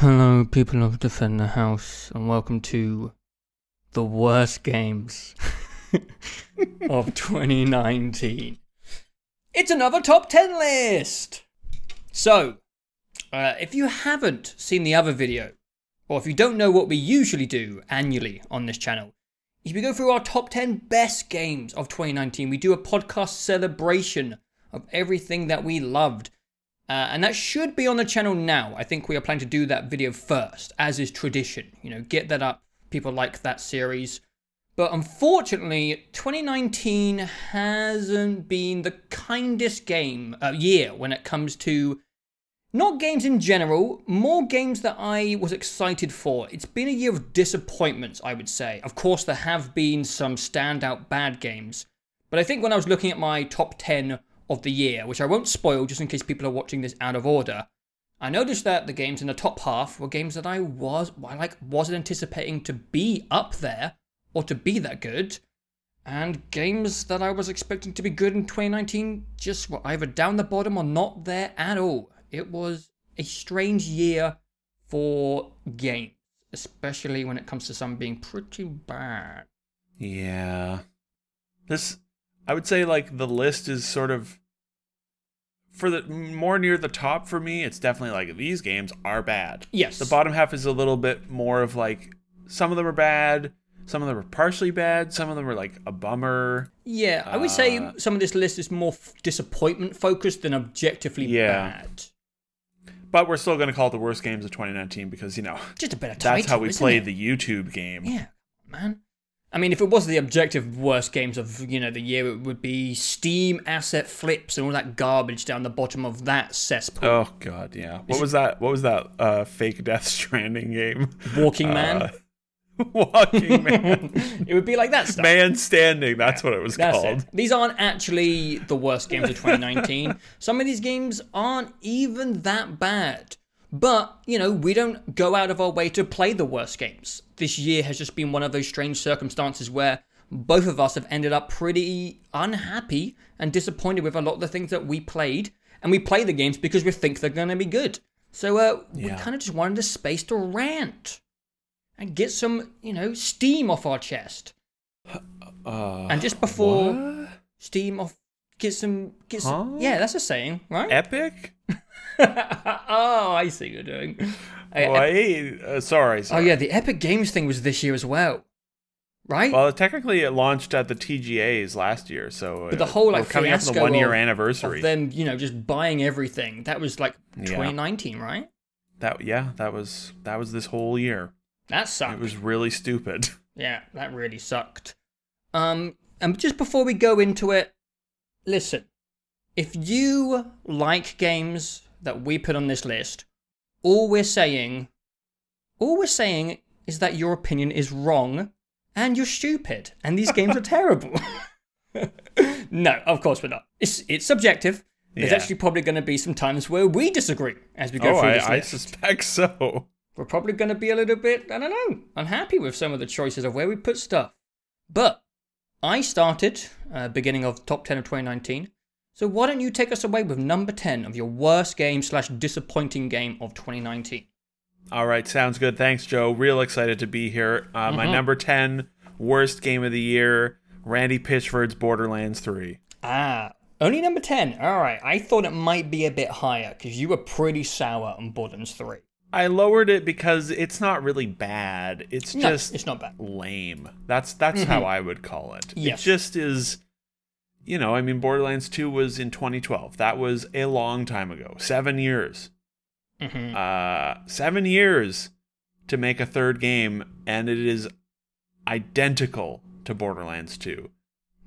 Hello, people of Defend the House, and welcome to the worst games of 2019. It's another top 10 list! So, uh, if you haven't seen the other video, or if you don't know what we usually do annually on this channel, is we go through our top 10 best games of 2019. We do a podcast celebration of everything that we loved. Uh, and that should be on the channel now. I think we are planning to do that video first, as is tradition. You know, get that up. People like that series. But unfortunately, 2019 hasn't been the kindest game uh, year when it comes to not games in general, more games that I was excited for. It's been a year of disappointments, I would say. Of course, there have been some standout bad games, but I think when I was looking at my top 10 of the year, which I won't spoil just in case people are watching this out of order, I noticed that the games in the top half were games that I was I like wasn't anticipating to be up there or to be that good. And games that I was expecting to be good in 2019 just were either down the bottom or not there at all. It was a strange year for games, especially when it comes to some being pretty bad. Yeah. This I would say like the list is sort of for the more near the top for me, it's definitely like these games are bad. Yes. The bottom half is a little bit more of like some of them are bad, some of them are partially bad, some of them are like a bummer. Yeah, I would say Uh, some of this list is more f- disappointment focused than objectively Yeah. bad. But we're still going to call it the worst games of 2019 because you know Just a better title. that's how we played it? the YouTube game. Yeah, man. I mean, if it was the objective worst games of you know the year, it would be Steam asset flips and all that garbage down the bottom of that cesspool. Oh god, yeah. What was that? What was that uh fake Death Stranding game? Walking Man. Uh, Walking Man. it would be like that stuff. Man Standing, that's what it was called. it. These aren't actually the worst games of 2019. Some of these games aren't even that bad. But, you know, we don't go out of our way to play the worst games. This year has just been one of those strange circumstances where both of us have ended up pretty unhappy and disappointed with a lot of the things that we played. And we play the games because we think they're going to be good. So uh, we kind of just wanted a space to rant and get some, you know, steam off our chest. Uh, And just before what? steam off get some get some yeah that's a saying right Epic? Oh i see what you're doing Uh, Wait, uh, sorry, oh yeah the epic games thing was this year as well right Well, technically, it launched at the TGA's last year, so but the uh, whole like coming up on the one year anniversary. of them you know just buying everything that was like Yeah. 2019 right that yeah, that was that was this whole year. that sucked It was really stupid. yeah that really sucked um and just before we go into it listen if you like games that we put on this list all we're saying all we're saying is that your opinion is wrong and you're stupid and these games are terrible no of course we're not it's it's subjective there's Yeah. actually probably going to be some times where we disagree as we go oh, through this I, I suspect so. we're probably going to be a little bit, I don't know, unhappy with some of the choices of where we put stuff. But I started uh, beginning of top 10 of 2019. So why don't you take us away with number 10 of your worst game slash disappointing game of 2019? All right, sounds good. Thanks, Joe. Real excited to be here. Uh, My number 10 worst game of the year Randy Pitchford's Borderlands 3. Ah, only number 10. All right, I thought it might be a bit higher because you were pretty sour on Borderlands 3. I lowered it because it's not really bad. It's No, just it's not bad. lame. That's that's how I would call it. Yes. It just is you know, I mean Borderlands 2 was in 2012. That was a long time ago. 7 years. hmm Uh 7 years to make a third game and it is identical to Borderlands 2.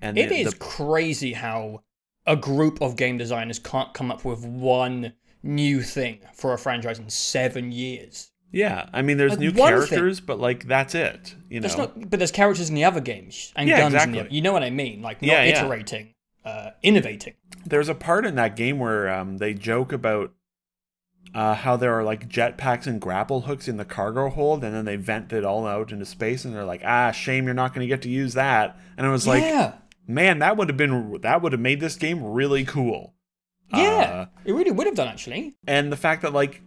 And It the- is the- crazy how a group of game designers can't come up with one new thing for a franchise in seven years. Yeah, I mean, there's Like, new one thing- characters, but like that's it. You know, There's not, but there's characters in the other games and Yeah, guns in the exactly. You know what I mean? Like not Yeah, yeah. iterating, uh, innovating. there's a part in that game where um, they joke about uh, how there are like jetpacks and grapple hooks in the cargo hold, and then they vent it all out into space, and they're like, "Ah, shame you're not going to get to use that." And I was like, yeah, "Man, that would have been that would have made this game really cool." yeah, Uh, it really would have done actually. and the fact that like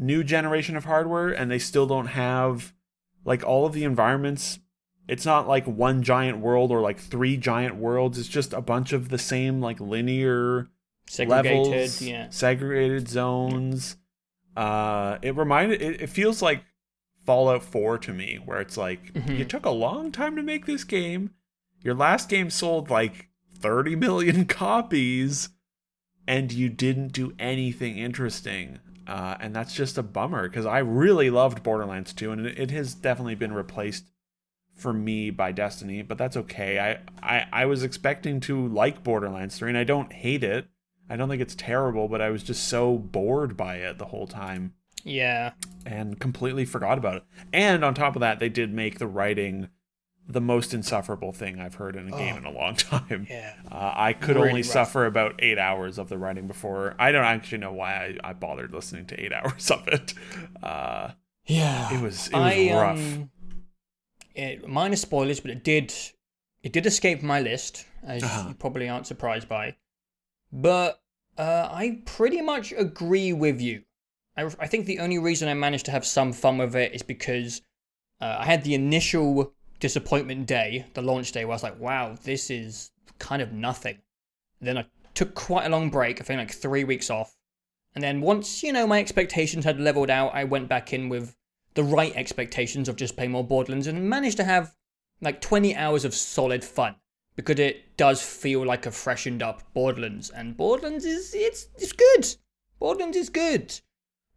new generation of hardware and they still don't have like all of the environments. It's not like one giant world or like three giant worlds. It's just a bunch of the same like linear Segregated, levels yeah. segregated zones. Uh it reminded it, it feels like fallout 4 to me where it's like Mhm. you took a long time to make this game. Your last game sold like 30 million copies and you didn't do anything interesting uh, and that's just a bummer because i really loved borderlands 2 and it, has definitely been replaced for me by destiny but that's okay. I, I i was expecting to like borderlands 3 and i don't hate it. I don't think it's terrible but i was just so bored by it the whole time. Yeah. and completely forgot about it. And on top of that they did make the writing the most insufferable thing i've heard in a game Oh. in a long time Yeah. uh, I could Really only rough. suffer about eight hours of the writing before. I don't actually know why I, I bothered listening to eight hours of it. Uh, Yeah. it was it was I rough. um, it, minor spoilers, but it did it did escape my list, as Uh-huh. you probably aren't surprised by. But uh, I pretty much agree with you. I, I think the only reason I managed to have some fun with it is because uh, I had the initial disappointment day, the launch day, where I was like, "Wow, this is kind of nothing." Then I took quite a long break. I think like three weeks off, and then once you know my expectations had leveled out, I went back in with the right expectations of just playing more Borderlands and managed to have like 20 hours of solid fun because it does feel like a freshened up Borderlands and Borderlands is it's it's good. Borderlands is good.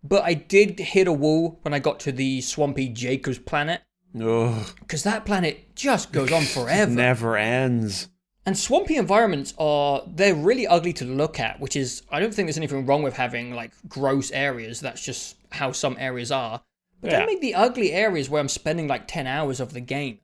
But I did hit a wall when I got to the swampy Jakobs planet because that planet just goes on forever. never ends. And swampy environments are they're really ugly to look at, which is I don't think there's anything wrong with having like gross areas. That's just how some areas are. But Yeah. don't make the ugly areas where I'm spending like 10 hours of the game.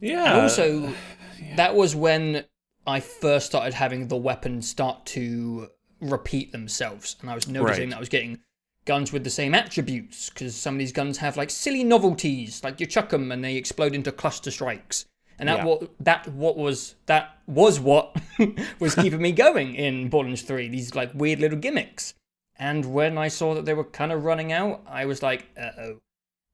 Yeah. And also, that was when I first started having the weapons start to repeat themselves, and I was noticing Right. that I was getting guns with the same attributes because some of these guns have like silly novelties, like you chuck them and they explode into cluster strikes, and that Yeah. what that what was that was what was keeping me going in Borderlands Three. These like weird little gimmicks, and when I saw that they were kind of running out, I was like, uh oh.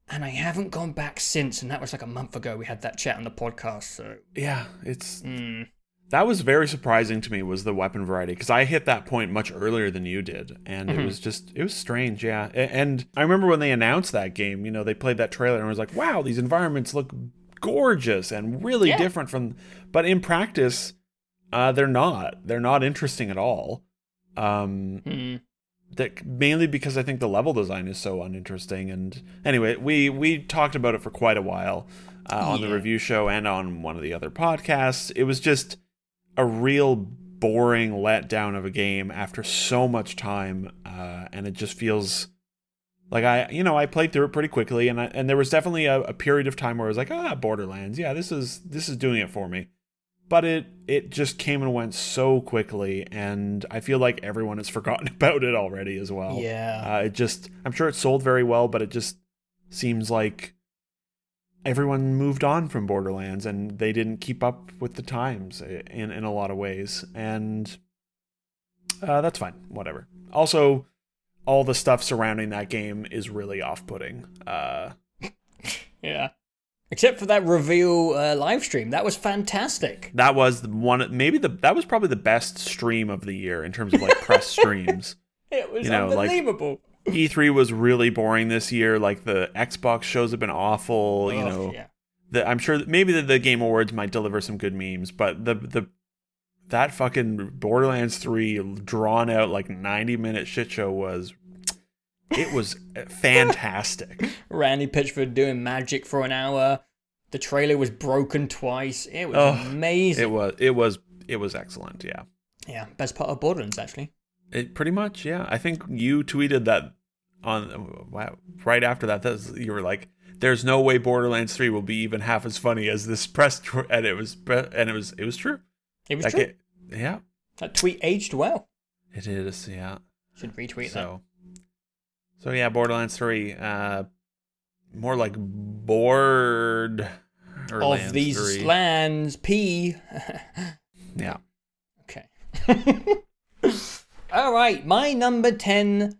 And I haven't gone back since, and that was like a month ago. We had that chat on the podcast, so yeah, it's mm, that was very surprising to me was the weapon variety because I hit that point much earlier than you did, and Mm-hmm. it was just it was strange. Yeah, and I remember when they announced that game, you know, they played that trailer and I was like, wow, these environments look gorgeous and really Yeah. different from. But in practice, uh, they're not. They're not interesting at all. Um, mm, that mainly because I think the level design is so uninteresting. And anyway, we we talked about it for quite a while uh, on the review show and on one of the other podcasts. It was just a real boring letdown of a game after so much time, uh, and it just feels like I you know I played through it pretty quickly, and I, and there was definitely a, a period of time where I was like, ah, Borderlands, yeah, this is this is doing it for me. But it it just came and went so quickly and i feel like everyone has forgotten about it already as well. Yeah, uh, it just i'm sure it sold very well but it just seems like everyone moved on from borderlands and they didn't keep up with the times in in a lot of ways and uh, that's fine whatever also all the stuff surrounding that game is really off-putting uh, yeah. Except for that reveal uh, live stream, that was fantastic. That was the one, maybe the that was probably the best stream of the year in terms of like press streams. It was You know, like- unbelievable. E3 was really boring this year. Like the Xbox shows have been awful. You Ugh, know, yeah. the, I'm sure maybe the, the Game Awards might deliver some good memes, but the the that fucking Borderlands 3 drawn out like 90 minute shit show was it was uh, fantastic. Randy Pitchford doing magic for an hour. The trailer was broken twice. It was amazing. It was it was it was excellent. Yeah. yeah, best part of Borderlands actually. It pretty much, yeah. I think you tweeted that on right after that. That's, you were like, "There's no way Borderlands Three will be even half as funny as this press," tr-, and it was, and it was, it was true. It was Like true. it- yeah, that tweet aged well. it is. Yeah. Should retweet that. So, so yeah, Borderlands Three, uh, more like bored or Of Lands these 3. lands, P. Yeah. Okay. All right, my number 10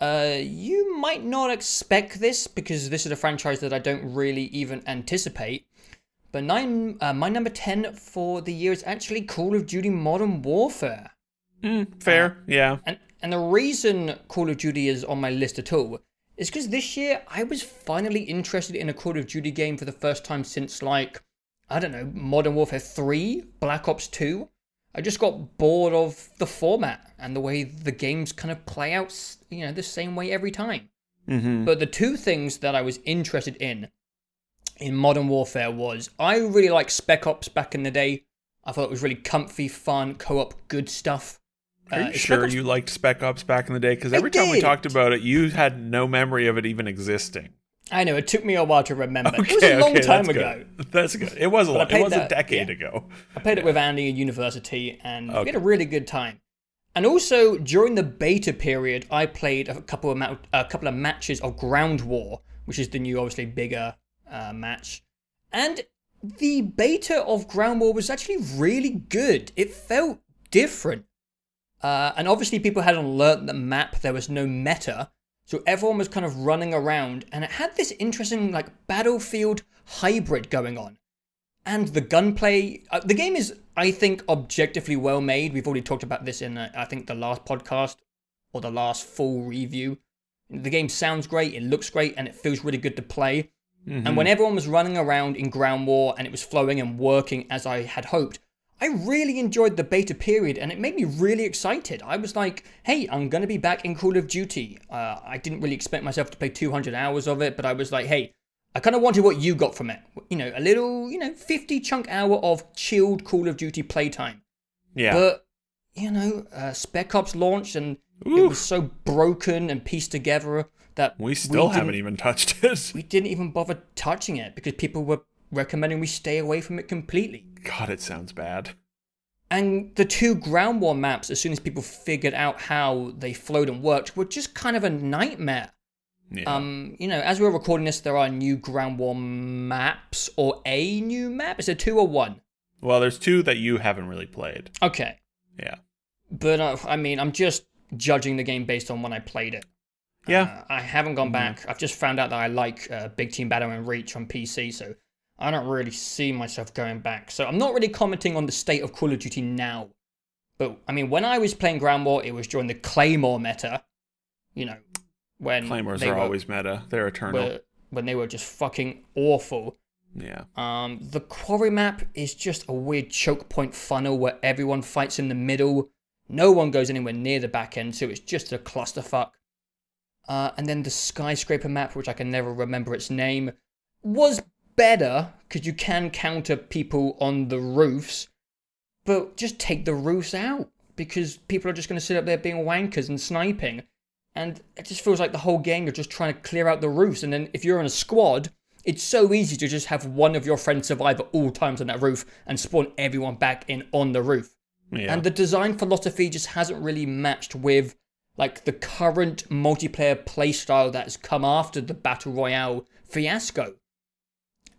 Uh, you might not expect this because this is a franchise that I don't really even anticipate. But nine, uh, my number 10 for the year is actually Call of Duty Modern Warfare. Mm, fair, yeah. And, and the reason Call of Duty is on my list at all is because this year I was finally interested in a Call of Duty game for the first time since, like, I don't know, Modern Warfare 3, Black Ops 2. I just got bored of the format and the way the games kind of play out, you know, the same way every time. Mm-hmm. But the two things that I was interested in in Modern Warfare was I really liked Spec Ops back in the day. I thought it was really comfy, fun, co-op, good stuff. Are you Uh, sure Ops- you liked Spec Ops back in the day? Because I every time we talked about it, you had no memory of it even existing. I know it took me a while to remember. Okay, it was a long okay, time ago. Good. That's good. It was a lot. It was a decade yeah. ago. I played it with Andy at university, and we had a really good time. And also during the beta period, I played a couple of ma- a couple of matches of Ground War, which is the new, obviously bigger uh, match. And the beta of Ground War was actually really good. It felt different. Uh, and obviously, people hadn't learnt the map. There was no meta, so everyone was kind of running around, and it had this interesting like battlefield hybrid going on and the gunplay. Uh, the game is, I think, objectively well made. We've already talked about this in, uh, I think, the last podcast or the last full review. The game sounds great, it looks great, and it feels really good to play. And when everyone was running around in Ground War and it was flowing and working as I had hoped, I really enjoyed the beta period and it made me really excited. I was like, hey, I'm going to be back in Call of Duty. Uh, I didn't really expect myself to play 200 hours of it, but I was like, hey, I kind of wanted what you got from it. You know, a little, you know, 50 chunk hour of chilled Call of Duty playtime. Yeah. But, you know, uh, Spec Ops launched and it was so broken and pieced together that we still didn't- haven't even touched it. we didn't even bother touching it because people were recommending we stay away from it completely. God, it sounds bad. And the two ground war maps, as soon as people figured out how they flowed and worked, were just kind of a nightmare. Yeah. Um, you know, as we're recording this, there are new ground war maps or a new map. Is it two or one? well, there's two that you haven't really played. Okay, Yeah. but uh, I mean, I'm just judging the game based on when I played it. Yeah. Uh, I haven't gone back. I've just found out that I like uh, Big Team Battle and Reach on PC, so I don't really see myself going back. So I'm not really commenting on the state of Call of Duty now. But I mean, when I was playing Ground War, it was during the Claymore meta. You know, when Claymores they are were, always meta. They're eternal. were- when they were just fucking awful. yeah. Um, the quarry map is just a weird choke point funnel where everyone fights in the middle. No one goes anywhere near the back end, so it's just a clusterfuck. Uh, and then the skyscraper map, which I can never remember its name, was better because you can counter people on the roofs, but just take the roofs out because people are just going to sit up there being wankers and sniping. And it just feels like the whole gang are just trying to clear out the roofs. And then if you're in a squad, it's so easy to just have one of your friends survive at all times on that roof and spawn everyone back in on the roof. Yeah. And the design philosophy just hasn't really matched with like the current multiplayer playstyle that's come after the Battle Royale fiasco.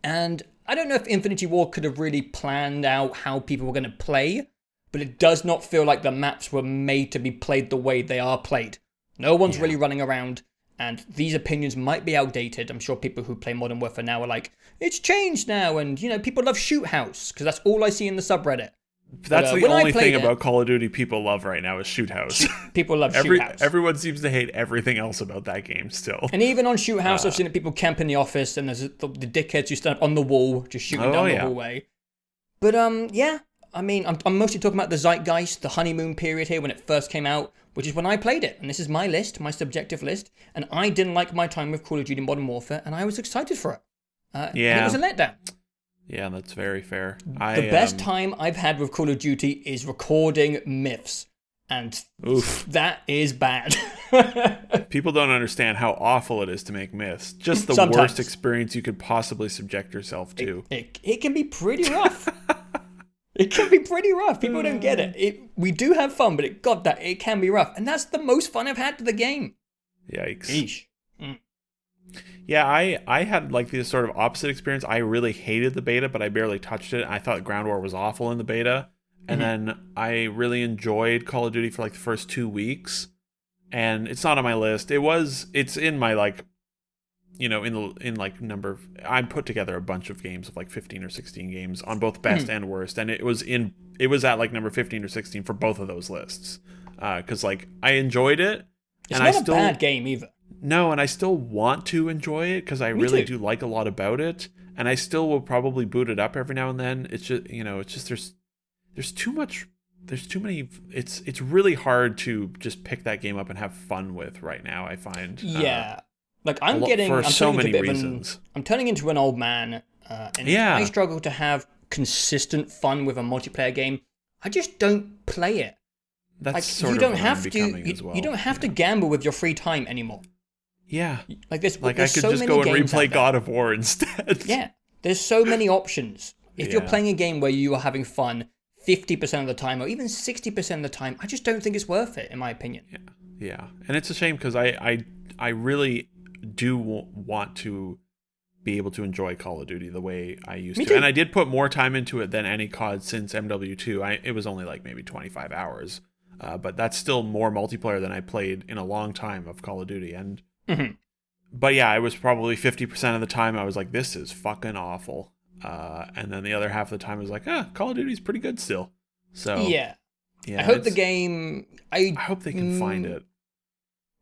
And I don't know if Infinity Ward could have really planned out how people were going to play, but it does not feel like the maps were made to be played the way they are played. No one's Yeah. really running around, and these opinions might be outdated. I'm sure people who play Modern Warfare now are like, it's changed now, and you know, people love Shoot House, because that's all I see in the subreddit. That's uh, the only thing it- about Call of Duty people love right now is Shoot House. People love Every, Shoot House. everyone seems to hate everything else about that game still. And even on Shoot House, Uh. I've seen people camp in the office, and there's the, the dickheads who stand up on the wall, just shooting Oh, down the yeah. hallway. But um, yeah, I mean, I'm, I'm mostly talking about the zeitgeist, the honeymoon period here when it first came out, which is when I played it. And this is my list, my subjective list. And I didn't like my time with Call of Duty Modern Warfare, and I was excited for it. Uh, Yeah. it was a letdown. Yeah, that's very fair. I, The best um, time I've had with Call of Duty is recording myths, and Oof. that is bad. People don't understand how awful it is to make myths. Just the Sometimes. worst experience you could possibly subject yourself to. it, it can be pretty rough. it can be pretty rough. People don't get it. it. We do have fun, but it got that it can be rough, and that's the most fun I've had to the game. Yikes. Eesh. Yeah, I I had like this sort of opposite experience. I really hated the beta, but I barely touched it. I thought Ground War was awful in the beta, and mm-hmm. then I really enjoyed Call of Duty for like the first two weeks, and it's not on my list. It was. It's in my like, you know, in the in like number. I put together a bunch of games of like fifteen or sixteen games on both best hmm. and worst, and it was in. It was at like number fifteen or sixteen for both of those lists, uh, because like I enjoyed it, It's and not I a still bad game either. No, and I still want to enjoy it because I Me really too. do like a lot about it, and I still will probably boot it up every now and then. It's just you know, it's just there's there's too much, there's too many. It's it's really hard to just pick that game up and have fun with right now. I find Uh, Yeah. like i'm lo- getting for I'm so many of reasons. An, I'm turning into an old man, uh, and Yeah. I struggle to have consistent fun with a multiplayer game. I just don't play it. that's Like sort you of don't what have to. You, as well. you don't have to gamble with your free time anymore. Yeah, Like this. like I could so just go and replay. God of War instead. Yeah, there's so many options. If you're playing a game where you are having fun 50% of the time or even 60% of the time, I just don't think it's worth it, in my opinion. Yeah, yeah, and it's a shame because I, I, I really do want to be able to enjoy Call of Duty the way I used Me to, too. and I did put more time into it than any COD since MW2. I it was only like maybe 25 hours, uh, but that's still more multiplayer than I played in a long time of Call of Duty. And Mhm. but yeah, it was probably 50% of the time I was like, this is fucking awful, uh, and then the other half of the time I was like, ah, Call of Duty's pretty good still. So Yeah. yeah, I hope the game. I I hope they can find Mm, it.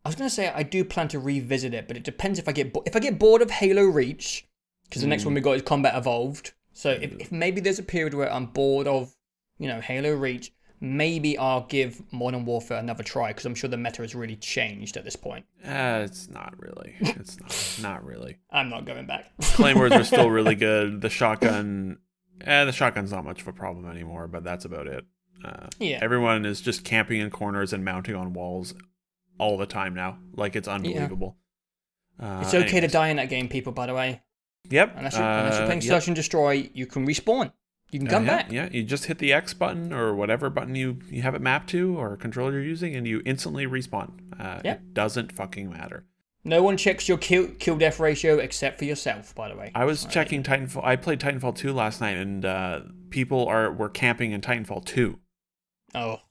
I was gonna say I do plan to revisit it, but it depends if I get bo- if I get bored of Halo Reach, because the next Mm. one we got is Combat Evolved. So if, if maybe there's a period where I'm bored of, you know, Halo Reach, maybe I'll give Modern Warfare another try because I'm sure the meta has really changed at this point. Uh, it's not really. It's not. not really. I'm not going back. Claymores are still really good. The shotgun, eh, the shotgun's not much of a problem anymore, but that's about it. Uh, Yeah. Everyone is just camping in corners and mounting on walls all the time now. Like it's unbelievable. Uh, it's okay to die in that game, people. By the way, Yep. unless you're, unless you're uh, playing yep. Search and Destroy, you can respawn. You can Uh, come yeah, back. Yeah, you just hit the X button or whatever button you, you have it mapped to or controller you're using, and you instantly respawn. Uh, Yeah. It doesn't fucking matter. No one checks your kill kill death ratio except for yourself. By the way, I was Right. checking Titanfall. I played Titanfall 2 last night, and uh, people are were camping in Titanfall 2. Oh,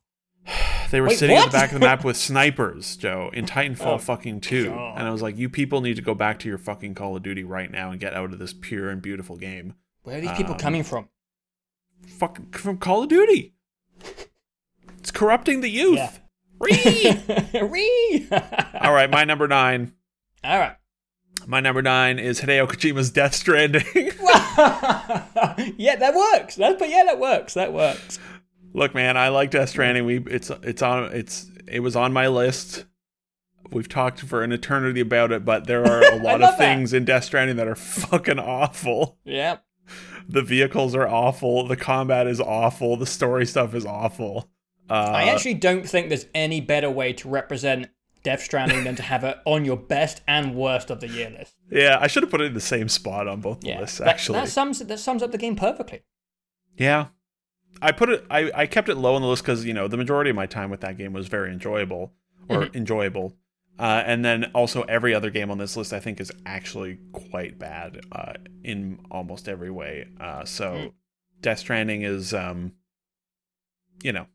They were Wait, sitting at the back of the map with snipers, Joe, in Titanfall Oh, fucking 2. God. And I was like, you people need to go back to your fucking Call of Duty right now and get out of this pure and beautiful game. where are these people Um, coming from? Fucking from Call of Duty. It's corrupting the youth. Yeah. Ree! Ree! All right, my number nine. All right. My number nine is Hideo Kojima's Death Stranding. yeah, that works. That, but yeah, that works. That works. Look, man, I like Death Stranding. We it's it's on it's it was on my list. We've talked for an eternity about it, but there are a lot of that. things in Death Stranding that are fucking awful. Yeah. The vehicles are awful. The combat is awful. The story stuff is awful. Uh, I actually don't think there's any better way to represent Death Stranding than to have it on your best and worst of the year list. yeah, I should have put it in the same spot on both Yeah, lists. that, Actually, that sums that sums up the game perfectly. yeah, I put it. I, I kept it low on the list because you know the majority of my time with that game was very enjoyable or Mhm. enjoyable. Uh, and then also every other game on this list I think is actually quite bad uh, in almost every way. Uh, so Mm. Death Stranding is, um, you know,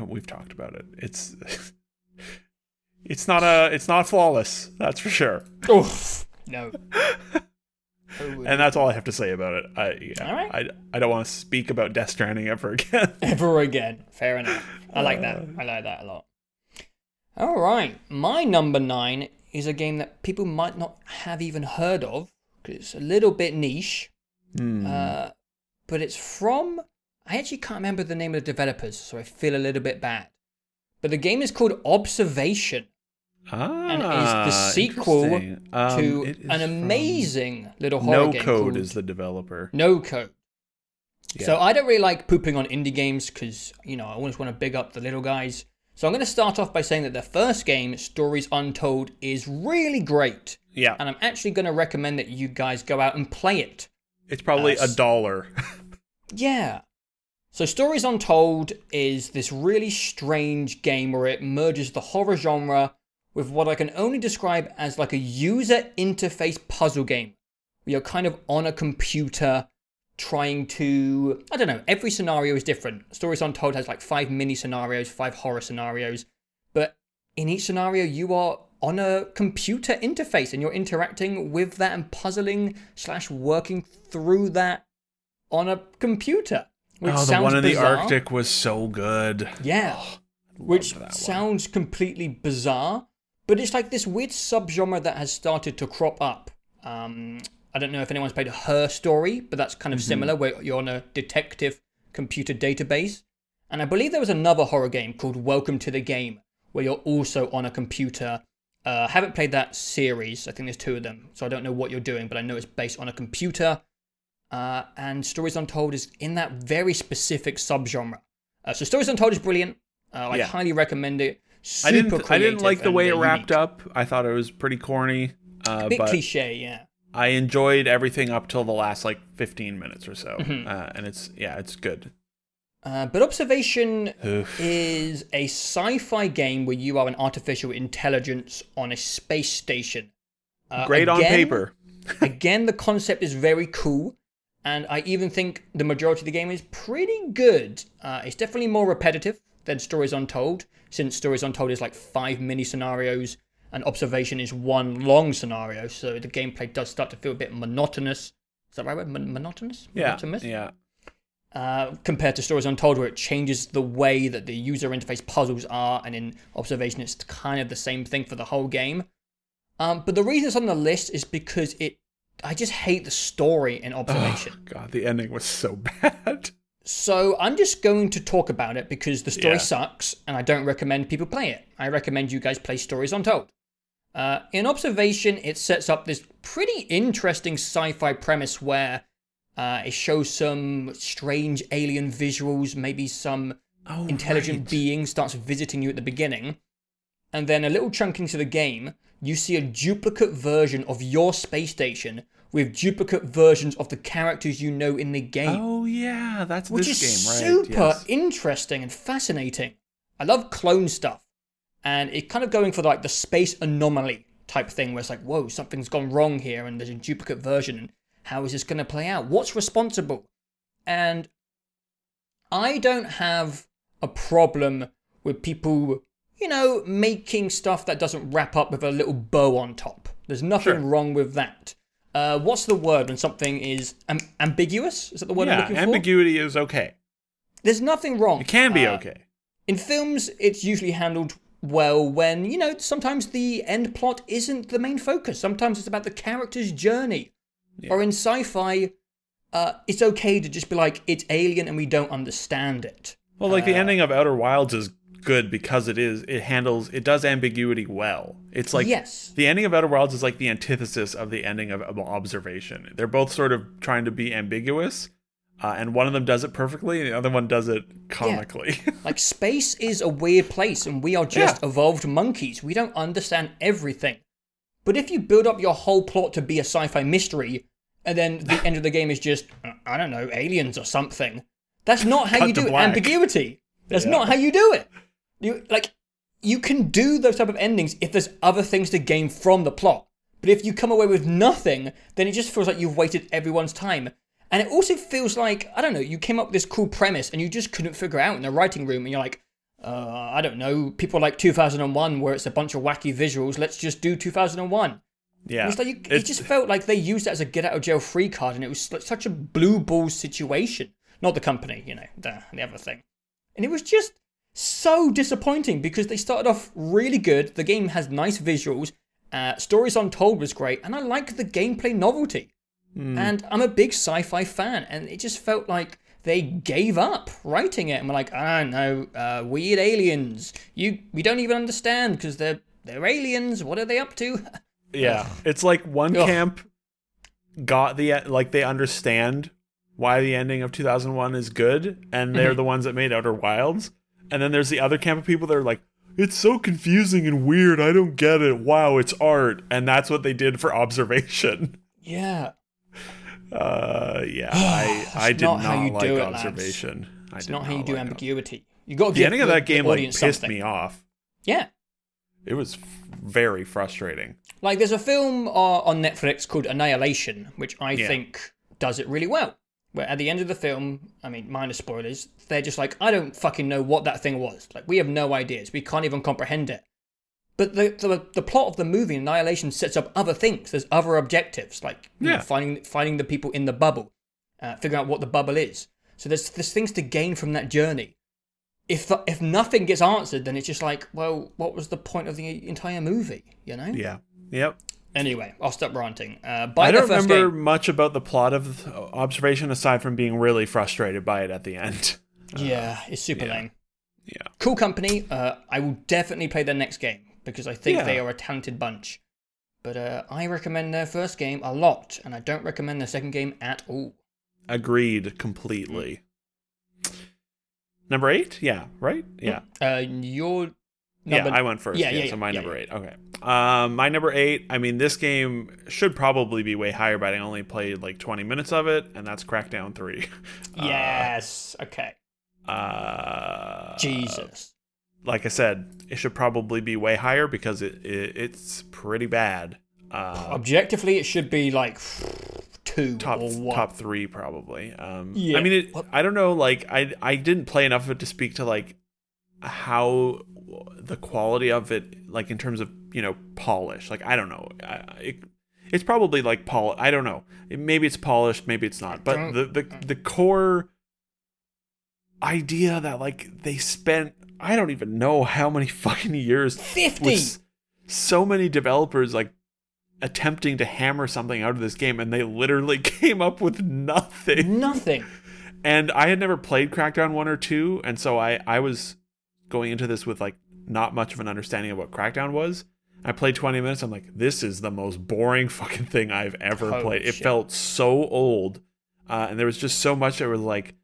we've talked about it. It's it's not a it's not flawless. That's for sure. Oof. No. And that's all I have to say about it. I yeah, All right. I, I don't want to speak about Death Stranding ever again. Ever again. Fair enough. I like that. I like that a lot. All right. My number nine is a game that people might not have even heard of because it's a little bit niche. Hmm. Uh, but it's from. I actually can't remember the name of the developers, so I feel a little bit bad. But the game is called Observation ah, and is the sequel. Um, to an amazing little horror No game No Code is the developer. No Code. Yeah. So I don't really like pooping on indie games because you know I always want to big up the little guys. So I'm going to start off by saying that the first game, Stories Untold, is really great, yeah, and I'm actually going to recommend that you guys go out and play it. it's probably uh, a dollar. Yeah. So Stories Untold is this really strange game where it merges the horror genre with what I can only describe as like a user interface puzzle game. Where you're kind of on a computer trying to I don't know, every scenario is different. Stories Untold has like five mini scenarios, five horror scenarios, but in each scenario, you are on a computer interface and you're interacting with that and puzzling slash working through that on a computer. Which oh, the one in the. Arctic was so good. Yeah. which that one. sounds completely bizarre, but it's like this weird subgenre that has started to crop up. Um, I don't know if anyone's played Her Story, but that's kind of Mm-hmm. similar, where you're on a detective computer database. And I believe there was another horror game called Welcome to the Game, where you're also on a computer. Uh, haven't played that series. I think there's two of them, so I don't know what you're doing, but I know it's based on a computer. Uh, and Stories Untold is in that very specific subgenre. Uh, so Stories Untold is brilliant. Uh, I Yeah. highly recommend it. Super I didn't. I didn't like the way it wrapped unique. up. I thought it was pretty corny. Uh, Bit cliche, yeah. I enjoyed everything up till the last like 15 minutes or so, Mm-hmm. uh, and it's yeah, it's good. Uh, but Observation Oof. is a sci-fi game where you are an artificial intelligence on a space station. Uh, Great on paper. again, the concept is very cool, and I even think the majority of the game is pretty good. Uh, it's definitely more repetitive than Stories Untold, since Stories Untold is like five mini scenarios, and Observation is one long scenario, so the gameplay does start to feel a bit monotonous. Is that right word? Mon- monotonous? Yeah, Monotonous? yeah. uh, compared to Stories Untold, where it changes the way that the user interface puzzles are, and in Observation, it's kind of the same thing for the whole game. Um, but the reason it's on the list is because it, I just hate the story in Observation. Oh, God, the ending was so bad. So I'm just going to talk about it because the story Yeah. sucks, and I don't recommend people play it. I recommend you guys play Stories Untold. Uh, in Observation, it sets up this pretty interesting sci-fi premise where uh, it shows some strange alien visuals, maybe some Oh, intelligent right. being starts visiting you at the beginning, and then a little chunk into the game, you see a duplicate version of your space station with duplicate versions of the characters you know in the game Oh yeah, that's which this is game, right? super yes. interesting and fascinating. I love clone stuff, and it's kind of going for like the space anomaly type thing, where it's like, whoa, something's gone wrong here, and there's a duplicate version, and how is this going to play out? What's responsible? And I don't have a problem with people, you know, making stuff that doesn't wrap up with a little bow on top. There's nothing Sure. wrong with that. Uh, what's the word when something is am- ambiguous? Is that the word I'm yeah, looking for? ambiguity is okay. There's nothing wrong. It can be Uh, okay. In films, it's usually handled well when, you know, sometimes the end plot isn't the main focus. Sometimes it's about the character's journey. Or in sci fi, uh, it's okay to just be like, it's alien and we don't understand it. Well, like the uh, ending of Outer Wilds is good because it is it handles it does ambiguity well. It's like yes. the ending of Outer Worlds is like the antithesis of the ending of, of Observation. They're both sort of trying to be ambiguous, uh, and one of them does it perfectly, and the other one does it comically. Like, space is a weird place and we are just evolved monkeys. We don't understand everything. But if you build up your whole plot to be a sci fi mystery, and then the end of the game is just, uh, I don't know, aliens or something, that's not how Cut you do it. Ambiguity. That's Yeah. not how you do it. You like you can do those type of endings if there's other things to gain from the plot. But if you come away with nothing, then it just feels like you've wasted everyone's time. And it also feels like, I don't know, you came up with this cool premise and you just couldn't figure out in the writing room and you're like, uh, I don't know, people like 2001 where it's a bunch of wacky visuals, let's just do 2001. yeah, It's like you, it just felt like they used it as a get out of jail free card, and it was such a blue ball situation. Not the company, you know, the the other thing. And it was just so disappointing because they started off really good. The game has nice visuals. Uh, Stories Untold was great, and I like the gameplay novelty. And I'm a big sci-fi fan, and it just felt like they gave up writing it and were like, I don't uh, weird aliens. You we don't even understand because they're they're aliens. What are they up to? Yeah, it's like one Ugh. camp got the like they understand why the ending of 2001 is good, and they're Mm-hmm. the ones that made Outer Wilds. And then there's the other camp of people that are like, it's so confusing and weird. I don't get it. Wow, it's art, and that's what they did for Observation. yeah. Uh, yeah, I I did not not, how you like do it, lads. Observation. I It's not how you do like it. ambiguity. You got to The ending of the- that game the like audience pissed something. me off. Yeah, It was f- very frustrating. like there's a film uh, on Netflix called Annihilation, which I Yeah. think does it really well. Where at the end of the film, I mean, minor spoilers, they're just like, I don't fucking know what that thing was. Like, we have no ideas. We can't even comprehend it. But the, the the plot of the movie Annihilation sets up other things. There's other objectives, like you know, finding finding the people in the bubble, uh, figuring out what the bubble is. So there's there's things to gain from that journey. If the, if nothing gets answered, then it's just like, well, what was the point of the entire movie? You know. Yeah. Yep. Anyway, I'll stop ranting. Uh, I don't remember game. much about the plot of Observation aside from being really frustrated by it at the end. Yeah, it's super yeah. lame. Yeah. Cool company. Uh, I will definitely play their next game because I think Yeah. they are a talented bunch. But uh, I recommend their first game a lot, and I don't recommend their second game at all. Agreed completely. Number eight? Yeah, right? Yeah. Uh, your Yeah, number. I went first. Yeah, Yeah, yeah, so my yeah, number yeah. eight. Okay. Um, my number eight. I mean, this game should probably be way higher, but I only played like 20 minutes of it, and that's Crackdown Three. yes. okay. Uh, Jesus. Like I said, it should probably be way higher because it, it it's pretty bad. Uh, Objectively, it should be like two top top three probably. Um, Yeah. I mean, it, I don't know. Like, I I didn't play enough of it to speak to like how the quality of it, like in terms of you know polish. Like, I don't know. I, it, it's probably like pol. I don't know. Maybe it's polished. Maybe it's not. But the the uh. the core idea that like they spent I don't even know how many fucking years 50! with so many developers like attempting to hammer something out of this game and they literally came up with nothing Nothing. and i had never played crackdown 1 or 2 and so i i was going into this with like not much of an understanding of what crackdown was i played 20 minutes i'm like this is the most boring fucking thing i've ever Holy played. It felt so old uh, and there was just so much that was like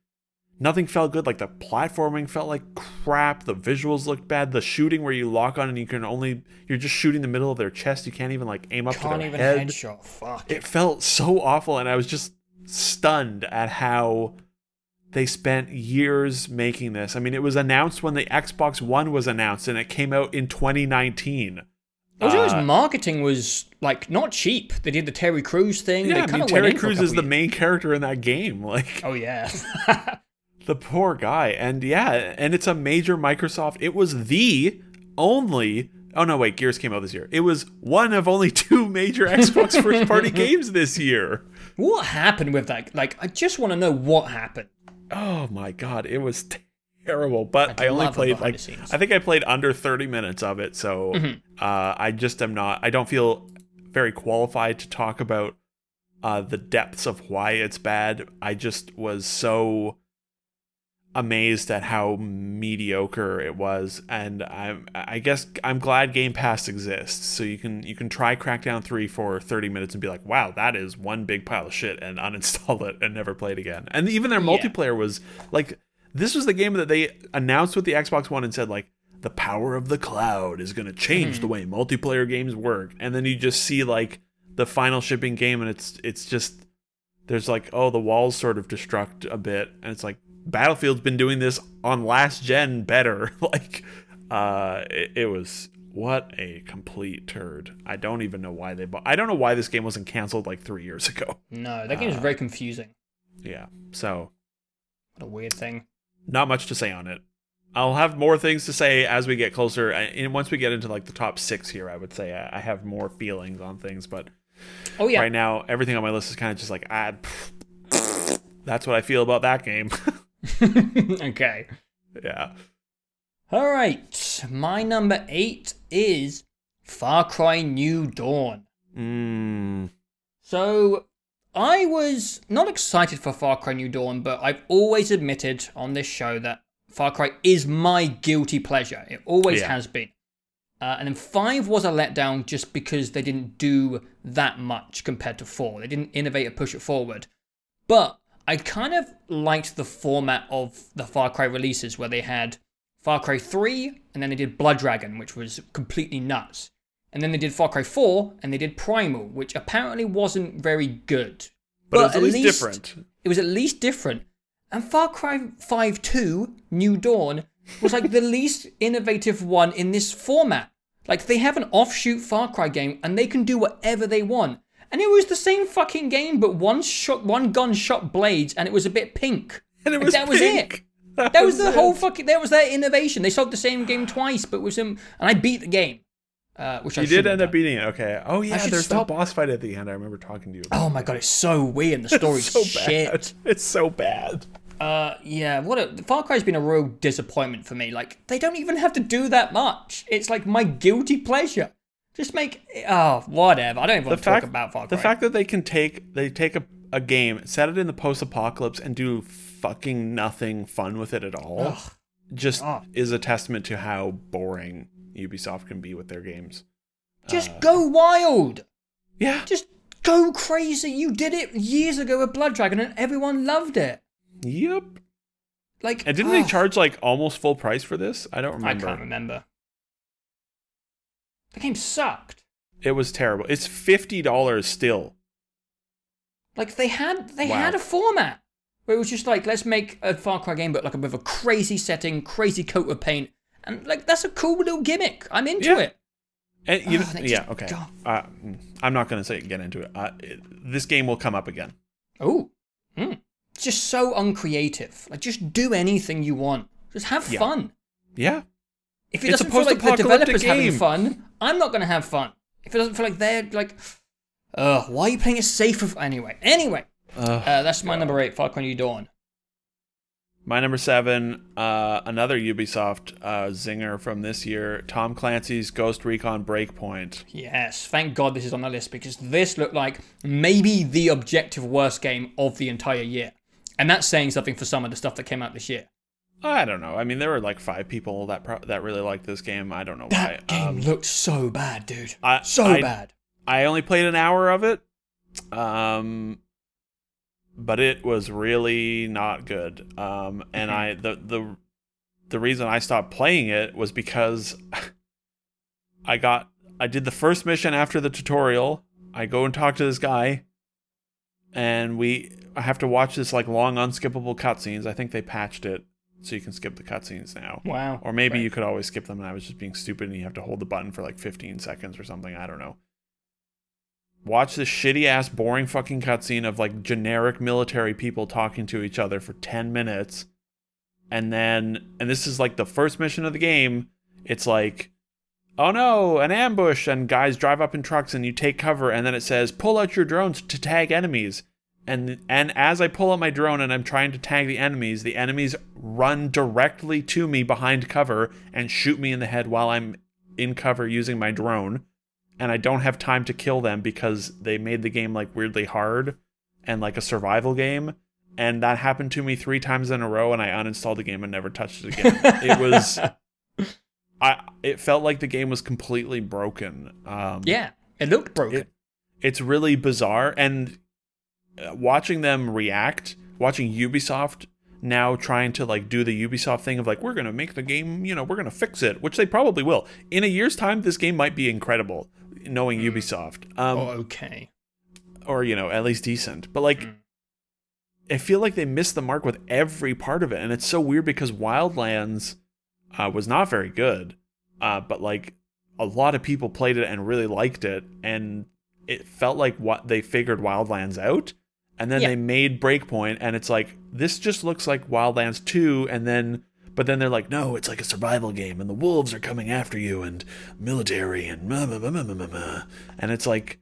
nothing felt good. Like the platforming felt like crap the visuals looked bad the shooting where you lock on and you can only you're just shooting the middle of their chest you can't even like aim up to Can't their even head. headshot. Fuck. it felt so awful and i was just stunned at how they spent years making this. I mean it was announced when the xbox one was announced and it came out in 2019 Also, Uh, his marketing was like not cheap. They did the Terry Crews thing. yeah they i mean terry Crews is the main character in that game like Oh yeah. the poor guy and yeah and it's a major microsoft it was the only oh no wait gears came out this year it was one of only two major xbox first party games this year what happened with that? Like, I just want to know what happened. oh my god it was terrible but I'd i only played like i think i played under 30 minutes of it so Mm-hmm. uh i just am not i don't feel very qualified to talk about uh the depths of why it's bad i just was so amazed at how mediocre it was and i'm i guess i'm glad game pass exists so you can you can try crackdown 3 for 30 minutes and be like wow that is one big pile of shit and uninstall it and never play it again and even their Yeah. multiplayer was like this was the game that they announced with the xbox one and said like the power of the cloud is going to change the way multiplayer games work. And then you just see like the final shipping game and it's it's just there's like oh the walls sort of destruct a bit. And it's like battlefield's been doing this on last gen better. Like uh it, it was what a complete turd. I don't even know why they bought i don't know why this game wasn't canceled like three years ago. No, that game is Uh, very confusing. yeah so What a weird thing. Not much to say on it i'll have more things to say as we get closer I- and once we get into like the top six here i would say i, I have more feelings on things but Oh yeah. right now everything on my list is kind of just like ah, that's what i feel about that game okay. yeah All right. My number eight is Far Cry New Dawn. mm, So I was not excited for Far Cry New Dawn, but I've always admitted on this show that Far Cry is my guilty pleasure. It always Yeah. has been. Uh, and then 5 was a letdown just because they didn't do that much compared to 4. They didn't innovate or push it forward. But I kind of liked the format of the Far Cry releases where they had Far Cry 3 and then they did Blood Dragon, which was completely nuts. And then they did Far Cry 4 and they did Primal, which apparently wasn't very good. but, it's at least, different It was at least different. And Far Cry 5 2, New Dawn, was like the least innovative one in this format. Like, they have an offshoot Far Cry game and they can do whatever they want. And it was the same fucking game, but one shot, one gun shot blades, and it was a bit pink. and it Like, was that was it. That was the it. whole fucking. That was their innovation. They sold the same game twice, but with some. Um, and I beat the game. Uh, which I You did end up beating it. Okay. Oh yeah, there's stop- that boss fight at the end. I remember talking to you. About Oh my god, it's so weird. and The story's so shit. bad. It's so bad. Uh, yeah, what a Far Cry's been a real disappointment for me. Like, they don't even have to do that much. It's like my guilty pleasure. Just make oh whatever. I don't even The want to fact talk about Far Cry. the fact that they can take they take a, a game, set it in the post apocalypse, and do fucking nothing fun with it at all, Ugh. just is a testament to how boring Ubisoft can be with their games. just uh, go wild. Yeah. Just go crazy. You did it years ago with Blood Dragon, and everyone loved it. Yep. Like, And didn't they charge like almost full price for this? I don't remember. I can't remember. The game sucked. It was terrible. It's fifty dollars still. Like they had they Wow. had a format where it was just like let's make a Far Cry game, but like with a crazy setting, crazy coat of paint, and like that's a cool little gimmick. I'm into Yeah. it. And you Oh, yeah, okay. Uh, I'm not gonna say get into it. Uh, it. This game will come up again. Oh, mm. it's just so uncreative. Like just do anything you want. Just have Yeah. fun. Yeah. If it It's doesn't feel like the developers having fun, I'm not gonna have fun. If it doesn't feel like they're like, uh, why are you playing it safer? Anyway, anyway, uh, that's my number eight, Far Cry New Dawn. My number seven, uh, another Ubisoft uh, zinger from this year, Tom Clancy's Ghost Recon Breakpoint. Yes, thank God this is on the list because this looked like maybe the objective worst game of the entire year. And that's saying something for some of the stuff that came out this year. I don't know. I mean, there were like five people that pro- that really liked this game. I don't know That why. game Um, looked so bad, dude. I- so I- bad. I only played an hour of it, um, but it was really not good. Um, and Mhm. I the the the reason I stopped playing it was because I got I did the first mission after the tutorial. I go and talk to this guy, and we I have to watch this like long unskippable cutscenes. I think they patched it so you can skip the cutscenes now. Wow. Or maybe Right. you could always skip them and I was just being stupid and you have to hold the button for like 15 seconds or something. I don't know. Watch this shitty ass, boring fucking cutscene of like generic military people talking to each other for 10 minutes. And then, and this is like the first mission of the game. It's like, oh no, an ambush. And guys drive up in trucks and you take cover. And then it says, pull out your drones to tag enemies and and as I pull out my drone and I'm trying to tag the enemies, the enemies run directly to me behind cover and shoot me in the head while I'm in cover using my drone. And I don't have time to kill them because they made the game like weirdly hard and like a survival game. And that happened to me three times in a row, and I uninstalled the game and never touched it again. it was, I. It felt like the game was completely broken. Um, yeah, it looked broken. it, it's really bizarre and uh, watching them react watching ubisoft now trying to like do the ubisoft thing of like we're gonna make the game you know we're gonna fix it which they probably will in a year's time this game might be incredible knowing ubisoft um, oh, okay. or you know at least decent but like Mm. i feel like they missed the mark with every part of it and it's so weird because wildlands uh, was not very good uh, but like a lot of people played it and really liked it and it felt like what they figured wildlands out and then Yeah. they made breakpoint and it's like this just looks like wildlands 2 and then but then they're like no it's like a survival game and the wolves are coming after you and military and meh, meh, meh, meh, meh, meh. and it's like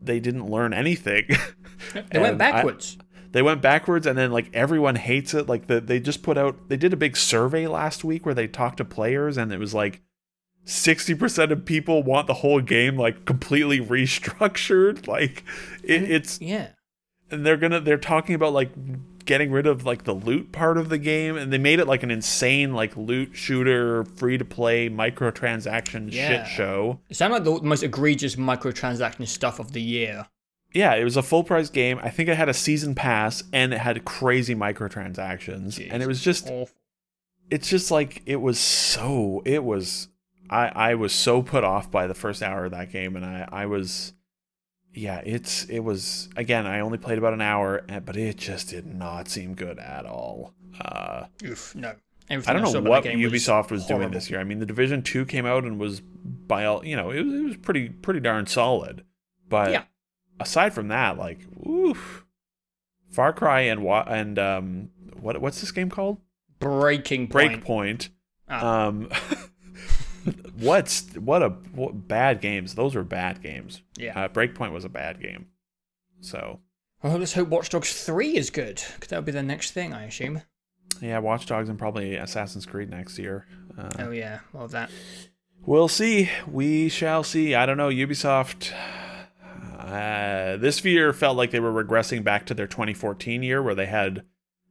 they didn't learn anything They went And I- backwards. they went backwards and then like everyone hates it like the, they just put out they did a big survey last week where they talked to players and it was like 60% of people want the whole game like completely restructured like it, it's yeah. and they're gonna they're talking about like getting rid of like the loot part of the game and they made it like an insane like loot shooter free to play microtransaction Yeah. shit show It sounded like the most egregious microtransaction stuff of the year. yeah, it was a full price game. I think it had a season pass and it had crazy microtransactions. And it was just Awful. it's just like it was so it was I I was so put off by the first hour of that game and I I was yeah, it's it was again, I only played about an hour, eh, but it just did not seem good at all. Uh Oof, no. I don't saw know what Ubisoft was, doing this year. I mean, the Division 2 came out and was by all, you know, it was, it was pretty pretty darn solid. But Yeah. aside from that, like, oof. Far Cry and wa- and um what what's this game called? Breaking point. Breakpoint. Ah. Um what's what a what, bad games. Those were bad games. Yeah. Uh, Breakpoint was a bad game. So Well, let's hope Watch Dogs 3 is good, because that'll be the next thing, I assume. yeah, Watch Dogs and probably Assassin's Creed next year. Uh, Oh, yeah, well, that. We'll see. We shall see. I don't know. Ubisoft. Uh, this year felt like they were regressing back to their 2014 year, where they had,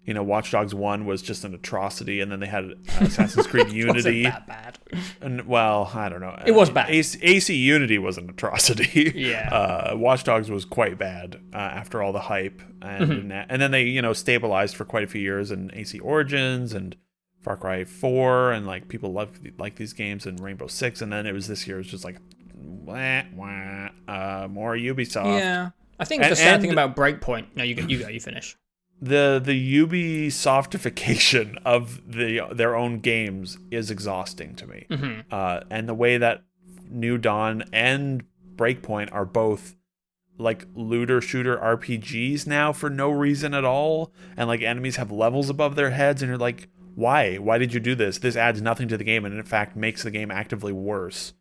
you know, Watch Dogs One was just an atrocity, and then they had Assassin's Creed Unity. that bad. And well, I don't know. It was bad. AC, AC Unity was an atrocity. Yeah. Uh, Watch Dogs was quite bad uh, after all the hype, and Mm-hmm. and then they you know stabilized for quite a few years in AC Origins and Far Cry Four, and like people love like these games and Rainbow Six, and then it was this year it was just like wah, wah, uh, more Ubisoft. Yeah. I think the And- sad and- thing about Breakpoint. No, you go, you go, you finish. The the Ubisoftification of the their own games is exhausting to me. Mm-hmm. Uh, and the way that New Dawn and Breakpoint are both like looter shooter RPGs now for no reason at all, and like enemies have levels above their heads, and you're like, why? Why did you do this? This adds nothing to the game, and in fact makes the game actively worse.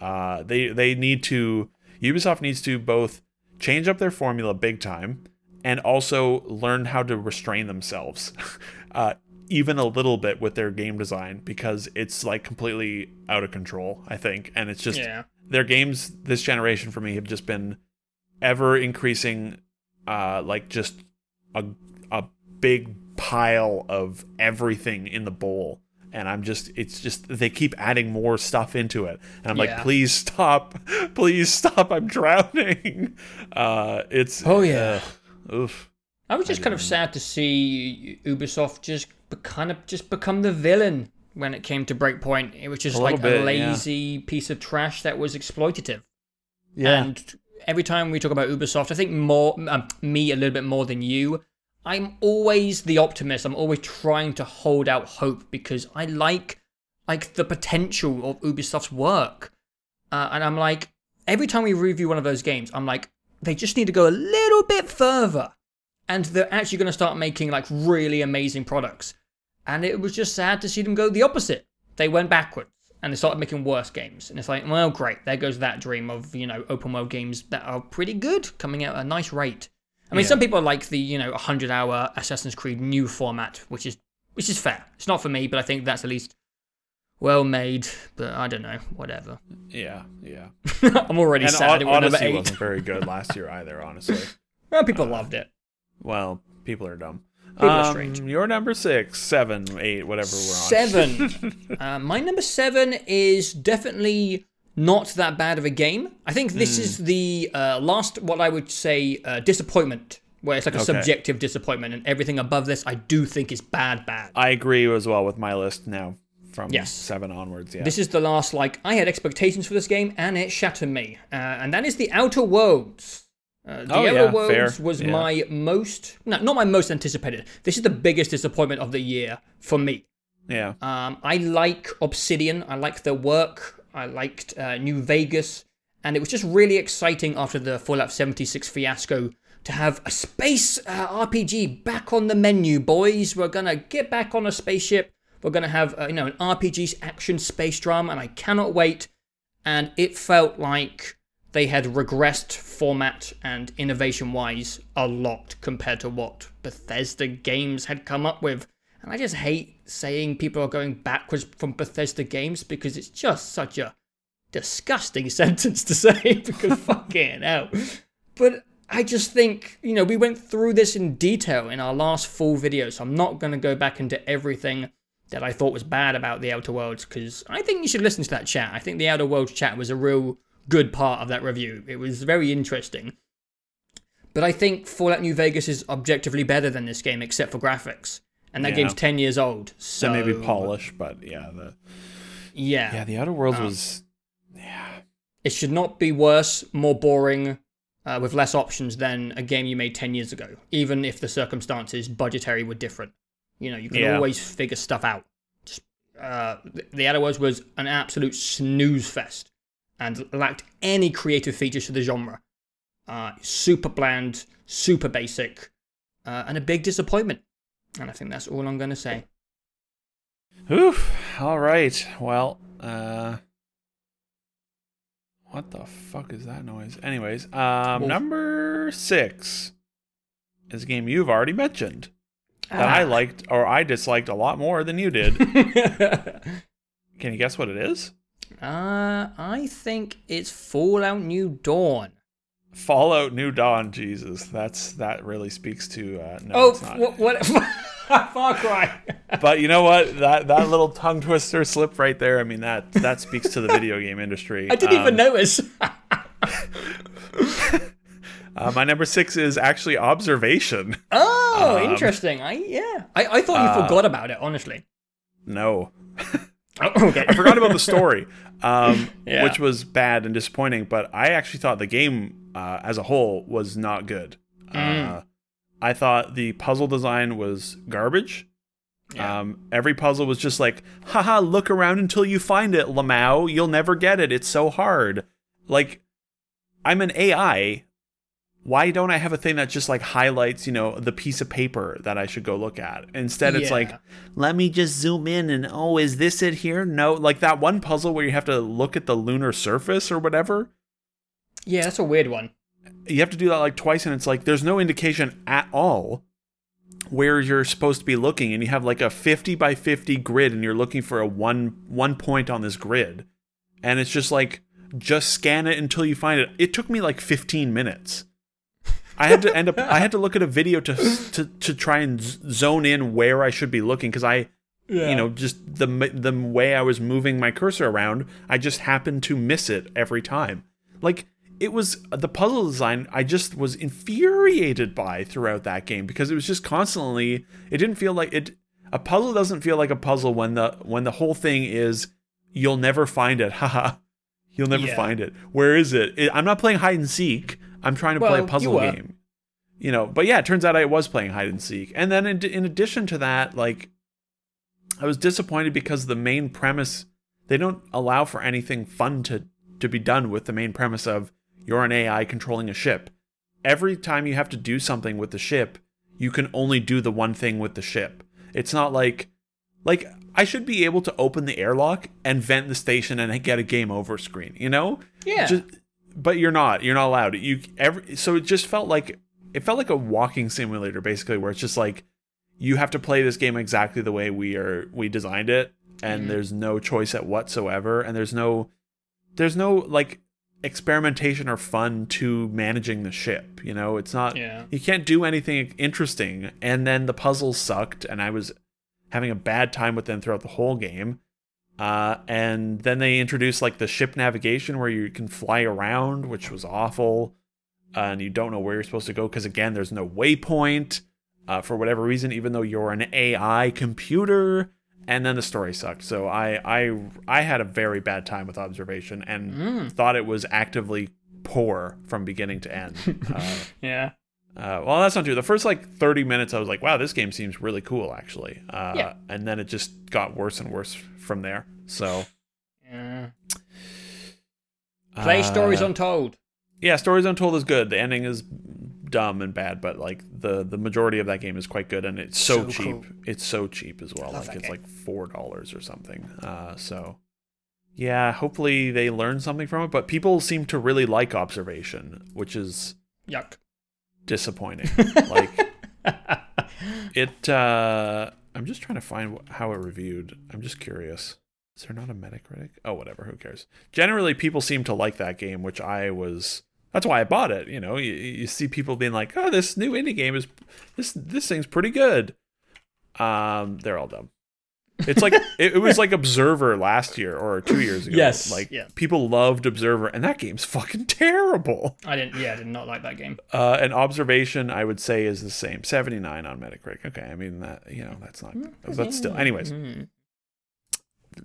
Uh, they they need to Ubisoft needs to both change up their formula big time and also learn how to restrain themselves uh, even a little bit with their game design because it's like completely out of control i think. And it's just Yeah. their games this generation for me have just been ever increasing uh like just a a big pile of everything in the bowl. And i'm just it's just they keep adding more stuff into it. And i'm Yeah. like please stop. Please stop. I'm drowning. Uh it's Oh, yeah. uh, oof I was just kind of sad to see Ubisoft just be- kind of just become the villain when it came to Breakpoint. It was just A like little a bit, yeah. lazy piece of trash that was exploitative. yeah And every time we talk about Ubisoft, I think more um, me a little bit more than you. I'm always the optimist. I'm always trying to hold out hope because I like like the potential of Ubisoft's work. Uh, and I'm like every time we review one of those games, I'm like they just need to go a little bit further, and they're actually going to start making like really amazing products. And it was just sad to see them go the opposite. They went backwards and they started making worse games. And it's like, well, great, there goes that dream of, you know, open world games that are pretty good, coming out at a nice rate. I mean, Yeah. some people like the, you know, 100 hour Assassin's Creed new format, which is which is fair. It's not for me, but I think that's at least well made. But I don't know, whatever. yeah yeah I'm already and sad. Od- it was number odyssey wasn't very good last year either honestly Well, people loved it. well people are dumb People are Um, strange. Your number six, seven, eight, whatever we're on. Seven. uh, my number seven is definitely not that bad of a game. I think this is the uh, last, what I would say, uh, disappointment, where it's like a Okay. subjective disappointment, and everything above this I do think is bad, bad. I agree as well with my list now from Yes. seven onwards. Yeah. This is the last, like, I had expectations for this game, and it shattered me. Uh, and that is The Outer Worlds. Uh, the Oh, Outer yeah, Worlds fair. was Yeah. my most, no, not my most anticipated. This is the biggest disappointment of the year for me. yeah. Um, I like Obsidian. I like their work. I liked uh, New Vegas, and it was just really exciting after the Fallout 76 fiasco to have a space uh, RPG back on the menu, boys. We're gonna get back on a spaceship. We're gonna have uh, you know an RPG action space drama, and I cannot wait. And it felt like they had regressed format and innovation wise a lot compared to what Bethesda games had come up with. And I just hate saying people are going backwards from Bethesda games because it's just such a disgusting sentence to say because fucking hell. But I just think, you know, we went through this in detail in our last full video, so I'm not going to go back into everything that I thought was bad about the Outer Worlds because I think you should listen to that chat. I think the Outer Worlds chat was a real good part of that review. It was very interesting. But I think Fallout New Vegas is objectively better than this game, except for graphics. And that Yeah. game's 10 years old. So and maybe polish, but yeah, the Yeah. yeah, the Outer Worlds Um, was yeah. It should not be worse, more boring, uh, with less options than a game you made 10 years ago, even if the circumstances budgetary were different. You know, you can Yeah. always figure stuff out. Just, uh, the Worlds was an absolute snooze fest and lacked any creative features to the genre. Uh, super bland, super basic, uh, and a big disappointment. And I think that's all I'm going to say. Oof. All right. Well, uh What the fuck is that noise? Anyways, um, number six is a game you've already mentioned that I liked or I disliked a lot more than you did. Can you guess what it is? uh, I think it's Fallout New Dawn. Fallout New Dawn. Jesus, that's that really speaks to. Uh, no, Oh, what? what Far Cry. but you know what? That that little tongue twister slip right there. I mean that that speaks to the video game industry. I didn't even Um, notice. Uh, my number six is actually observation. oh, Um, interesting. I yeah. I, I thought you uh, forgot about it. Honestly. No, Oh, okay. I forgot about the story, um, Yeah. which was bad and disappointing. But I actually thought the game uh, as a whole was not good. Mm. Uh, I thought the puzzle design was garbage. Yeah. Um, every puzzle was just like, haha, look around until you find it, Lamau. You'll never get it. It's so hard. Like, I'm an AI. Why don't I have a thing that just like highlights, you know, the piece of paper that I should go look at? Instead, it's Yeah. like, let me just zoom in and oh, is this it here? No, like that one puzzle where you have to look at the lunar surface or whatever. yeah, that's a weird one. You have to do that like twice, and it's like there's no indication at all where you're supposed to be looking, and you have like a 50 by 50 grid, and you're looking for a one one point on this grid, and it's just like just scan it until you find it. It took me like 15 minutes. I had to end up. I had to look at a video to to to try and zone in where I should be looking because I Yeah. you know just the the way I was moving my cursor around, I just happened to miss it every time. Like it was the puzzle design I just was infuriated by throughout that game because it was just constantly it didn't feel like it a puzzle doesn't feel like a puzzle when the when the whole thing is you'll never find it. Haha. You'll never Yeah. find it. Where is it? it? I'm not playing hide and seek. I'm trying to play a puzzle were. game. You know, but yeah, it turns out I was playing hide and seek. And then in, in addition to that, like I was disappointed because the main premise they don't allow for anything fun to to be done with the main premise of you're an AI controlling a ship. Every time you have to do something with the ship, you can only do the one thing with the ship. It's not like like I should be able to open the airlock and vent the station and get a game over screen, you know? Yeah. Just, but you're not. You're not allowed. You every so it just felt like it felt like a walking simulator basically where it's just like you have to play this game exactly the way we are we designed it and Mhm. there's no choice at whatsoever and there's no there's no like experimentation or fun to managing the ship, you know? It's not yeah. you can't do anything interesting and then the puzzles sucked and i was having a bad time with them throughout the whole game uh, and then they introduced like the ship navigation where you can fly around which was awful uh, and you don't know where you're supposed to go because again there's no waypoint uh, for whatever reason even though you're an ai computer and then the story sucked so i i i had a very bad time with observation and Mm. thought it was actively poor from beginning to end uh, Yeah. uh, well, that's not true. The first like 30 minutes, I was like, wow, this game seems really cool, actually. Uh, Yeah. And then it just got worse and worse from there. So. Yeah. Play uh, stories untold. Yeah, Stories Untold is good. The ending is dumb and bad, but like the the majority of that game is quite good, and it's so, So cheap. cool. It's so cheap as well. Like it's game. like four dollars or something. Uh, so. Yeah, hopefully they learn something from it, but people seem to really like Observation, which is Yuck. disappointing. like it uh i'm just trying to find how it reviewed. I'm just curious. Is there not a metacritic? Oh whatever. Who cares? Generally people seem to like that game which i was that's why i bought it you know? You, you see people being like oh this new indie game is this this thing's pretty good. Um they're all dumb it's like it, it was like observer last year or two years ago Yes, like yeah. people loved observer and that game's fucking terrible I didn't. Yeah, I did not like that game. uh, an observation, I would say, is the same. 79 on Metacritic. Okay, I mean, that, you know, that's not, but still. Anyways, Mhm.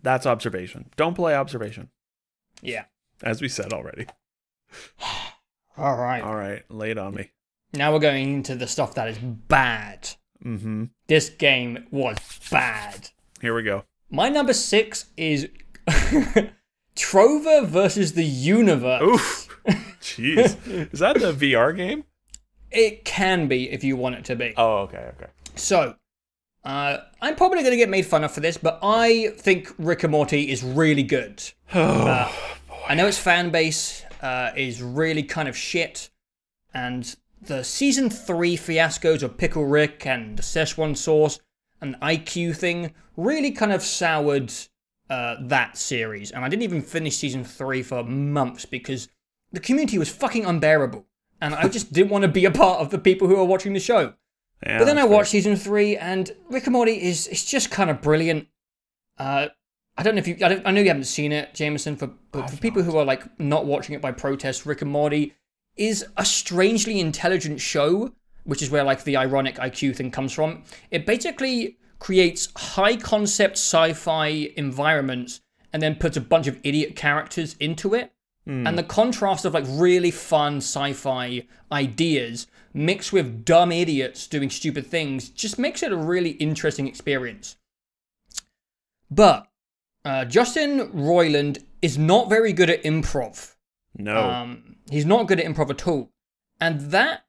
that's observation. Don't play observation, Yeah. as we said already. All right. All right, lay it on me. Now we're going into the stuff that is bad. Mm hmm. This game was bad. Here we go. My number six is Trover versus the Universe. Oof. Jeez. is that the VR game? It can be if you want it to be. Oh, okay, okay. So, uh, I'm probably going to get made fun of for this, but I think Rick and Morty is really good. Oh, Uh, I know its fan base uh, is really kind of shit, and the season three fiascos of Pickle Rick and the Szechuan sauce and the IQ thing really kind of soured uh, that series. And I didn't even finish season three for months because the community was fucking unbearable, and I just didn't want to be a part of the people who are watching the show. Yeah, But then I watched season three, and Rick and Morty is it's just kind of brilliant. Uh, I don't know if you, I, don't, I know you haven't seen it, Jameson. For but for people who are like not watching it by protest, Rick and Morty is a strangely intelligent show, which is where like the ironic IQ thing comes from. It basically creates high concept sci-fi environments and then puts a bunch of idiot characters into it. And the contrast of like really fun sci-fi ideas mixed with dumb idiots doing stupid things just makes it a really interesting experience. But uh, Justin Roiland is not very good at improv. No. Um, he's not good at improv at all, and that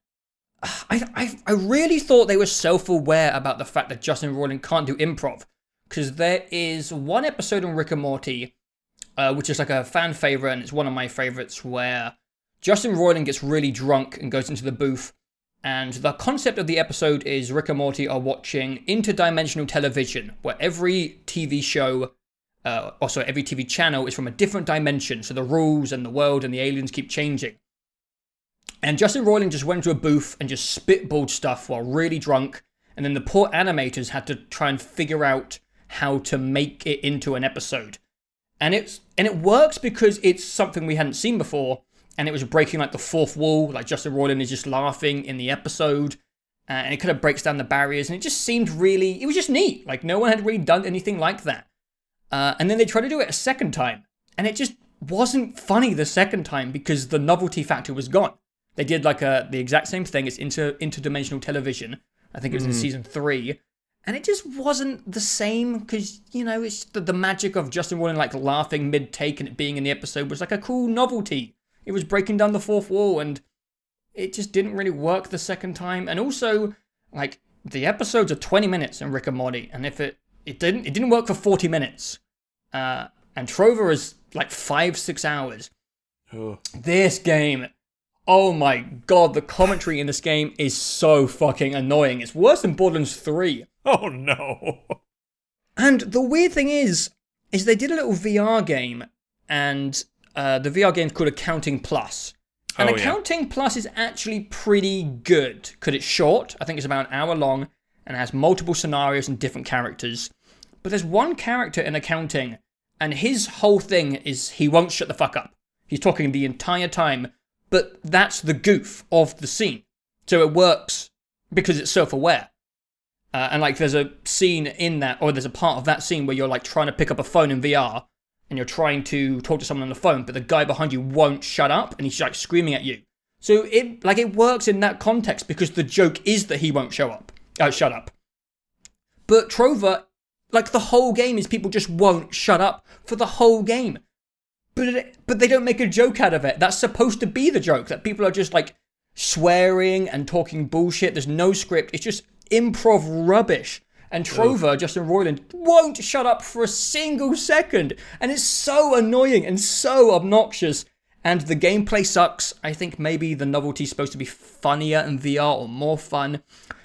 I I, I really thought they were self-aware about the fact that Justin Roiland can't do improv, because there is one episode on Rick and Morty, uh, which is like a fan favorite, and it's one of my favorites, where Justin Roiland gets really drunk and goes into the booth. And the concept of the episode is Rick and Morty are watching interdimensional television, where every TV show uh, also every TV channel is from a different dimension, so the rules and the world and the aliens keep changing. And Justin Roiland just went to a booth and just spitballed stuff while really drunk, and then the poor animators had to try and figure out how to make it into an episode. And it's and it works because it's something we hadn't seen before, and it was breaking like the fourth wall, like Justin Roiland is just laughing in the episode, uh, and it kind of breaks down the barriers, and it just seemed really, it was just neat. Like no one had really done anything like that. Uh, and then they tried to do it a second time, and it just wasn't funny the second time because the novelty factor was gone. They did like a the exact same thing. It's inter interdimensional television. I think it was in season three, and it just wasn't the same because you know it's the, the magic of Justin Roiland like laughing mid take and it being in the episode was like a cool novelty. It was breaking down the fourth wall, and it just didn't really work the second time. And also, like the episodes are twenty minutes in Rick and Morty, and if it it didn't it didn't work for forty minutes, uh, and Trover is like five six hours. Ugh. This game, oh my god, the commentary in this game is so fucking annoying. It's worse than Borderlands 3. Oh no. And the weird thing is, is they did a little VR game, and uh, the VR game's called Accounting Plus. And Oh, yeah. Accounting Plus is actually pretty good because it's short. I think it's about an hour long and has multiple scenarios and different characters. But there's one character in accounting, and his whole thing is he won't shut the fuck up. He's talking the entire time, but that's the goof of the scene. So it works because it's self aware. Uh, and like there's a scene in that, or there's a part of that scene where you're like trying to pick up a phone in VR and you're trying to talk to someone on the phone, but the guy behind you won't shut up and he's like screaming at you. So it like it works in that context because the joke is that he won't show up, uh, shut up. But Trover, like the whole game is people just won't shut up for the whole game. But it, but they don't make a joke out of it. That's supposed to be the joke that people are just like swearing and talking bullshit. There's no script. It's just improv rubbish. And Trover, Justin Roiland, won't shut up for a single second. And it's so annoying and so obnoxious. And the gameplay sucks. I think maybe the novelty's supposed to be funnier in VR or more fun.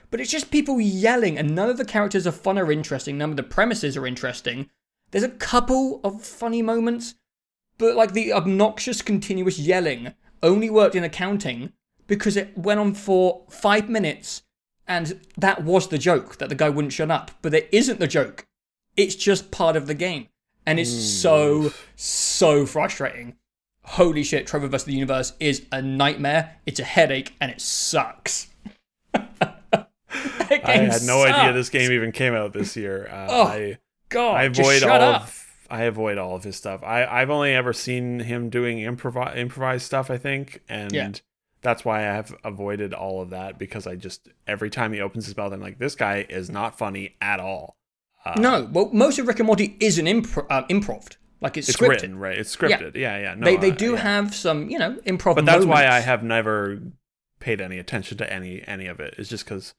But it's just people yelling, and none of the characters are fun or interesting. None of the premises are interesting. There's a couple of funny moments, but like the obnoxious continuous yelling only worked in accounting because it went on for five minutes and that was the joke that the guy wouldn't shut up. But it isn't the joke. It's just part of the game. And it's so so frustrating. Holy shit Trover vs. the universe is a nightmare. It's a headache and it sucks. I had no idea this game even came out this year. Uh, Oh, I god I just avoid shut all up. of I avoid all of his stuff. I I've only ever seen him doing improv improvised stuff. I think, and Yeah. that's why I have avoided all of that because I just every time he opens his mouth, I'm like, this guy is not funny at all. Uh, no well most of rick and morty isn't impro- uh, improv like it's, it's scripted written right. It's scripted. Yeah, yeah. no, they, they uh, do yeah. have some you know improv but that's why I have never paid any attention to any any of it. It's just because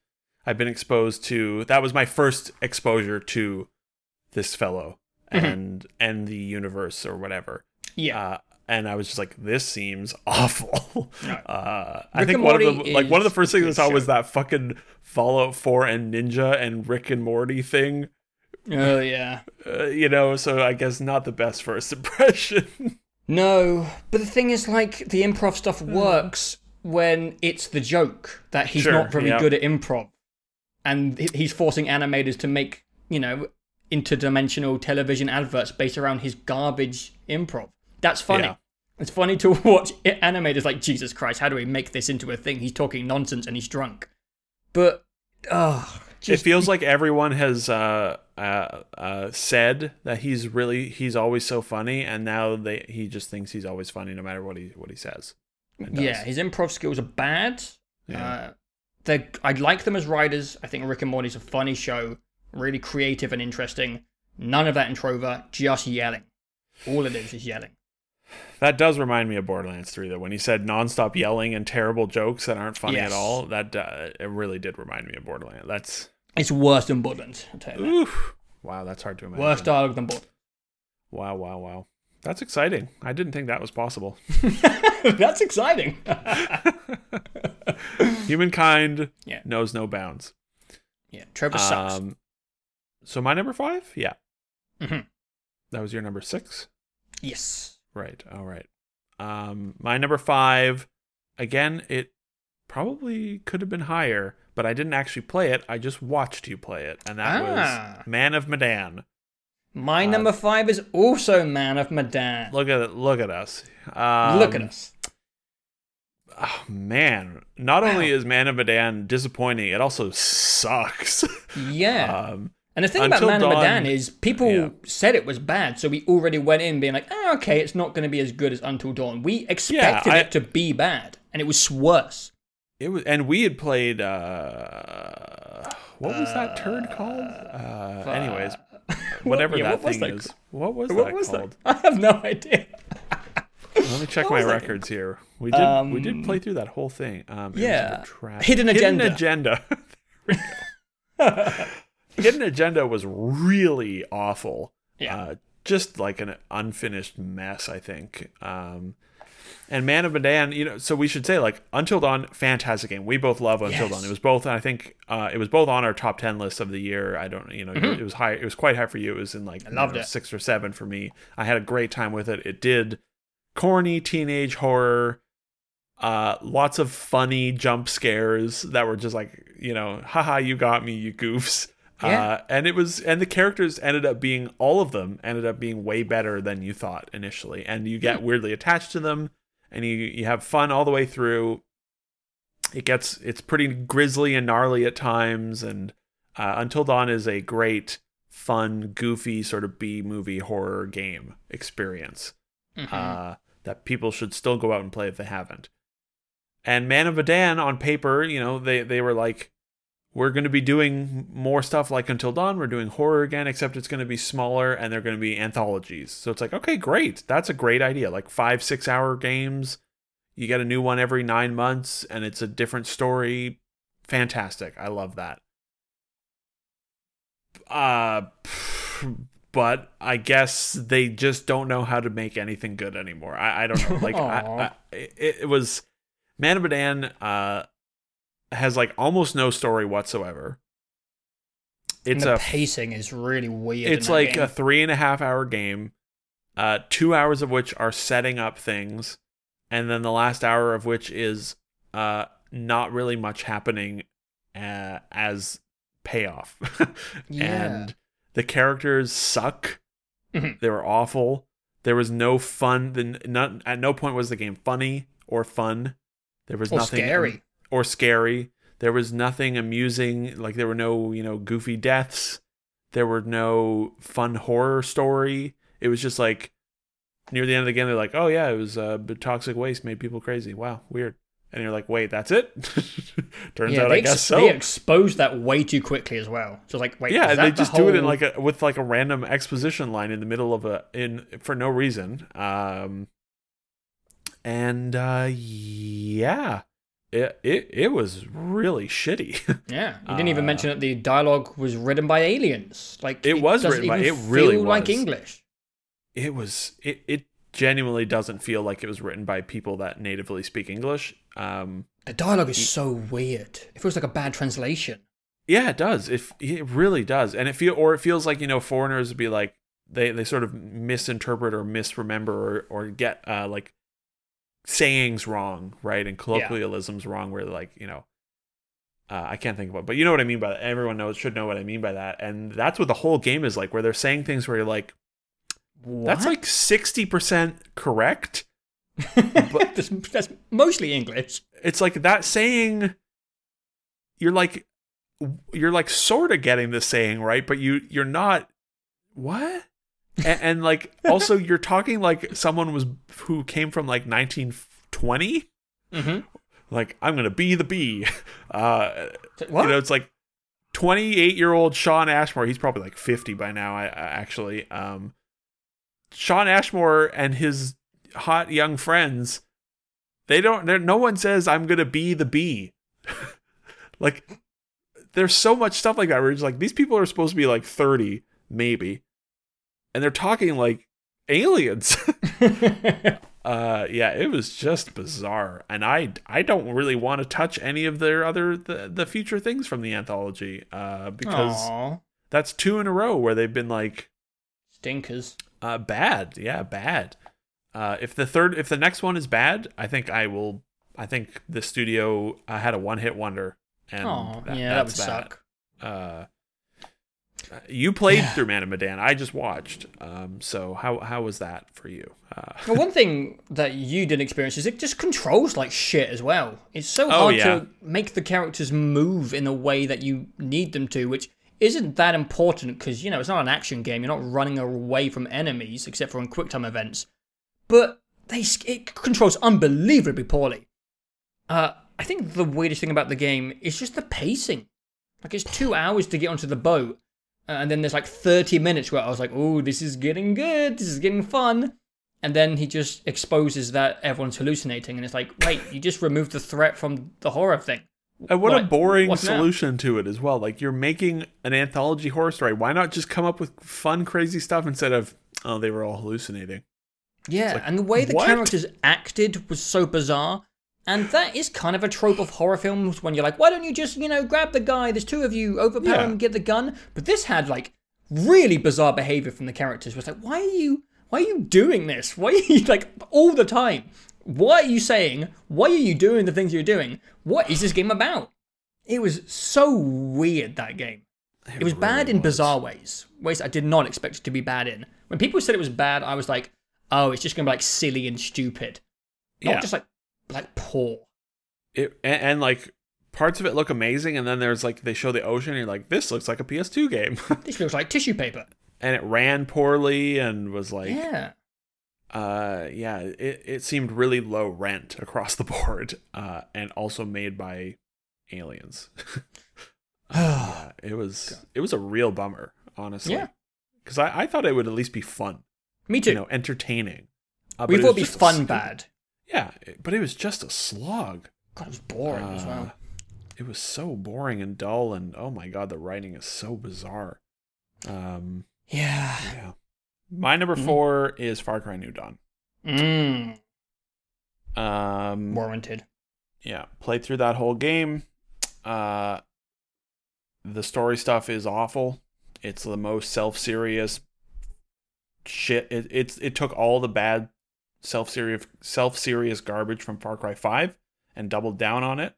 I've been exposed to that was my first exposure to this fellow Mm-hmm. and and the universe or whatever. yeah Uh, and I was just like, this seems awful. Right. Uh, I think one of the like one of the first things I saw was that fucking Fallout 4 and Ninja and Rick and Morty thing. Oh yeah. Uh, you know, so I guess not the best first impression. No, but the thing is, like, the improv stuff Hmm. works when it's the joke that he's Sure, not very yeah. good at improv. And he's forcing animators to make, you know, interdimensional television adverts based around his garbage improv. That's funny. Yeah. It's funny to watch animators like, Jesus Christ, how do we make this into a thing? He's talking nonsense and he's drunk. But, oh, just. it feels like everyone has uh, uh, uh, said that he's really he's always so funny, and now they he just thinks he's always funny no matter what he what he says. yeah, his improv skills are bad. Yeah. Uh, I like them as writers. I think Rick and Morty's a funny show, really creative and interesting. None of that in just yelling. All it is is yelling. That does remind me of Borderlands 3, though. When he said nonstop yelling and terrible jokes that aren't funny Yes. at all, that uh, it really did remind me of Borderlands. That's It's worse than Borderlands. I'll tell you that. oof. Wow, that's hard to imagine. Worse dialogue than Borderlands. Wow, wow, wow. That's exciting. I didn't think that was possible. That's exciting. Humankind Yeah. knows no bounds. yeah, Trover sucks. So my number five, yeah, Mhm. that was your number six. Yes. Right. All right. Um, my number five, again, it probably could have been higher, but I didn't actually play it. I just watched you play it, and that Ah. was Man of Medan. My Uh, number five is also Man of Medan. Look at it. Look at us. Um, Look at us. Oh, man, not Wow. only is Man of Medan disappointing, it also sucks. Yeah. um, And the thing about Until Man of Dawn- Medan is people yeah. said it was bad, so we already went in being like, oh, okay, it's not going to be as good as Until Dawn. We expected I- it to be bad, and it was worse. it was, and we had played. Uh, what was that turd called? Uh, anyways, whatever yeah, that thing that is. What was What that was called? that? I have no idea. Let me check What my that? records here. We did. we Um, did play through that whole thing. Um, yeah. Hidden Agenda. Hidden agenda. Hidden agenda was really awful. Yeah. Uh, just like an unfinished mess, I think. Um, and Man of Medan, you know, so we should say like Until Dawn, fantastic game. We both love Until Yes. Dawn. It was both, I think, uh, it was both on our top ten list of the year. I don't, you know, it was high. It was quite high for you. It was in like I Mm-hmm. loved know, it. six or seven for me. I had a great time with it. It did corny teenage horror. Uh, lots of funny jump scares that were just like, you know, haha, you got me, you goofs. Yeah. Uh, and it was, and the characters ended up being, all of them ended up being way better than you thought initially. And you Hmm. get weirdly attached to them and you, you have fun all the way through. It gets, it's pretty grisly and gnarly at times. And uh, Until Dawn is a great, fun, goofy sort of B movie horror game experience Mhm. uh, that people should still go out and play if they haven't. And Man of Medan on paper, you know, they they were like, we're going to be doing more stuff like Until Dawn. We're doing horror again, except it's going to be smaller and they're going to be anthologies. So it's like, okay, great, that's a great idea. Like five six hour games, you get a new one every nine months, and it's a different story. Fantastic, I love that. Uh, but I guess they just don't know how to make anything good anymore. I, I don't know. Like I, I, it, it was Man of Medan uh has like almost no story whatsoever. And It's the a pacing is really weird. it's like game. a three and a half hour game, uh, two hours of which are setting up things, and then the last hour of which is uh, not really much happening uh, as payoff. Yeah. And the characters suck. Mhm. They were awful. There was no fun. The, not, at no point was the game funny or fun. There was or nothing scary. Or scary. There was nothing amusing. Like there were no, you know, goofy deaths. There were no fun horror story. It was just like near the end of the game, they're like, "Oh yeah, it was uh, toxic waste made people crazy. Wow, weird." And you're like, "Wait, that's it?" Turns yeah, out, they, I guess ex- so. they exposed that way too quickly as well. So it's like, wait, yeah, they the just do it in like a with like a random exposition line in the middle of a in for no reason. Um, and uh, yeah, it it it was really shitty. Yeah, you didn't even Uh, mention that the dialogue was written by aliens. Like It was doesn't written by- it really feel like was. English. it was it it genuinely doesn't feel like it was written by people that natively speak English. Um, The dialogue is so weird. It feels like a bad translation. yeah, it does. It it really does, and it feel or it feels like you know foreigners would be like they they sort of misinterpret or misremember or or get uh like sayings wrong, right, and colloquialisms wrong, where like you know. Uh, I can't think of it, but you know what I mean by that. Everyone knows should know what I mean by that, and that's what the whole game is like, where they're saying things where you're like, "That's like sixty percent correct." but that's, that's mostly English. it's like that saying you're like you're like sort of getting the saying right but you you're not what and, and like also you're talking like someone was who came from like 1920 Mm-hmm. like i'm gonna be the bee uh What? you know it's like 28 year old Shawn Ashmore. He's probably like 50 by now I, I actually. Um Shawn Ashmore and his hot young friends they don't there no one says i'm gonna be the bee like there's so much stuff like that where it's like these people are supposed to be like 30 maybe and they're talking like aliens. Uh yeah it was just bizarre and i i don't really want to touch any of their other the, the future things from the anthology uh because Aw, that's two in a row where they've been like stinkers. uh bad. Yeah bad. Uh if the third if the next one is bad i think i will i think the studio uh, had a one-hit wonder and Oh, that- yeah, that would that's suck. uh you played Yeah. through Man of Medan. I just watched. Um, so how how was that for you? Uh, Well, one thing that you didn't experience is it just controls like shit as well. It's so Oh, hard yeah. to make the characters move in the way that you need them to, which isn't that important because you know it's not an action game. You're not running away from enemies except for in quick time events. But they it controls unbelievably poorly. Uh, I think the weirdest thing about the game is just the pacing. Like it's two hours to get onto the boat, and then there's like 30 minutes where I was like, "Oh, this is getting good. This is getting fun." And then he just exposes that everyone's hallucinating, and it's like, wait, you just removed the threat from the horror thing. and what, a boring now? solution to it as well. Like you're making an anthology horror story. Why not just come up with fun, crazy stuff instead of oh they were all hallucinating? Yeah, like, and the way the what? characters acted was so bizarre. And that is kind of a trope of horror films when you're like, why don't you just, you know, grab the guy, there's two of you, overpower Yeah. him, get the gun. But this had like really bizarre behavior from the characters. It was like, why are you why are you doing this? Why are you like all the time? What are you saying? Why are you doing the things you're doing? What is this game about? It was so weird that game. It was bad in was. bizarre ways, ways I did not expect it to be bad in. When people said it was bad, I was like, oh, it's just gonna be like silly and stupid. Not Yeah. just like like poor. It and, and like parts of it look amazing, and then there's like they show the ocean, and you're like this looks like a PS2 game, This looks like tissue paper. and it ran poorly and was like yeah. uh yeah it, it seemed really low rent across the board uh and also made by aliens yeah it was it was a real bummer honestly Yeah. because I, I thought it would at least be fun Me too. you know entertaining uh, we thought it'd be was just a fun s- bad. Yeah but it was just a slog God, it was boring as Uh, well. it was so boring and dull and oh my god the writing is so bizarre um Yeah. yeah my number Mhm. four is far cry new dawn Mmm. um Warranted. yeah played through that whole game uh the story stuff is awful it's the most self-serious shit it, it's it took all the bad self-serious self-serious garbage from far cry 5 and doubled down on it.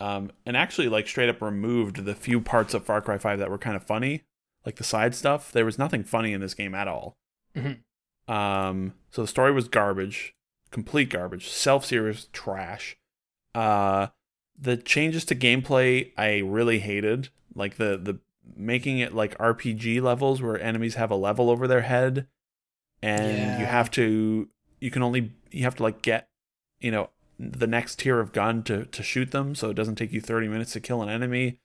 Um and actually like straight up removed the few parts of far cry 5 that were kind of funny like the side stuff. There was nothing funny in this game at all. Mhm. um so the story was garbage complete garbage self-serious trash. Uh the changes to gameplay I really hated, like the the making it like RPG levels where enemies have a level over their head and you have to you can only you have to like get, you know, the next tier of gun to to shoot them so it doesn't take you 30 minutes to kill an enemy.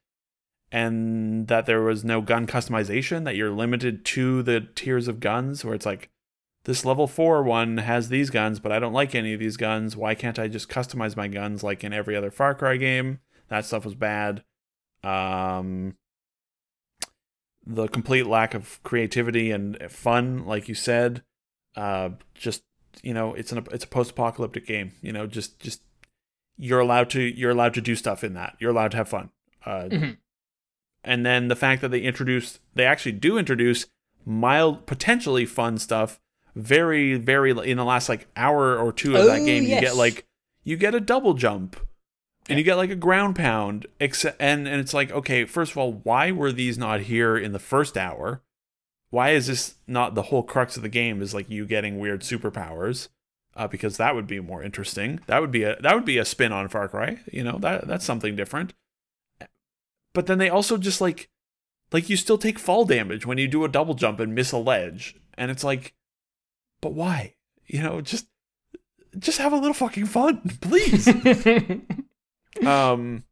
And that there was no gun customization that you're limited to the tiers of guns where it's like this level 4 one has these guns but I don't like any of these guns. Why can't I just customize my guns like in every other Far Cry game? That stuff was bad. Um the complete lack of creativity and fun like you said uh just you know, it's an it's a post-apocalyptic game. You know, just just you're allowed to you're allowed to do stuff in that. You're allowed to have fun. Uh, Mhm. And then the fact that they introduce they actually do introduce mild, potentially fun stuff. Very very in the last like hour or two of that Oh, game, you get like you get a double jump and you get like a ground pound except and and it's like okay first of all why were these not here in the first hour why is this not the whole crux of the game is like you getting weird superpowers? Uh, because that would be more interesting. That would be a that would be a spin on far cry you know? That that's something different. But then they also just like like you still take fall damage when you do a double jump and miss a ledge. And it's like but why? You know just just have a little fucking fun please. Um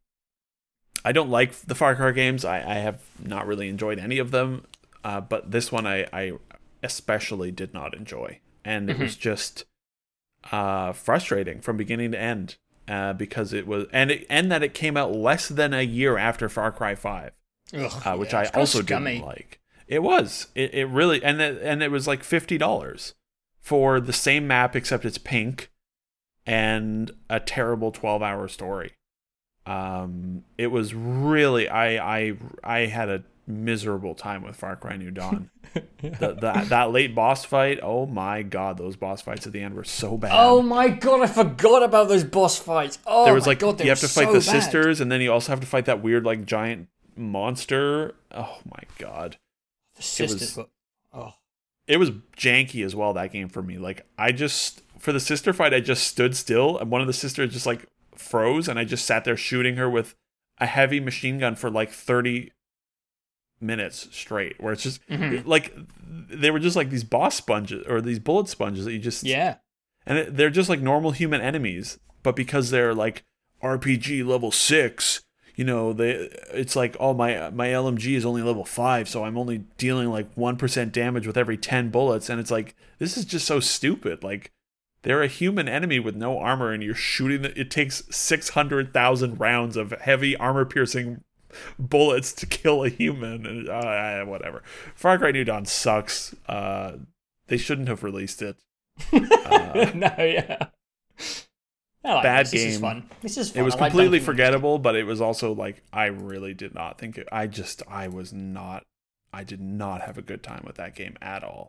i don't like the far cry games. I, I have not really enjoyed any of them uh, but this one I, I especially did not enjoy. And it was just uh frustrating from beginning to end uh because it was and it, and that it came out less than a year after far cry 5 Ugh, uh, which yeah, i also scummy. didn't like. It was. It, it really and it, and it was like $50 for the same map except it's pink and a terrible 12 hour story. Um it was really i i i had a miserable time with far cry new dawn the, the, that late boss fight oh my god those boss fights at the end were so bad Oh my god, I forgot about those boss fights. Oh there was my like god, you have to fight so the bad. sisters and then you also have to fight that weird like giant monster oh my god The sisters was- Oh. it was janky as well that game for me like i just for the sister fight i just stood still and one of the sisters just like froze and i just sat there shooting her with a heavy machine gun for like 30 minutes straight where it's just Mhm. like they were just like these boss sponges or these bullet sponges that you just Yeah. and it, they're just like normal human enemies but because they're like rpg level 6 you know they it's like oh my my lmg is only level 5 so i'm only dealing like 1% damage with every 10 bullets and it's like this is just so stupid like they're a human enemy with no armor and you're shooting the, it takes 600,000 rounds of heavy armor piercing bullets to kill a human and uh, whatever far cry new dawn sucks uh they shouldn't have released it Uh, no, yeah. Like Bad this. This is game. fun. This is fun. It was I completely Kong. forgettable, but it was also like I really did not think it. I just I was not. I did not have a good time with that game at all.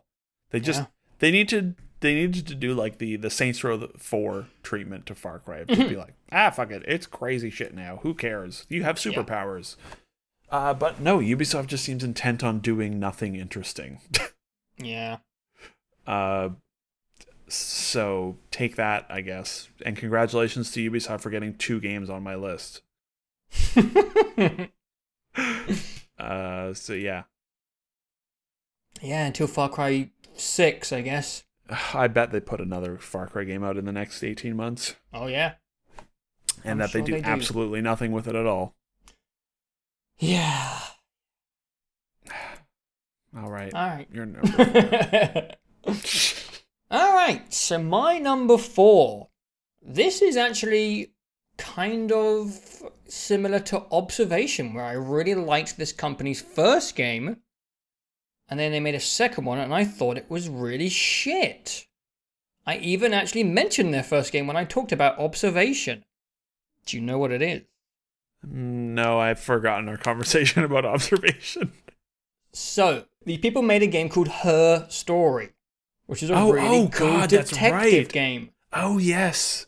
They just Yeah. they need to they needed to do like the the Saints Row Four treatment to Far Cry. Just be like ah fuck it, it's crazy shit now. Who cares? You have Yeah. superpowers. Uh, but no, Ubisoft just seems intent on doing nothing interesting. Yeah. Uh, so take that, I guess. And congratulations to Ubisoft for getting two games on my list. Uh, so yeah, yeah, until Far Cry 6, I guess. I bet they put another Far Cry game out in the next eighteen months, Oh, yeah. and I'm that sure they do they do. absolutely nothing with it at all. Yeah. All right, All right. you're number. All right, so my number four. This is actually kind of similar to Observation, where I really liked this company's first game, and then they made a second one, and I thought it was really shit. I even actually mentioned their first game when I talked about Observation. Do you know what it is? no, I've forgotten our conversation about observation. So, the people made a game called Her Story, which is a Oh, really oh, cool God, detective right. game. Oh yes,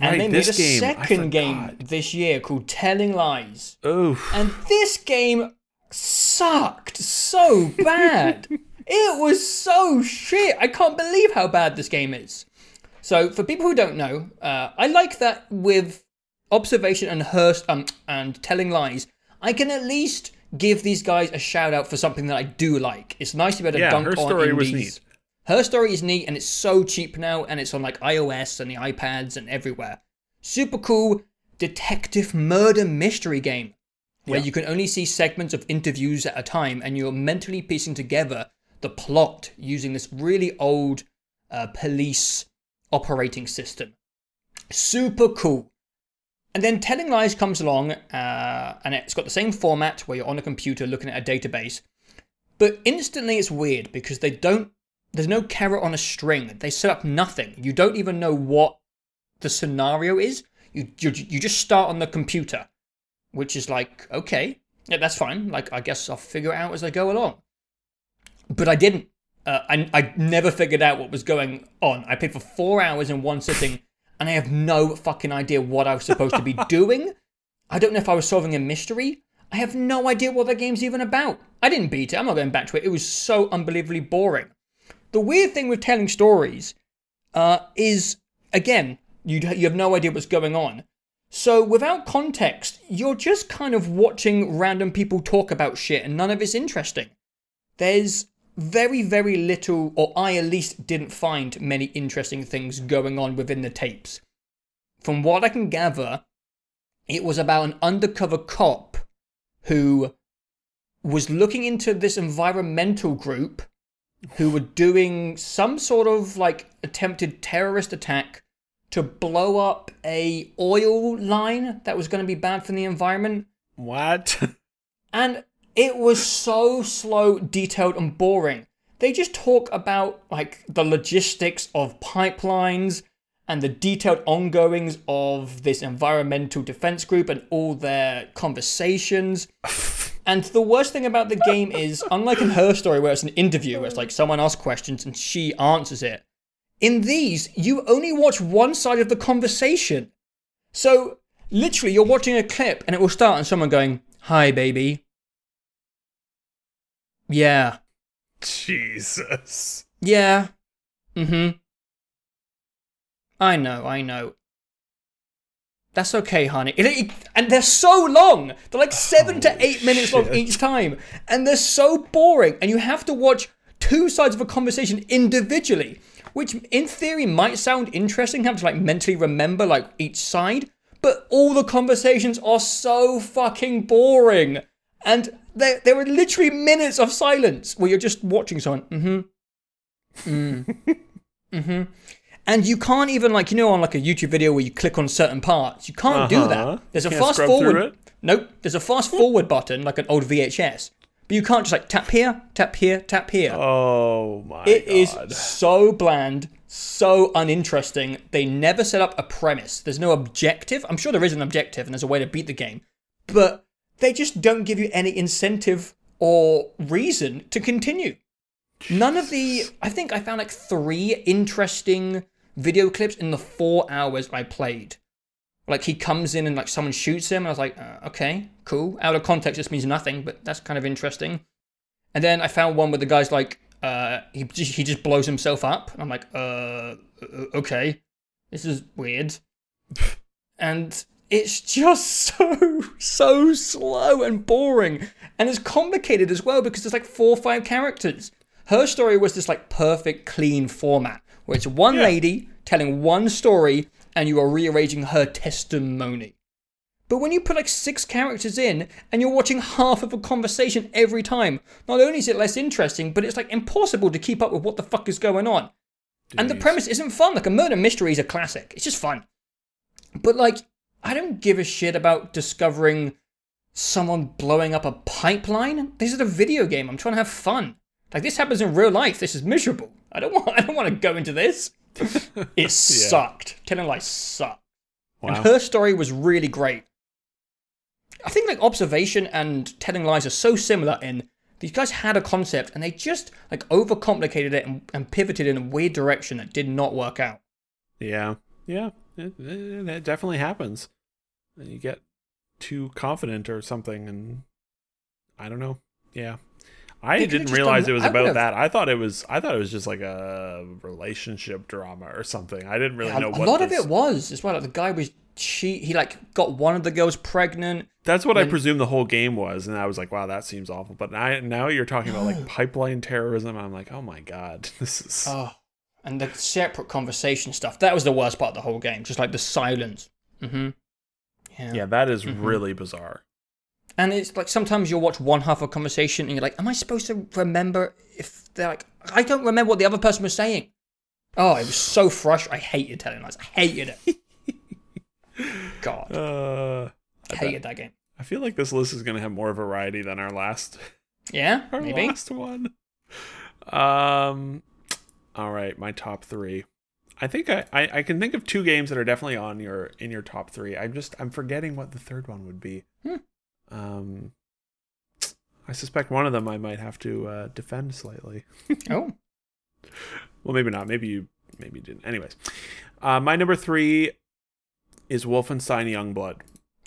And right. they made this a game. Second game this year called Telling Lies. Oof. And this game sucked so bad. it was so shit. I can't believe how bad this game is. So, for people who don't know, uh, I like that with observation and Her Story um, and telling lies, I can at least give these guys a shout out for something that I do like. It's nice to be able to Yeah, dunk Her on Story was neat. Her story is neat and it's so cheap now and it's on like iOS and the iPads and everywhere. Super cool detective murder mystery game where Yeah. you can only see segments of interviews at a time and you're mentally piecing together the plot using this really old uh, police operating system. Super cool. And then Telling Lies comes along, uh, and it's got the same format where you're on a computer looking at a database. But instantly it's weird because they don't there's no carrot on a string. They set up nothing. You don't even know what the scenario is. You you, you just start on the computer, which is like okay, yeah, that's fine. Like I guess I'll figure it out as I go along. But I didn't. Uh, I I never figured out what was going on. I played for four hours in one sitting, and I have no fucking idea what I was supposed to be doing. I don't know if I was solving a mystery. I have no idea what the game's even about. I didn't beat it. I'm not going back to it. It was so unbelievably boring. The weird thing with telling stories uh, is, again, you you have no idea what's going on. So without context, you're just kind of watching random people talk about shit, and none of it's interesting. There's very very little, or I at least didn't find many interesting things going on within the tapes. From what I can gather, it was about an undercover cop who was looking into this environmental group who were doing some sort of like attempted terrorist attack to blow up a oil line that was going to be bad for the environment. What? And it was so slow, detailed, and boring. They just talk about like the logistics of pipelines and the detailed ongoings of this environmental defense group and all their conversations. and the worst thing about the game is, unlike in her story where it's an interview, where it's like someone asks questions and she answers it, in these, you only watch one side of the conversation. So, literally, you're watching a clip and it will start and someone going, Hi, baby. Yeah. Jesus. Yeah. Mm hmm. I know, I know. That's okay, honey. It, it, and they're so long. They're like seven to eight minutes long each time. And they're so boring. And you have to watch two sides of a conversation individually, which in theory might sound interesting, have to like mentally remember like each side. But all the conversations are so fucking boring. And there, there are literally minutes of silence where you're just watching someone. Mm-hmm. Mm. mm-hmm. And you can't even like you know on like a YouTube video where you click on certain parts. You can't do Uh-huh. that. There's a Can't fast forward. Nope. There's a fast forward button like an old VHS. But you can't just like tap here, tap here, tap here. Oh my It is god. so bland, so uninteresting. They never set up a premise. There's no objective. I'm sure there is an objective and there's a way to beat the game, but they just don't give you any incentive or reason to continue. None of the. I think I found like three interesting video clips in the four hours I played. Like he comes in and like someone shoots him, and I was like, uh, okay, cool. Out of context, this means nothing, but that's kind of interesting. And then I found one where the guy's like, uh, he just, he just blows himself up. And I'm like, uh, okay, this is weird. and it's just so so slow and boring, and it's complicated as well because there's like four or five characters. Her story was this like perfect clean format where it's one Yeah. lady telling one story and you are rearranging her testimony. But when you put like six characters in and you're watching half of a conversation every time, not only is it less interesting, but it's like impossible to keep up with what the fuck is going on. And the premise isn't fun. Like a murder mystery is a classic. It's just fun. But like, I don't give a shit about discovering someone blowing up a pipeline. This is a video game. I'm trying to have fun. Like this happens in real life. This is miserable. I don't want. I don't want to go into this. It sucked. Telling lies sucked. And her story was really great. I think like observation and telling lies are so similar in these guys had a concept and they just like overcomplicated it and, and pivoted in a weird direction that did not work out. Yeah, yeah, it, it, it definitely happens. You get too confident or something, and I don't know. Yeah, I They didn't realize done- it was about that. I thought it was. I thought it was just like a relationship drama or something. I didn't really a, know a what. A lot of this- it was as well. Like the guy was she he like got one of the girls pregnant. That's what I presume the whole game was, and I was like, "Wow, that seems awful." But I, now you're talking about like pipeline terrorism. I'm like, "Oh my god, this is." Oh, and the separate conversation stuff. That was the worst part of the whole game. Just like the silence. Mm-hmm. Yeah. yeah, that is Mhm. really bizarre. And it's like sometimes you'll watch one half of a conversation and you're like, am I supposed to remember if they're like, I don't remember what the other person was saying. Oh, it was so frustrating. I hated telling lies. I hated it. God, Uh, I hated that game. I feel like this list is going to have more variety than our last Yeah, our maybe. last one. Um, All right, my top three. I think I, I, I can think of two games that are definitely on your in your top three. I'm just I'm forgetting what the third one would be. Hmm. Um, I suspect one of them I might have to uh, defend slightly. Oh. Well, maybe not. Maybe you maybe you didn't. Anyways, uh, my number three is Wolfenstein Youngblood.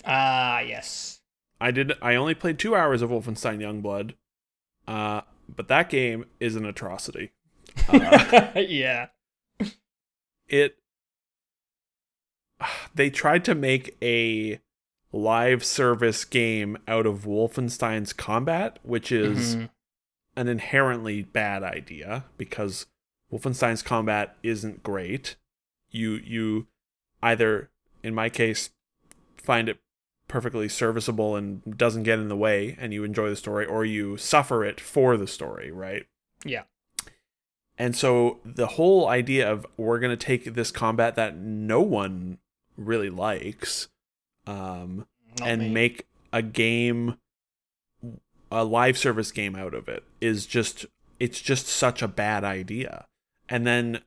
Ah, yes. I did. I only played two hours of Wolfenstein Youngblood, uh, but that game is an atrocity. Uh, yeah. it. They tried to make a live service game out of Wolfenstein's combat, which is Mhm. an inherently bad idea because Wolfenstein's combat isn't great. You you either in my case find it perfectly serviceable and doesn't get in the way and you enjoy the story or you suffer it for the story, right? Yeah. And so the whole idea of we're going to take this combat that no one really likes um Not and me. make a game a live service game out of it is just it's just such a bad idea. And then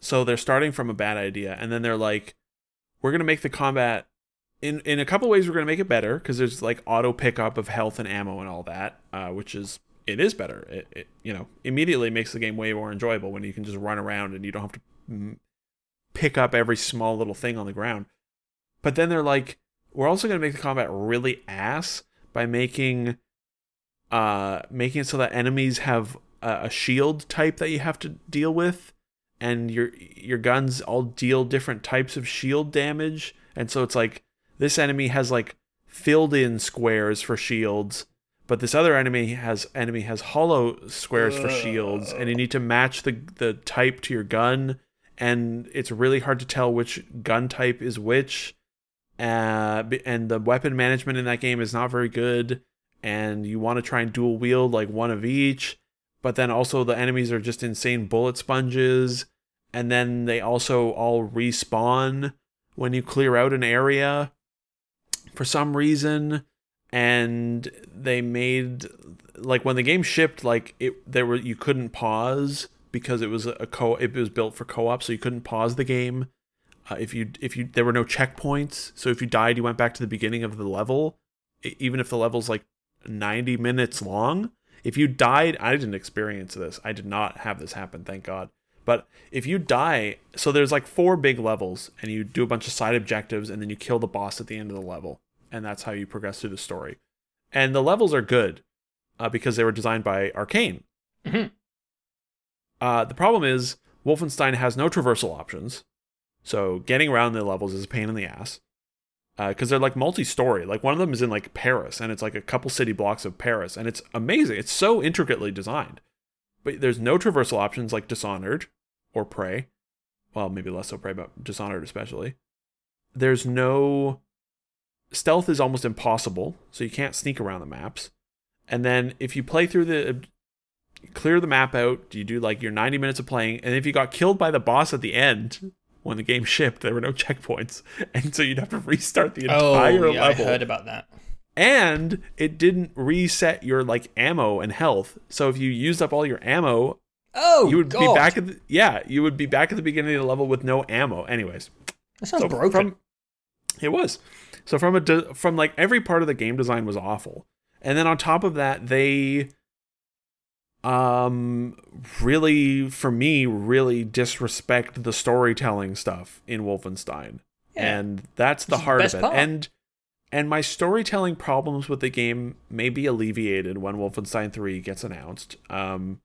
so they're starting from a bad idea and then they're like we're going to make the combat in in a couple ways we're going to make it better because there's like auto pickup of health and ammo and all that uh, which is it is better. It, it you know immediately makes the game way more enjoyable when you can just run around and you don't have to pick up every small little thing on the ground. But then they're like we're also going to make the combat really ass by making uh making it so that enemies have a, a shield type that you have to deal with and your your guns all deal different types of shield damage and so it's like this enemy has like filled in squares for shields but this other enemy has enemy has hollow squares for shields and you need to match the the type to your gun and it's really hard to tell which gun type is which uh, and the weapon management in that game is not very good and you want to try and dual wield like one of each but then also the enemies are just insane bullet sponges and then they also all respawn when you clear out an area for some reason and they made like when the game shipped like it there were you couldn't pause because it was a co it was built for co-op so you couldn't pause the game uh, if you if you there were no checkpoints so if you died you went back to the beginning of the level even if the level's like 90 minutes long. If you died i didn't experience this. I did not have this happen thank god. But if you die so there's like four big levels and you do a bunch of side objectives and then you kill the boss at the end of the level. And that's how you progress through the story. And the levels are good uh, because they were designed by Arkane. Mhm. uh, the problem is wolfenstein has no traversal options so getting around the levels is a pain in the ass uh, because they're like multi-story. Like one of them is in like Paris, and it's like a couple city blocks of Paris, and it's amazing. It's so intricately designed, but there's no traversal options like Dishonored or Prey. Well, maybe less so Prey, but Dishonored especially. There's no stealth is almost impossible, so you can't sneak around the maps. And then if you play through the clear the map out, you do like your 90 minutes of playing, and if you got killed by the boss at the end when the game shipped, there were no checkpoints, and so you'd have to restart the Oh, entire yeah, I level. heard about that. and it didn't reset your like ammo and health. So if you used up all your ammo, Oh, you would God. be back at the, yeah, you would be back at the beginning of the level with no ammo. Anyways, That sounds so broken. From, it was. So from a de- from like every part of the game design was awful, and then on top of that, they um really for me really disrespect the storytelling stuff in Wolfenstein, Yeah. and that's the This is the heart of it. part. And and my storytelling problems with the game may be alleviated when Wolfenstein 3 gets announced. Um,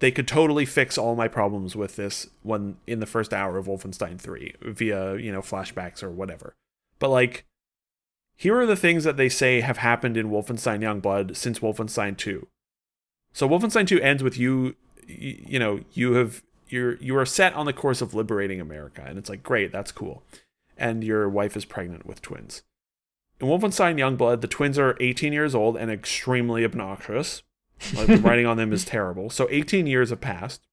they could totally fix all my problems with this when in the first hour of Wolfenstein 3 via, you know, flashbacks or whatever. But like here are the things that they say have happened in Wolfenstein Youngblood since Wolfenstein 2. So Wolfenstein 2 ends with you you, know, you have you're you are set on the course of liberating America and it's like great, that's cool. And your wife is pregnant with twins. In Wolfenstein Youngblood, the twins are 18 years old and extremely obnoxious. Like the writing on them is terrible. So 18 years have passed.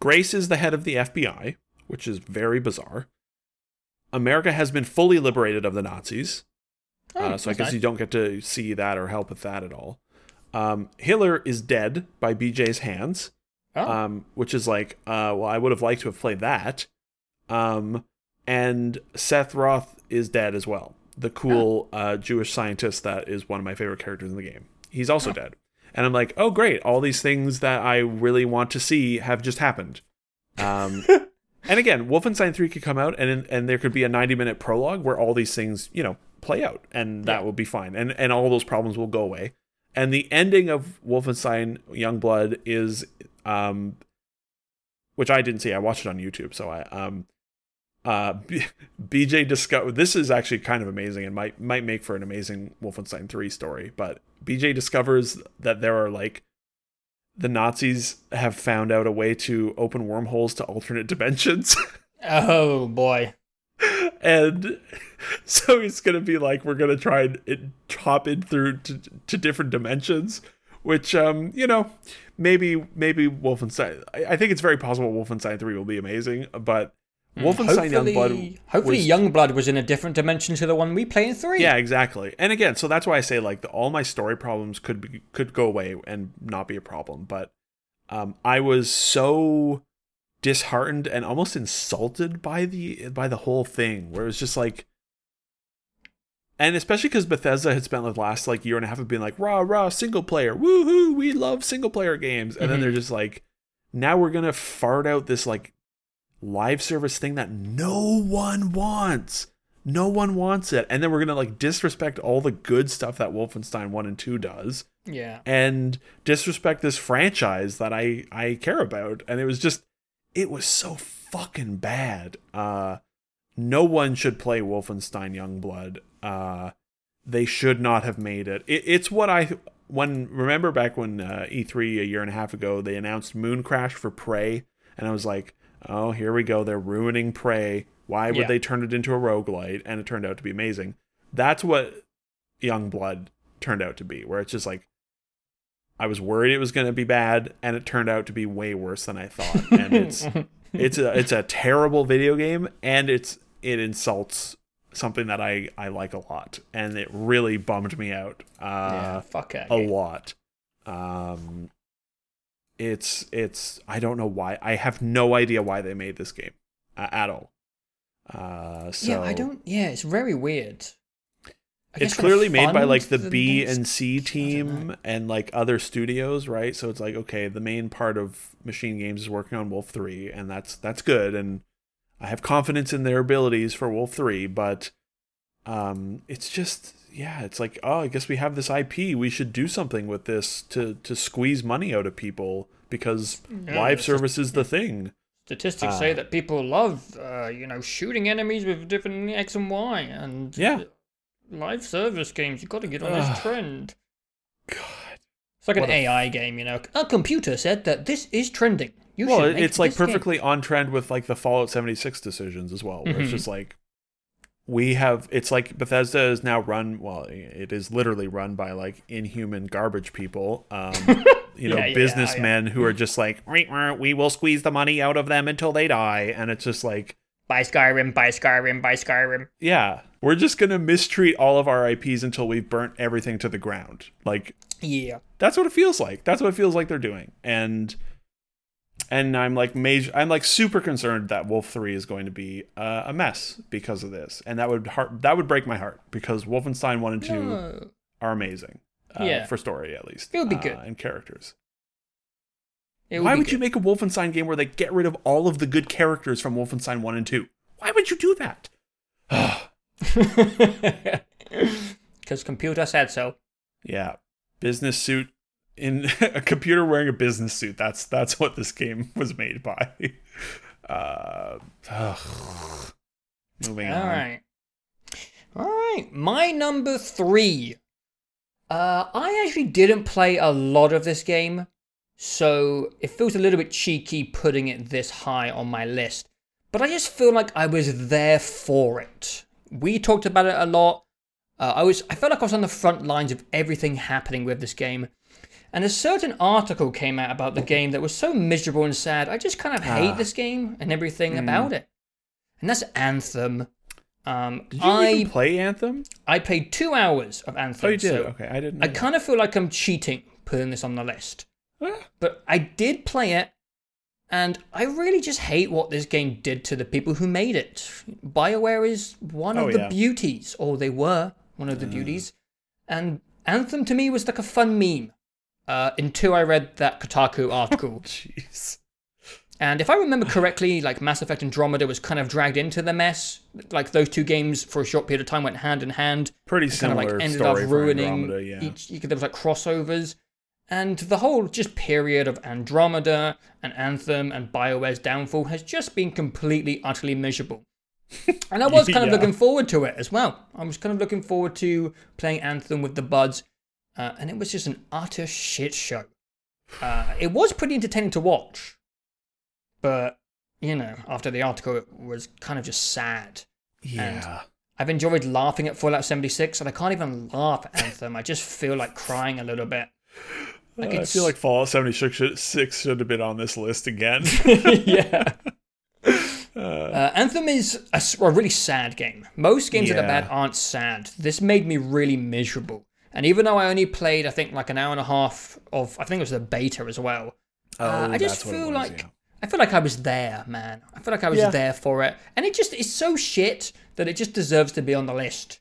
Grace is the head of the FBI, which is very bizarre. America has been fully liberated of the Nazis. Oh, uh, so I guess nice. you don't get to see that or help with that at all. Um, Hitler is dead by BJ's hands. Oh. um, which is like, uh, well, I would have liked to have played that. Um, and Set Roth is dead as well. The cool uh, Jewish scientist that is one of my favorite characters in the game. He's also dead. And I'm like, oh, great. All these things that I really want to see have just happened. Um, and again, Wolfenstein 3 could come out and and there could be a 90 minute prologue where all these things, you know, play out and that Yeah. will be fine. And and all those problems will go away. And the ending of Wolfenstein Youngblood is um which I didn't see. I watched it on YouTube, so I um uh B- BJ discover this is actually kind of amazing and might might make for an amazing Wolfenstein 3 story, but BJ discovers that there are like the Nazis have found out a way to open wormholes to alternate dimensions. Oh boy. And so he's gonna be like, we're gonna try and it, hop in through to, to different dimensions, which um, you know, maybe maybe Wolfenstein. I, I think it's very possible Wolfenstein Three will be amazing, but Wolfenstein hopefully, Youngblood. hopefully was- Youngblood was in a different dimension to the one we play in three. Yeah, exactly. And again, so that's why I say like the, all my story problems could be, could go away and not be a problem. But um, I was so disheartened and almost insulted by the by the whole thing, where it was just like, and especially because Bethesda had spent the last like year and a half of being like rah rah single player, woohoo, we love single player games, and then Mhm. they're just like, now we're gonna fart out this like live service thing that no one wants. No one wants it. And then we're going to like disrespect all the good stuff that Wolfenstein 1 and 2 does Yeah. and disrespect this franchise that I I care about. And it was just it was so fucking bad. Uh no one should play Wolfenstein Youngblood. Uh they should not have made it. it it's what I when remember back when uh, E3 a year and a half ago they announced Mooncrash for Prey and I was like, "Oh, here we go. They're ruining Prey. Why would Yeah. they turn it into a roguelite?" And it turned out to be amazing. That's what Youngblood turned out to be, where it's just like I was worried it was going to be bad, and it turned out to be way worse than I thought. And it's it's a it's a terrible video game, and it's it insults something that I I like a lot, and it really bummed me out yeah. uh, Fuck it. a lot. Um, it's it's I don't know why I have no idea why they made this game uh, at all. Uh, so Yeah, I don't. Yeah, it's very weird. I it's guess for the clearly made by like the for B and C team and like other studios, right? So it's like okay, the main part of MachineGames is working on Wolf 3 and that's that's good and I have confidence in their abilities for Wolf 3, but um it's just yeah, it's like oh, I guess we have this IP, we should do something with this to to squeeze money out of people because Yeah, live service is the thing. Statistics Uh, say that people love, uh, you know, shooting enemies with different X and Y, and Yeah. Live service games. You've got to get on this trend. God. It's like an What a- AI game, you know. A computer said that this is trending. You well, should make it's like this game." perfectly on trend with like the Fallout 76 decisions as well. Where It's Mhm. just like we have it's like Bethesda is now run well, it is literally run by like inhuman garbage people. Um you know, Yeah, yeah, businessmen who are just like "Ree, ree, we will squeeze the money out of them until they die and it's just like Buy Skyrim, buy Skyrim, buy Skyrim. yeah, we're just going to mistreat all of our IPs until we've burnt everything to the ground. Like Yeah. that's what it feels like. That's what it feels like they're doing. And and I'm like major I'm like super concerned that Wolf 3 is going to be uh, a mess because of this. And that would heart that would break my heart because Wolfenstein 1 and 2 No. are amazing. Uh, Yeah. for story at least. It would be uh, good. and characters. Why would you make a Wolfenstein game where they get rid of all of the good characters from Wolfenstein 1 and 2? Why would you do that? Because computer said so. Yeah, business suit in a computer wearing a business suit. That's that's what this game was made by. Uh, ugh. Moving All on. right. All right. My number three. Uh, I actually didn't play a lot of this game, so it feels a little bit cheeky putting it this high on my list. But I just feel like I was there for it. We talked about it a lot. Uh, I was. I felt like I was on the front lines of everything happening with this game. And a certain article came out about the game that was so miserable and sad. I just kind of hate Ah. this game and everything about it. And that's Anthem. Um, Did you I even play Anthem? I played two hours of Anthem. Oh, you did. so okay, I didn't. I kind of feel like I'm cheating putting this on the list. Ah, But I did play it, And I really just hate what this game did to the people who made it. BioWare is one Oh, of the yeah. beauties, or they were one of the beauties. And Anthem to me was like a fun meme uh, until I read that Kotaku article. Jeez. And if I remember correctly, like Mass Effect Andromeda was kind of dragged into the mess. Like those two games for a short period of time went hand in hand. Pretty kind of similar like ended up ruining Andromeda, yeah. each. There was like crossovers, and the whole just period of Andromeda and Anthem and Bioware's downfall has just been completely, utterly miserable. and I was kind of Yeah. looking forward to it as well. I was kind of looking forward to playing Anthem with the buds, uh, and it was just an utter shit show. Uh, it was pretty entertaining to watch, but you know, after the article, it was kind of just sad. Yeah. I've enjoyed laughing at Fallout 76, and I can't even laugh at Anthem. I just feel like crying a little bit. Like Uh, I feel like Fallout 76 should, six should have been on this list again. yeah. Uh, Anthem is a really sad game. Most games that are bad aren't sad. This made me really miserable. And even though I only played, I think, like an hour and a half of, I think it was the beta as well. Oh, uh, I just that's what it feel was, like yeah. I feel like I was there, man. I feel like I was Yeah. there for it, and it just is so shit that it just deserves to be on the list.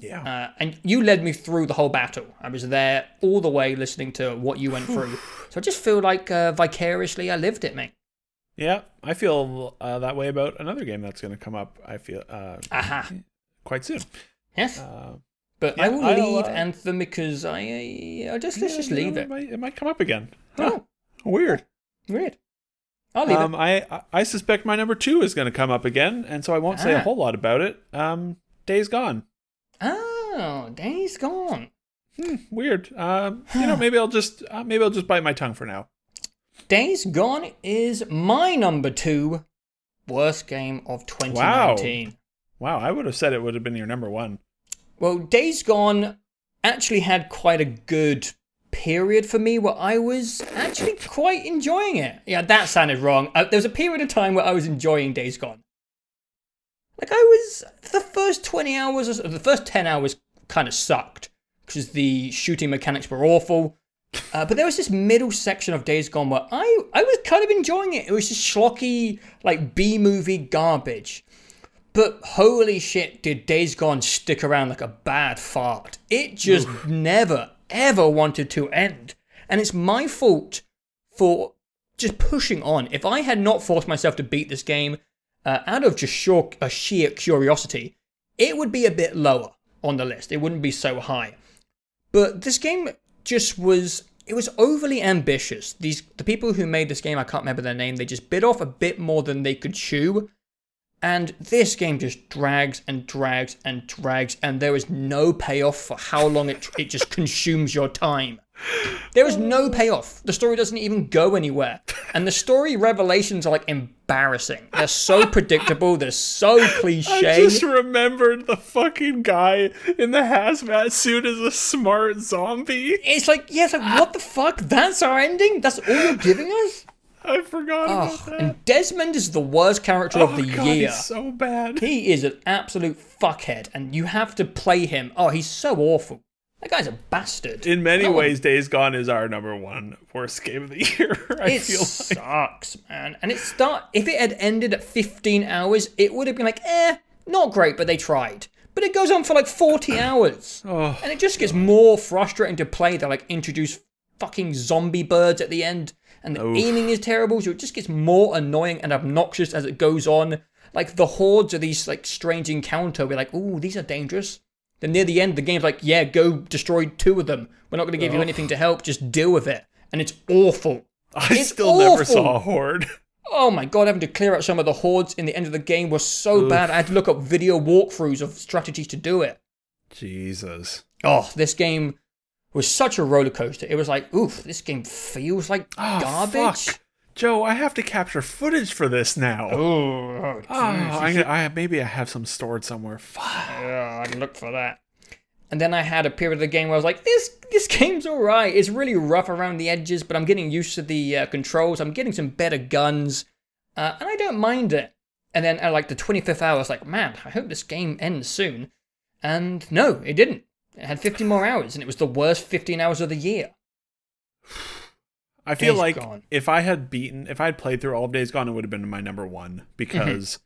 Yeah. Uh, and you led me through the whole battle. I was there all the way listening to what you went through. so I just feel like uh, vicariously I lived it, mate. yeah. I feel uh, that way about another game that's going to come up, I feel, uh, Aha. quite soon. Yes. Uh, but yeah, I will I'll, leave uh, Anthem because I, I just let's just leave know, it. Might, it might come up again. Huh. Oh, Weird. weird. I'll leave Um, I I- I suspect my number two is going to come up again, and so I won't say a Ah. whole lot about it. Um, Days Gone. Oh, days gone. Hmm, weird. Um, you know, maybe I'll just uh, maybe I'll just bite my tongue for now. Days Gone is my number two worst game of 2019. Wow, I would have said it would have been your number one. Well, Days Gone actually had quite a good period for me where I was actually quite enjoying it. Yeah, that sounded wrong. Uh, there was a period of time where I was enjoying Days Gone. Like I was the first 20 hours or so, the first 10 hours kind of sucked because the shooting mechanics were awful. Uh, but there was this middle section of Days Gone where I I was kind of enjoying it. It was just schlocky like B movie garbage. But holy shit, did Days Gone stick around like a bad fart. It just never, ever wanted to end. And it's my fault for just pushing on. If I had not forced myself to beat this game uh, out of just sheer, sheer curiosity, it would be a bit lower on the list. It wouldn't be so high. But this game just was it was overly ambitious. These the people who made this game, I can't remember their name, they just bit off a bit more than they could chew. And this game just drags and drags and drags, and there is no payoff for how long it, it just consumes your time. There is no payoff. The story doesn't even go anywhere. And the story revelations are like embarrassing. They're so predictable, they're so cliche. I just remembered the fucking guy in the hazmat suit is a smart zombie. It's like, yeah, it's like, what the fuck? That's our ending? That's all you're giving us? I forgot Oh, about that. and Desmond is the worst character oh of the god, year. he's so bad. He is an absolute fuckhead, and you have to play him. Oh, he's so awful. That guy's a bastard. In many one- ways, Days Gone is our number one worst game of the year. I it feel like. sucks, man. And it start if it had ended at 15 hours, it would have been like, eh, not great, but they tried. But it goes on for like 40 hours. Oh, And it just gets more frustrating to play. They like introduce fucking zombie birds at the end, and the Oof. aiming is terrible, so it just gets more annoying and obnoxious as it goes on. Like the hordes of these like strange encounter, we're like, ooh, these are dangerous. Then near the end, the game's like, yeah, go destroy two of them. We're not going to give you oh. anything to help. Just deal with it. And it's awful. I It's still never saw a horde. Oh my god, having to clear out some of the hordes in the end of the game was so Oof. bad. I had to look up video walkthroughs of strategies to do it. Jesus. Oh, this game was such a roller coaster. It was like, oof, this game feels like Oh, garbage. fuck. Joe, I have to capture footage for this now. Oh, Oh, I, I maybe I have some stored somewhere. Fuck. yeah, I'd look for that. And then I had a period of the game where I was like, this this game's alright. It's really rough around the edges, but I'm getting used to the uh, controls. I'm getting some better guns, uh, and I don't mind it. And then at like the 25th hour, I was like, man, I hope this game ends soon. And no, it didn't. It had 15 more hours, and it was the worst 15 hours of the year. I feel Days like Gone. if I had beaten, if I had played through all of Days Gone, it would have been my number one mm-hmm. because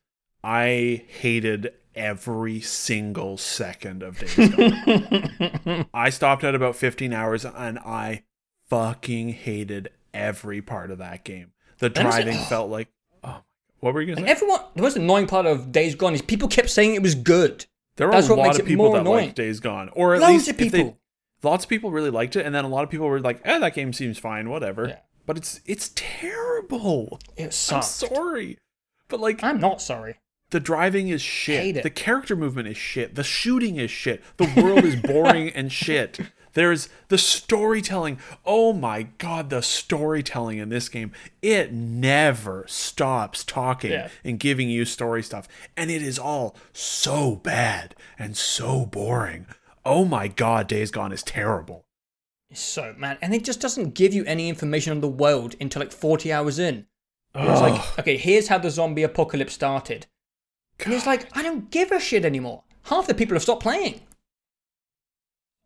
I hated every single second of Days Gone. I stopped at about 15 hours and I fucking hated every part of that game. The driving felt like, oh, what were you and gonna say? everyone, the most annoying part of Days Gone is people kept saying it was good. There were that's a what lot makes of it people more that annoying. liked Days Gone, or at Loads least of if they- people. Lots of people really liked it, and then a lot of people were like, "Eh, that game seems fine, whatever." Yeah. But it's it's terrible. It I'm sorry, but like I'm not sorry. The driving is shit. The character movement is shit. The shooting is shit. The world is boring and shit. There's the storytelling. Oh my god, the storytelling in this game. It never stops talking Yeah. and giving you story stuff. And it is all so bad and so boring. Oh my god, Days Gone is terrible. So man, and it just doesn't give you any information on the world until like 40 hours in. It's like, okay, here's how the zombie apocalypse started. And it's like, I don't give a shit anymore. Half the people have stopped playing.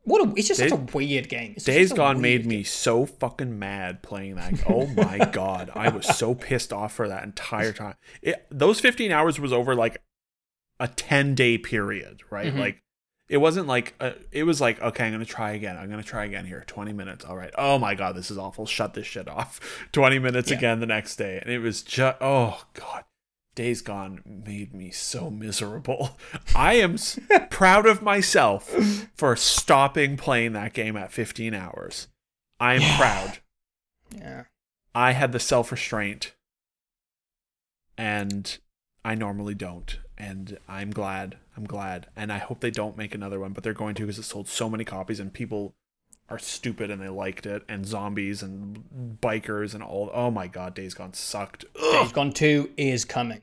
What a, it's just such a weird game. It's Days Gone made weird me so fucking mad playing that. Oh my god, I was so pissed off for that entire time. It, those 15 hours was over like a 10 day period, right? Mhm. Like it wasn't like uh it was like okay, I'm gonna try again. I'm gonna try again here. 20 minutes. All right. Oh my god, this is awful. Shut this shit off. 20 minutes Yeah. again the next day, and it was just oh god. Days Gone made me so miserable. I am proud of myself for stopping playing that game at 15 hours. I'm proud. Yeah. I had the self restraint, and I normally don't. And I'm glad. I'm glad. And I hope they don't make another one, but they're going to because it sold so many copies, and people are stupid and they liked it, and zombies and bikers and all. Oh my god, Days Gone sucked. Days Ugh. Gone 2 is coming.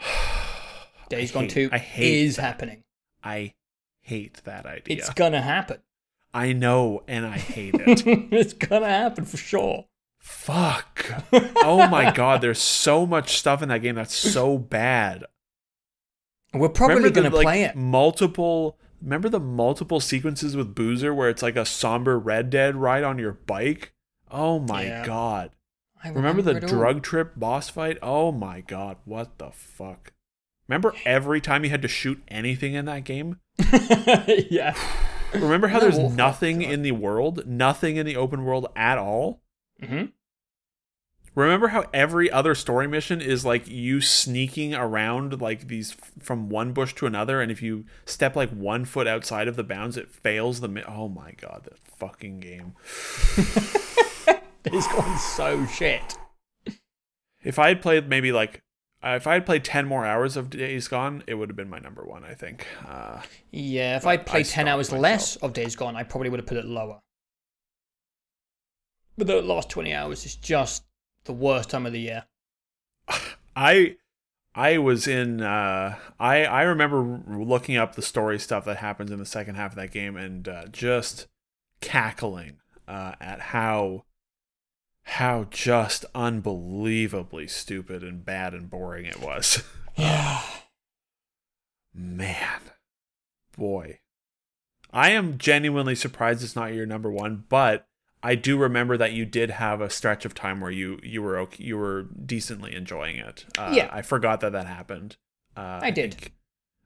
Days I Gone hate- 2 I hate is that. happening. I hate that idea. It's gonna happen. I know, and I hate it. it's gonna happen for sure. Fuck. Oh my god, there's so much stuff in that game that's so bad. We're probably gonna the, like, play it. Multiple. Remember the multiple sequences with Boozer where it's like a somber Red Dead ride on your bike? Oh my Yeah. god. I Remember the drug trip boss fight? Oh my god, what the fuck? Remember every time you had to shoot anything in that game? yeah. Remember how there's oh, nothing in the world? Nothing in the open world at all? hmm Remember how every other story mission is like you sneaking around like these f- from one bush to another, and if you step like one foot outside of the bounds, it fails the. Mi- oh my god, that fucking game! Days Gone so shit. If I had played maybe like, if I had played ten more hours of Days Gone, it would have been my number one. I think. Uh, Yeah, if I played 10 hours myself. less of Days Gone, I probably would have put it lower. But the last 20 hours is just the worst time of the year. I I was in uh I I remember looking up the story stuff that happens in the second half of that game and uh, just cackling uh at how how just unbelievably stupid and bad and boring it was. Yeah. Man. Boy. I am genuinely surprised it's not your number 1, but I do remember that you did have a stretch of time where you you were okay, you were decently enjoying it. Uh, Yeah. I forgot that that happened. Uh, I did. Think,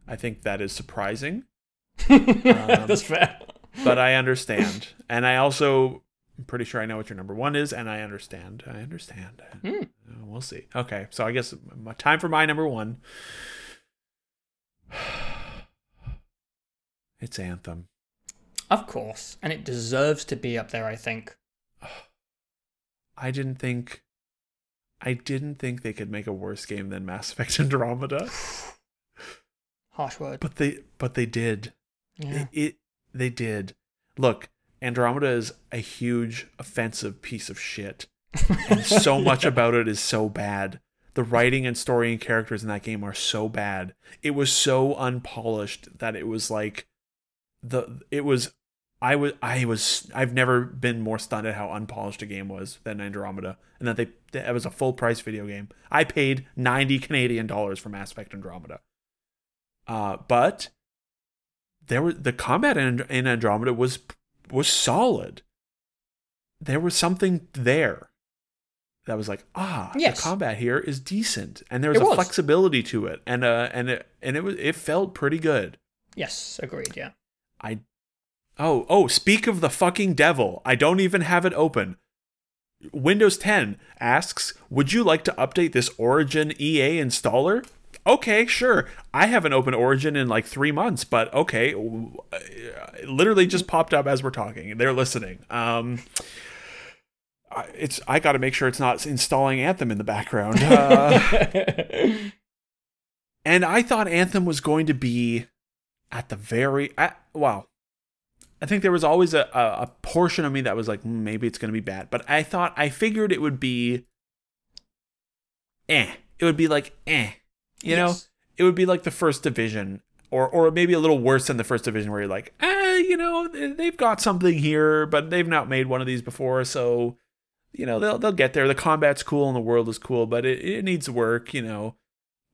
I think that is surprising, That's fair. but I understand, and I also I'm pretty sure I know what your number one is, and I understand. I understand. Uh, We'll see. Okay, so I guess my time for my number one. It's Anthem. Of course. And it deserves to be up there, I think. I didn't think I didn't think they could make a worse game than Mass Effect Andromeda, Harsh word. but they but they did. Yeah. It, it they did. Look, Andromeda is a huge offensive piece of shit. And so much about it is so bad. The writing and story and characters in that game are so bad. It was so unpolished that it was like the it was I was I was I've never been more stunned at how unpolished a game was than Andromeda, and that they that it was a full price video game. I paid ninety Canadian dollars for Mass Effect Andromeda. Uh, but there were the combat in, in Andromeda was was solid. There was something there. that was like, ah, Yes. the combat here is decent, and there was It a flexibility to it, and uh, and it and it was it felt pretty good. Yes, agreed. Yeah. I, oh oh, speak of the fucking devil, I don't even have it open. Windows 10 asks, would you like to update this Origin EA installer? Okay, sure. I haven't opened Origin in like three months, but okay. It literally just popped up as we're talking. They're listening. Um, it's I got to make sure it's not installing Anthem in the background. Uh, and I thought Anthem was going to be at the very wow. I think there was always a, a, a portion of me that was like, "Hmm, maybe it's going to be bad. But I thought, I figured it would be eh. It would be like eh. You know? It would be like the first division. Or, or maybe a little worse than the first division where you're like, eh, you know, they- they've got something here, but they've not made one of these before, so you know, they'll they'll get there. The combat's cool and the world is cool, but it, it needs work, you know.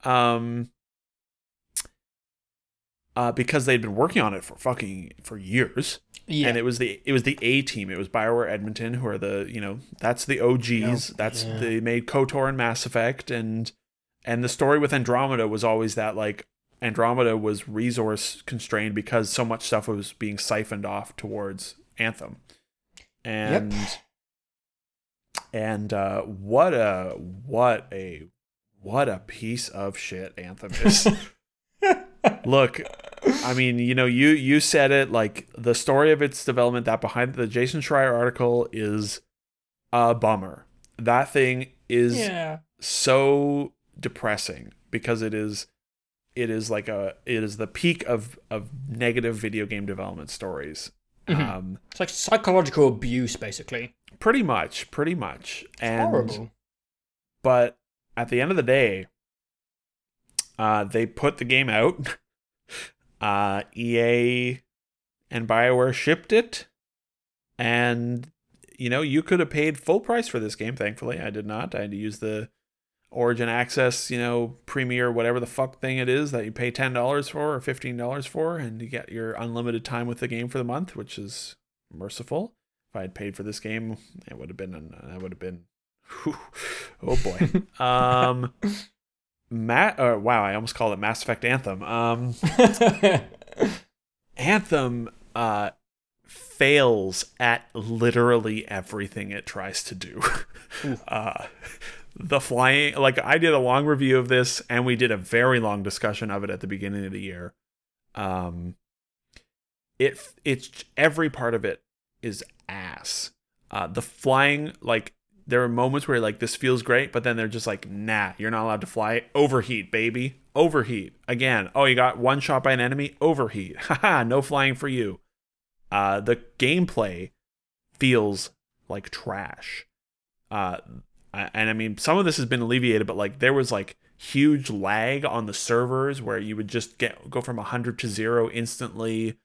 Um uh, because they'd been working on it for fucking for years, Yeah. and it was the it was the A team. It was Bioware Edmonton, who are the you know that's the OGs. Yep. That's Yeah. they made Kotor and Mass Effect, and and the story with Andromeda was always that like Andromeda was resource constrained because so much stuff was being siphoned off towards Anthem, and and uh, what a what a what a piece of shit Anthem is. Look, I mean, you know, you you said it like the story of its development that behind the Jason Schreier article is a bummer. That thing is yeah. so depressing because it is it is like a it is the peak of of negative video game development stories. Mhm. Um It's like psychological abuse, basically. pretty much, pretty much. And Horrible. but at the end of the day, uh, they put the game out. Uh, EA and BioWare shipped it, and you know you could have paid full price for this game. Thankfully, I did not. I had to use the Origin Access, you know, Premier, whatever the fuck thing it is that you pay ten dollars for or fifteen dollars for, and you get your unlimited time with the game for the month, which is merciful. If I had paid for this game, it would have been. That would have been. whew, oh boy. um, Matt. Uh, wow, I almost called it Mass Effect Anthem. Um, Anthem. Uh, fails at literally everything it tries to do. Uh, the flying, like I did a long review of this, and we did a very long discussion of it at the beginning of the year. Um, it it's every part of it is ass. Uh, the flying, like there are moments where like this feels great, but then they're just like, nah, you're not allowed to fly. Overheat, baby. Overheat again. Oh, you got one shot by an enemy. Overheat. Haha, no flying for you. Uh, the gameplay feels like trash. Uh, and I mean, some of this has been alleviated, but like there was like huge lag on the servers where you would just get go from 100 to 0 instantly.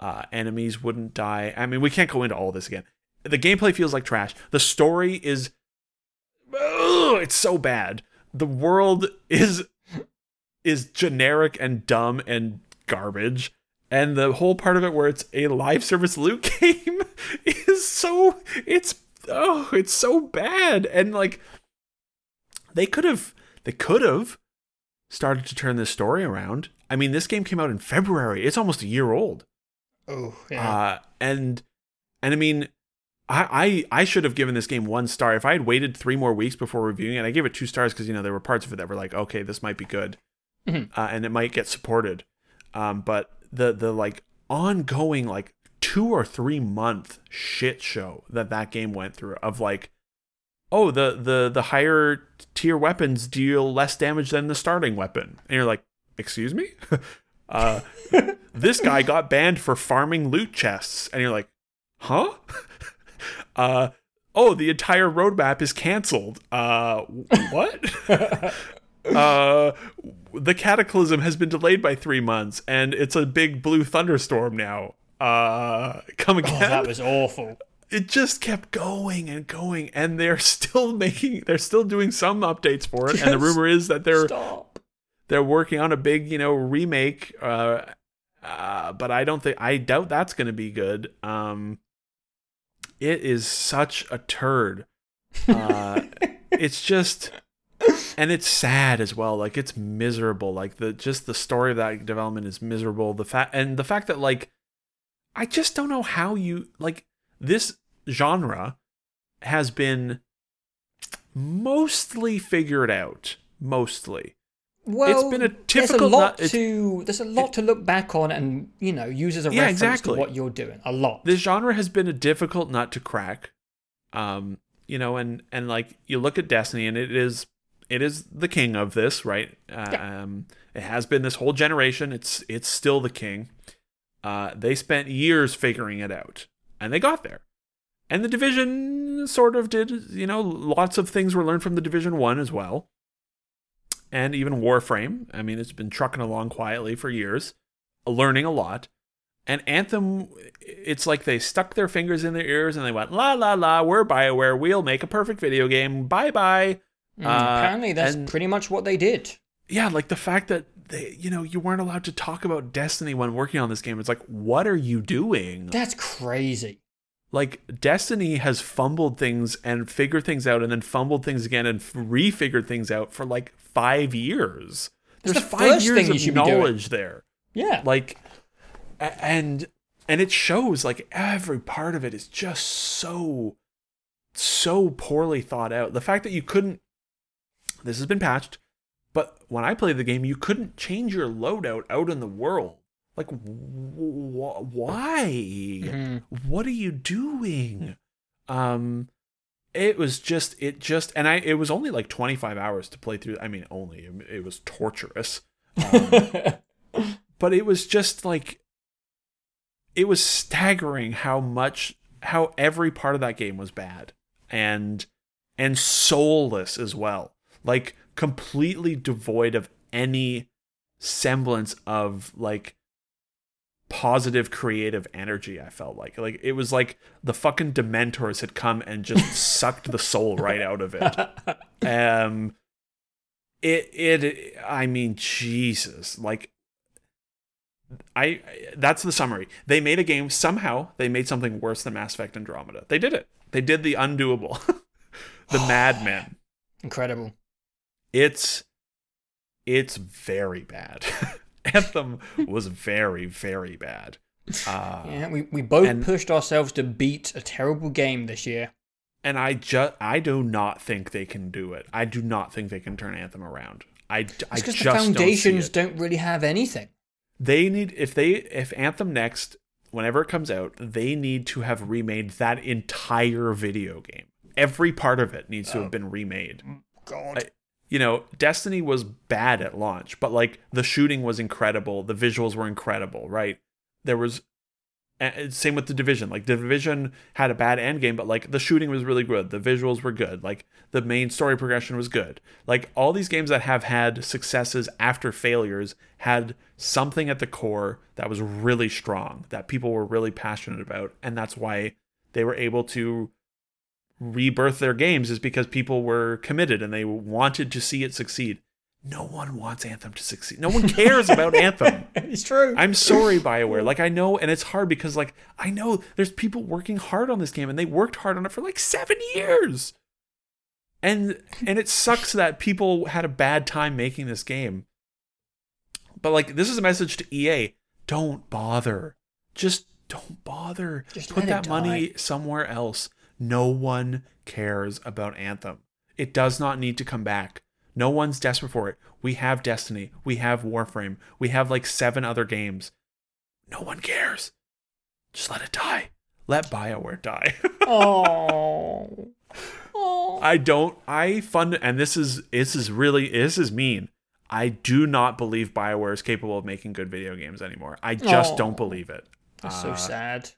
Uh, enemies wouldn't die. I mean, we can't go into all this again. The gameplay feels like trash. The story is Ugh, it's so bad. The world is is generic and dumb and garbage. And the whole part of it where it's a live service loot game is so it's oh, it's so bad. And like they could have they could have started to turn this story around. I mean, this game came out in February. It's almost a year old. oh, yeah. Uh, and and I mean, I, I I should have given this game one star. If I had waited three more weeks before reviewing it, I gave it two stars because you know there were parts of it that were like, okay, this might be good, Mhm. uh, and it might get supported. Um, but the the like ongoing like two or three month shit show that that game went through of like, oh the the the higher tier weapons deal less damage than the starting weapon, and you're like, excuse me. uh, this guy got banned for farming loot chests and you're like huh uh oh the entire roadmap is canceled. Uh what? Uh the cataclysm has been delayed by three months and it's a big blue thunderstorm now. Uh come oh, again? that was awful. it just kept going and going and they're still making they're still doing some updates for it and the rumor is that they're Stop. they're working on a big you know remake uh, uh but i don't think i doubt that's going to be good. Um it is such a turd. Uh it's just and it's sad as well. Like it's miserable. Like the just the story of that development is miserable. The fact and the fact that like i just don't know how you like this genre has been mostly figured out mostly Well, it's been a there's a lot to there's a lot to look back on and you know use as a Yeah, reference exactly. to what you're doing. A lot. this genre has been a difficult nut to crack um you know and and like you look at destiny and it is it is the king of this right uh, Yeah. um it has been this whole generation it's it's still the king uh they spent years figuring it out and they got there and the division sort of did you know lots of things were learned from the division 1 as well and even warframe i mean it's been trucking along quietly for years learning a lot and Anthem, it's like they stuck their fingers in their ears and they went, la la la, we're BioWare, we'll make a perfect video game, bye bye. Mm, uh, apparently, that's and- pretty much what they did. Yeah, like the fact that they, you know, you weren't allowed to talk about Destiny when working on this game. It's like, what are you doing? That's crazy. Like Destiny has fumbled things and figured things out and then fumbled things again and refigured things out for like five years. There's the five years thing of should be doing. knowledge there. Yeah. like and and it shows like every part of it is just so so poorly thought out the fact that you couldn't this has been patched but when i played the game you couldn't change your loadout out in the world like wh- why? Mhm. what are you doing? Um it was just it just and i it was only like 25 hours to play through i mean only it was torturous. Um, but it was just like it was staggering how much how every part of that game was bad and and soulless as well. Like completely devoid of any semblance of like positive creative energy i felt like like it was like the fucking dementors had come and just sucked the soul right out of it um it it i mean jesus like I that's the summary. They made a game somehow. They made something worse than Mass Effect Andromeda. They did it. They did the undoable. the madman. Incredible. It's it's very bad. Anthem was very very bad. Uh, Yeah, we, we both and- pushed ourselves to beat a terrible game this year. and I just I do not think they can do it. I do not think they can turn Anthem around. I, I It's just because the don't foundations it. don't really have anything. they need if they if anthem next whenever it comes out they need to have remade that entire video game every part of it needs to have been remade God. You know destiny was bad at launch but like the shooting was incredible the visuals were incredible right? There was same with the division like the division had a bad end game but like the shooting was really good the visuals were good like the main story progression was good. Like all these games that have had successes after failures had something at the core that was really strong that people were really passionate about and that's why they were able to rebirth their games is because people were committed and they wanted to see it succeed no one wants anthem to succeed no one cares about anthem it's true. I'm sorry, BioWare. Like I know, and it's hard because like I know there's people working hard on this game, and they worked hard on it for like seven years. And and it sucks that people had a bad time making this game. But like this is a message to EA: don't bother. Just don't bother. Just Put that money somewhere else. No one cares about Anthem. It does not need to come back. No one's desperate for it. We have Destiny. We have Warframe. We have like seven other games. No one cares. Just let it die. Let BioWare die. oh. Oh. I don't I fund and this is this is really this is mean. I do not believe BioWare is capable of making good video games anymore. I just don't believe it. That's so Uh, sad.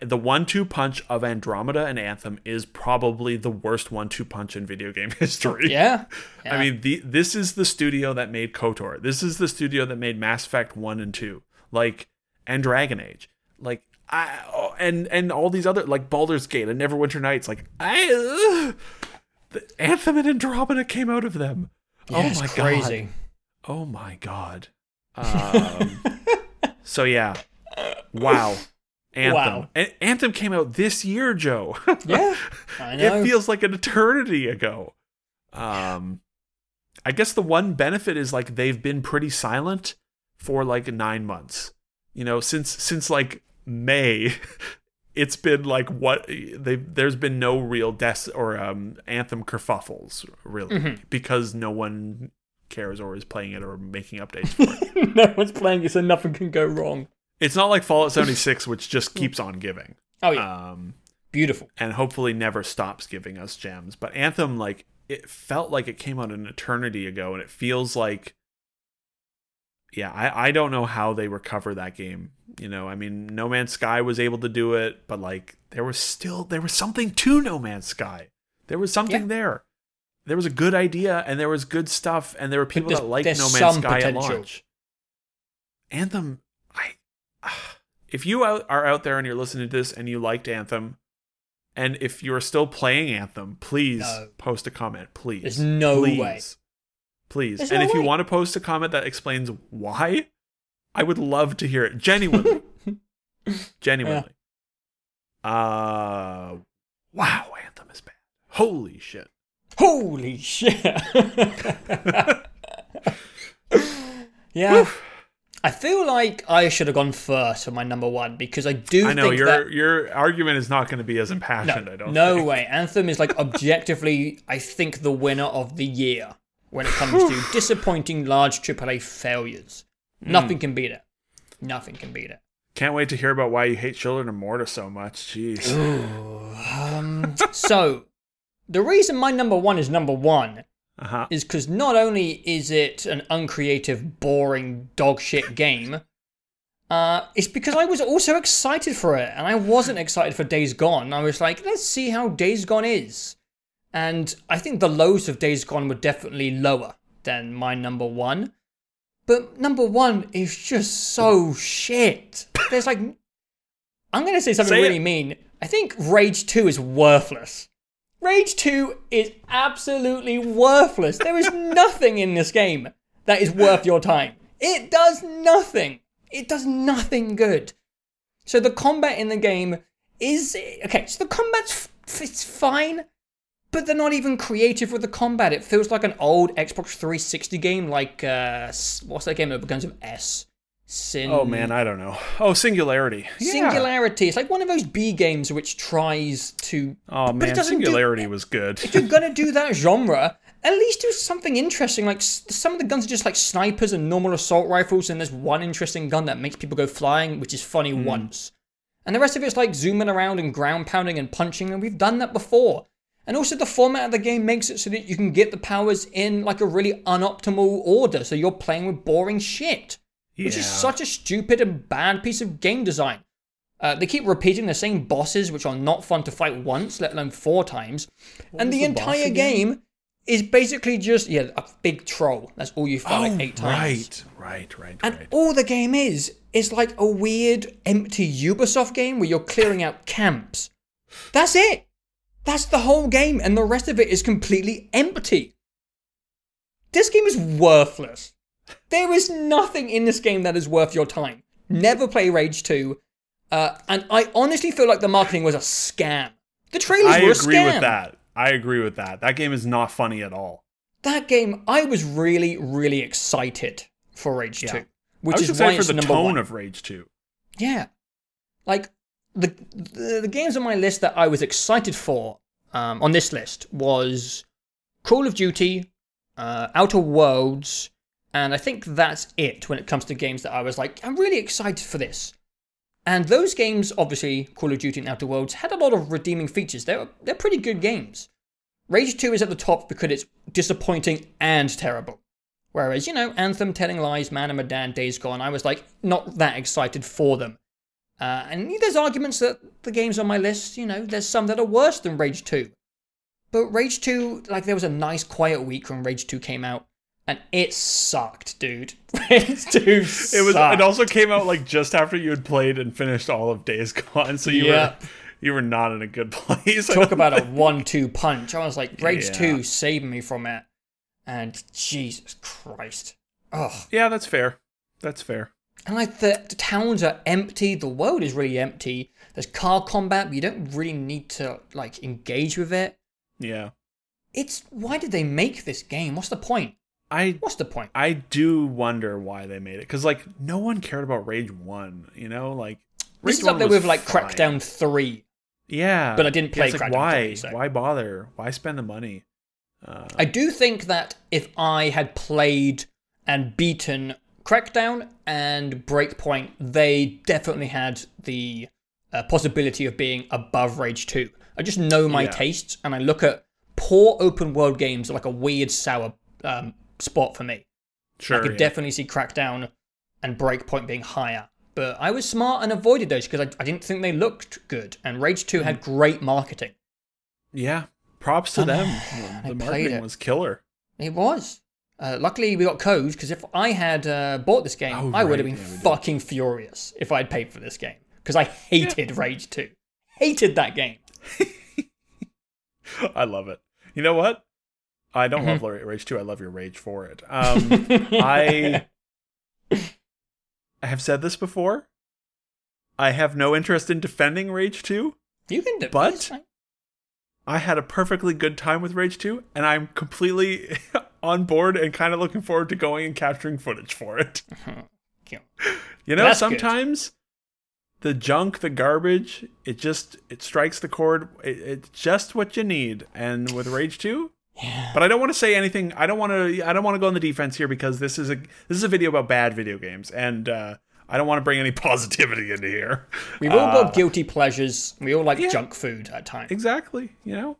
The one-two punch of Andromeda and Anthem is probably the worst one-two punch in video game history. Yeah. I mean, the this is the studio that made KOTOR. This is the studio that made Mass Effect 1 and 2. Like and Dragon Age. Like I oh, and and all these other like Baldur's Gate and Neverwinter Nights like I ugh, the Anthem and Andromeda came out of them. Yeah, oh it's my crazy. god. Oh my god. Um, so yeah. Wow. Anthem. Wow. Anthem came out this year, Joe. Yeah, I know. it feels like an eternity ago. Um, I guess the one benefit is like they've been pretty silent for like nine months. You know, since since like May, it's been like what they there's been no real deaths or um anthem kerfuffles really Mhm. because no one cares or is playing it or making updates for it. no one's playing it, so nothing can go wrong. It's not like Fallout 76, which just keeps on giving. Oh yeah, Um, beautiful. and hopefully never stops giving us gems. But Anthem, like, it felt like it came out an eternity ago, and it feels like, yeah, I, I don't know how they recover that game. You know, I mean, No Man's Sky was able to do it, but like, there was still there was something to No Man's Sky. There was something Yeah. there. There was a good idea, and there was good stuff, and there were people that liked No Man's Sky potential. at launch. Anthem, if you out, are out there and you're listening to this and you liked Anthem, and if you're still playing Anthem, please No. post a comment, please. There's no please. way. Please. There's and no if you want to post a comment that explains why, I would love to hear it. Genuinely. Genuinely. Uh wow, Anthem is bad. Holy shit. Holy shit! yeah, I feel like I should have gone first for my number one because I do. I know think your that your argument is not going to be as impassioned, no, I don't think. no think. way. Anthem is like objectively, I think, the winner of the year when it comes to disappointing large AAA failures. Hmm. Nothing can beat it. Nothing can beat it. Can't wait to hear about why you hate Children of Morta so much. Jeez. Um, so, the reason my number one is number one Uh-huh. is because not only is it an uncreative, boring, dog shit game, uh, it's because I was also excited for it, and I wasn't excited for Days Gone. I was like, let's see how Days Gone is. And I think the lows of Days Gone were definitely lower than my number one. But number one is just so shit. There's like. I'm going to say something Say it. really mean. I think Rage 2 is worthless. Rage 2 is absolutely worthless. There is nothing in this game that is worth your time. It does nothing. It does nothing good. So the combat in the game is okay. So the combat's it's fine, but they're not even creative with the combat. It feels like an old Xbox 360 game, like uh, what's that game that begins with S? Sin. Oh man, I don't know. Oh, Singularity. Yeah. Singularity. It's like one of those B games which tries to. Oh but it man, do- Singularity was good. If you're gonna do that genre, at least do something interesting. Like some of the guns are just like snipers and normal assault rifles, and there's one interesting gun that makes people go flying, which is funny Hmm. once. And the rest of it's like zooming around and ground pounding and punching, and we've done that before. And also, the format of the game makes it so that you can get the powers in like a really unoptimal order, so you're playing with boring shit which is such a stupid and bad piece of game design. Uh, they keep repeating the same bosses, which are not fun to fight once, let alone four times. and the, the entire game is basically just yeah, a big troll. That's all you fight like eight times. Oh, Right, right, right, And right. all the game is is like a weird, empty Ubisoft game where you're clearing out camps. That's it. That's the whole game, and the rest of it is completely empty. This game is worthless. There is nothing in this game that is worth your time. Never play Rage 2. Uh, and I honestly feel like the marketing was a scam. The trailers I were a scam. I agree with that. I agree with that. That game is not funny at all. That game, I was really, really excited for Rage Yeah. 2. Which is why for it's the number tone one. of Rage 2. Yeah. Like the the, the games on my list that I was excited for um, on this list was Call of Duty, uh, Outer Worlds, and I think that's it when it comes to games that I was like, I'm really excited for this. And those games, obviously, Call of Duty and Outer Worlds, had a lot of redeeming features. They're they're pretty good games. Rage 2 is at the top because it's disappointing and terrible. Whereas, you know, Anthem, Telling Lies, Man of Medan, Days Gone, I was like not that excited for them. Uh, and there's arguments that the games on my list, you know, there's some that are worse than Rage 2. But Rage 2, like, there was a nice quiet week when Rage 2 came out, and it sucked, dude. Rage 2 It was. sucked. It also came out like just after you had played and finished all of Days Gone, so you Yep. were you were not in a good place. Talk about a one-two punch. I was like, Rage Yeah. 2 saved me from it. And Jesus Christ. Oh, Yeah, that's fair. That's fair. And like the, the towns are empty, the world is really empty. There's car combat, but you don't really need to like engage with it. Yeah. It's why did they make this game? What's the point? I What's the point? I do wonder why they made it cuz like no one cared about Rage 1, you know? Like This Rage is up 1 there with like fine. Crackdown 3. Yeah. But I didn't Yeah, play it's like, Crackdown why 3, so- why bother? Why spend the money? Uh, I do think that if I had played and beaten Crackdown and Breakpoint, they definitely had the uh, possibility of being above Rage 2. I just know my Yeah. tastes and I look at poor open world games like a weird sour um, spot for me. sure. I could yeah. definitely see Crackdown and Breakpoint being higher. But I was smart and avoided those because I, I didn't think they looked good. And Rage 2 had great marketing. Yeah. Props to Um, them. The marketing was killer. It was. Uh, luckily, we got codes because if I had uh, bought this game, Oh, I would right, have been yeah, we did. fucking furious if I'd paid for this game because I hated Rage 2. Hated that game. I love it. You know what? I don't Mm-hmm. love Rage 2. I love your rage for it. Um, I I have said this before. I have no interest in defending Rage 2. You can do But- I had a perfectly good time with Rage 2, and I'm completely on board and kind of looking forward to going and capturing footage for it. Yeah. You know, That's good. sometimes the junk, the garbage, it just it strikes the chord. It, it's just what you need. And with Rage 2, Yeah. But I don't want to say anything. I don't want to. I don't want to go on the defense here because this is a this is a video about bad video games, and uh, I don't want to bring any positivity into here. We've all Uh, got guilty pleasures. We all like yeah. junk food at times. exactly. You know,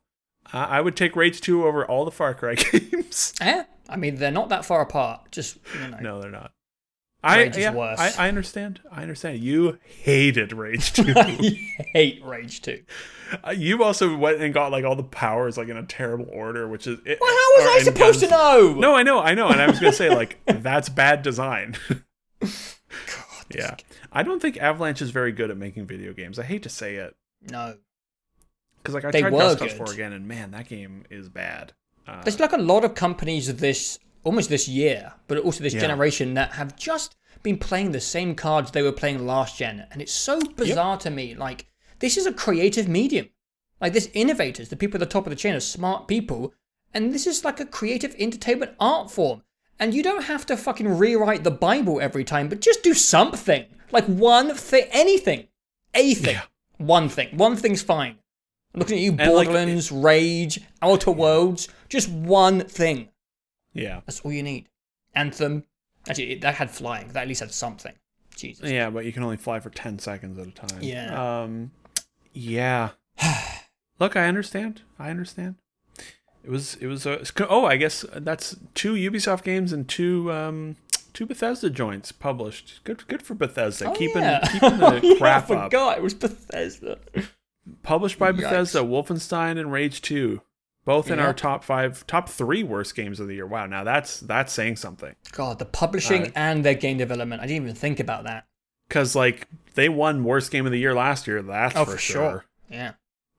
I I would take Rage Two over all the Far Cry games. Yeah. I mean, they're not that far apart. Just, you know. no, they're not. I Rage is yeah, worse. I, I understand. I understand. You hated Rage Two. I hate Rage 2. Uh, you also went and got like all the powers like in a terrible order, which is. It, Well, how was or- I supposed to know? No, I know, I know, and I was gonna say like that's bad design. yeah, I don't think Avalanche is very good at making video games. I hate to say it No. because like I They tried Just Cause. Four again, and man, that game is bad. Uh, There's like a lot of companies of this almost this year, but also this Yeah. generation that have just been playing the same cards they were playing last gen, and it's so bizarre to me. Like this is a creative medium. Like this innovators, the people at the top of the chain are smart people, and this is like a creative entertainment art form. And you don't have to fucking rewrite the Bible every time, but just do something. Like one thing, anything, a thing, Yeah. one thing. One thing's fine. I'm looking at you, And, like, Borderlands, Rage, Outer Worlds. Just one thing. Yeah, That's all you need. Anthem. Actually, it- that had flying. That at least had something. Jesus. yeah, but you can only fly for ten seconds at a time. Yeah. Um, yeah. Look, I understand. I understand. It was. It was. Uh, oh, I guess that's two Ubisoft games and two um two Bethesda joints published. Good. Good for Bethesda. Oh, keeping yeah. keeping Oh, the yeah, crap I up. forgot. It was Bethesda. Published by Yikes. Bethesda, Wolfenstein and Rage Two, both in our top five, top three worst games of the year. Wow, now that's that's saying something. God, the publishing Uh, and their game development. I didn't even think about that. Because like they won worst game of the year last year. That's Oh, for, for sure. sure. Yeah.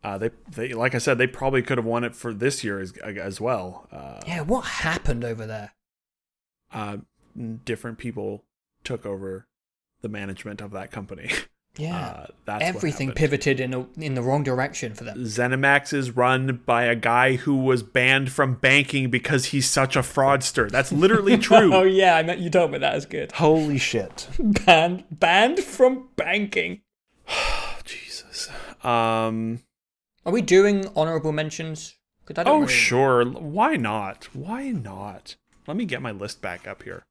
Uh, they they like I said, they probably could have won it for this year as as well. Uh, Yeah, what happened over there? uh, different people took over the management of that company. Yeah. Uh, that's Everything happened. pivoted in a, in the wrong direction for them. ZeniMax is run by a guy who was banned from banking because he's such a fraudster. That's literally true. oh yeah, I meant you told me that is good. Holy shit. Banned banned from banking. Jesus. Um. Are we doing honorable mentions? I don't Oh, really- sure. Why not? Why not? Let me get my list back up here.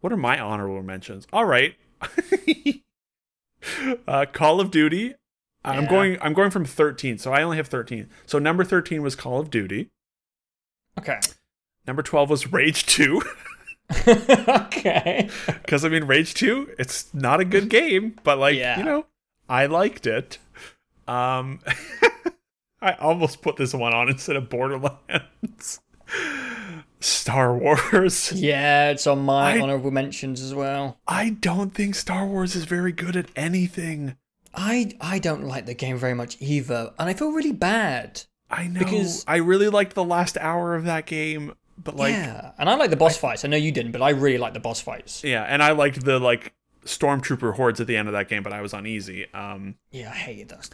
What are my honorable mentions? All right. uh, Call of Duty. I'm Yeah. going. I'm going from 13, so I only have 13. So number 13 was Call of Duty. Okay. Number 12 was Rage 2. okay. Because I mean, Rage 2, it's not a good game, but like Yeah. you know, I liked it. Um, I almost put this one on instead of Borderlands. Star Wars. Yeah, it's on my I- honorable mentions as well. I don't think Star Wars is very good at anything. I I don't like the game very much either, and I feel really bad. I know. Because- I really liked the last hour of that game, but like, yeah, and I like the boss fights. I know you didn't, but I really like the boss fights. Yeah, and I liked the like stormtrooper hordes at the end of that game, but I was uneasy. Um, Yeah, I hated that.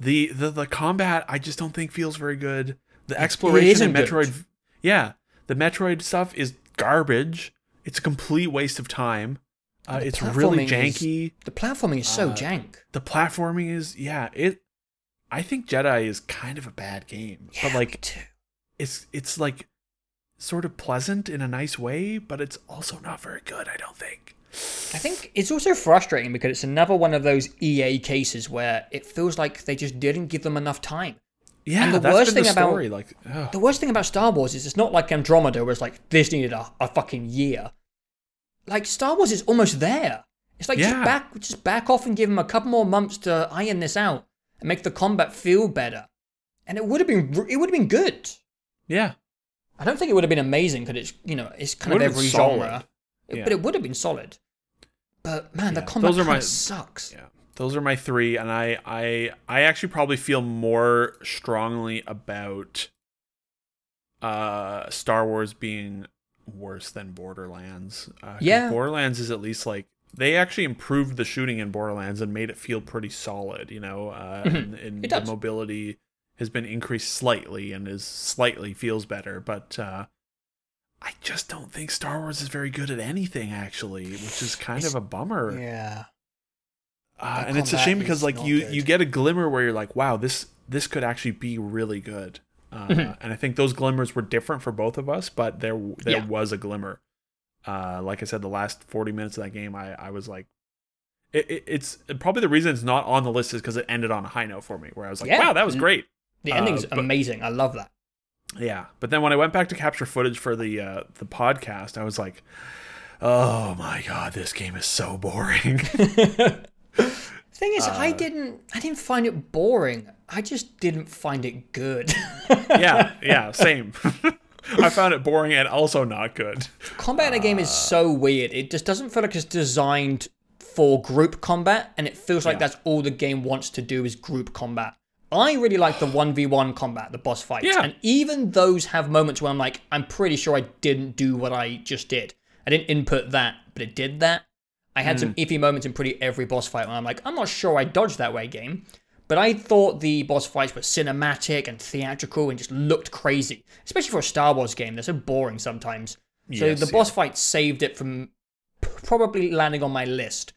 the the the combat I just don't think feels very good. The exploration in good. Metroid, yeah, the Metroid stuff is garbage. It's a complete waste of time. Uh, it's really platforming is- janky. The platforming is so Uh, jank. The platforming is yeah. It. I think Jedi is kind of a bad game, Yeah, but me like too. it's it's like sort of pleasant in a nice way, but it's also not very good. I don't think. I think it's also frustrating because it's another one of those EA cases where it feels like they just didn't give them enough time. Yeah, And the that's worst been the thing about- Like, ugh. The worst thing about Star Wars is it's not like Andromeda where it's like this needed a, a fucking year. Like Star Wars is almost there. It's like Yeah. just back just back off and give them a couple more months to iron this out and make the combat feel better. And it would have been it would have been good. yeah, I don't think it would have been amazing because it's you know it's kind of every genre, Yeah. but it would have been solid. But man, the combat those are my- sucks. yeah. Those are my three, and I I I actually probably feel more strongly about uh Star Wars being worse than Borderlands. Uh, Yeah. Borderlands is at least like they actually improved the shooting in Borderlands and made it feel pretty solid. You know, uh, Mhm. and, and the does. mobility has been increased slightly and is slightly feels better, but. uh I just don't think Star Wars is very good at anything, actually, which is kind It's- of a bummer. Yeah. Uh, and it's a shame because like you good. you get a glimmer where you're like, wow, this this could actually be really good. Uh, Mhm. And I think those glimmers were different for both of us, but there there Yeah. was a glimmer. Uh, like I said, the last 40 minutes of that game, I I was like, it, it, it's probably the reason it's not on the list is because it ended on a high note for me, where I was like, Yeah. wow, that was Mm. great. The Uh, ending's but- amazing. I love that. Yeah, but then when I went back to capture footage for the uh, the podcast, I was like, oh my god, this game is so boring. Thing is, I Uh, didn't. I didn't find it boring. I just didn't find it good. yeah, yeah, same. I found it boring and also not good. combat in a game is so weird. It just doesn't feel like it's designed for group combat, and it feels like Yeah. that's all the game wants to do is group combat. I really like the one v one combat, the boss fights, Yeah. and even those have moments where I'm like, I'm pretty sure I didn't do what I just did. I didn't input that, but it did that. I had some hmm. iffy moments in pretty every boss fight when I'm like, I'm not sure I dodged that way, game. But I thought the boss fights were cinematic and theatrical and just looked crazy, especially for a Star Wars game. They're so boring sometimes. So Yes, the yeah. boss fight saved it from probably landing on my list.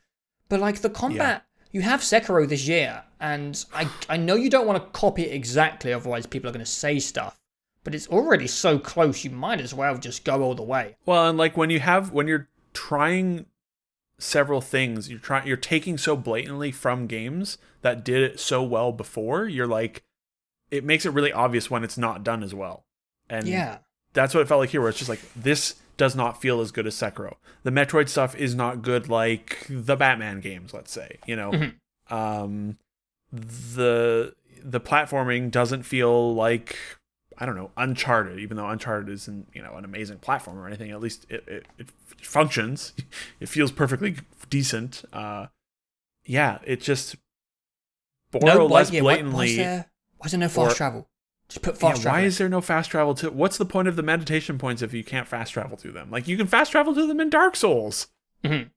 But like the combat, you have Sekiro this year, and I I know you don't want to copy it exactly, otherwise people are going to say stuff. But it's already so close, you might as well just go all the way. Well, and like when you have when you're trying several things, you're trying you're taking so blatantly from games that did it so well before, you're like it makes it really obvious when it's not done as well. And Yeah. that's what it felt like here, where it's just like this does not feel as good as Sekiro. The Metroid stuff is not good like the Batman games, let's say. You know, Mhm. um, the the platforming doesn't feel like I don't know Uncharted, even though Uncharted isn't you know an amazing platform or anything. At least it it, it functions. It feels perfectly decent. Uh, yeah, it just Boro why- less yeah, blatantly. Why, is there, why is there no fast or- travel? Just put Yeah, fast travel. why is there no fast travel to what's the point of the meditation points if you can't fast travel to them like you can fast travel to them in dark souls Mhm.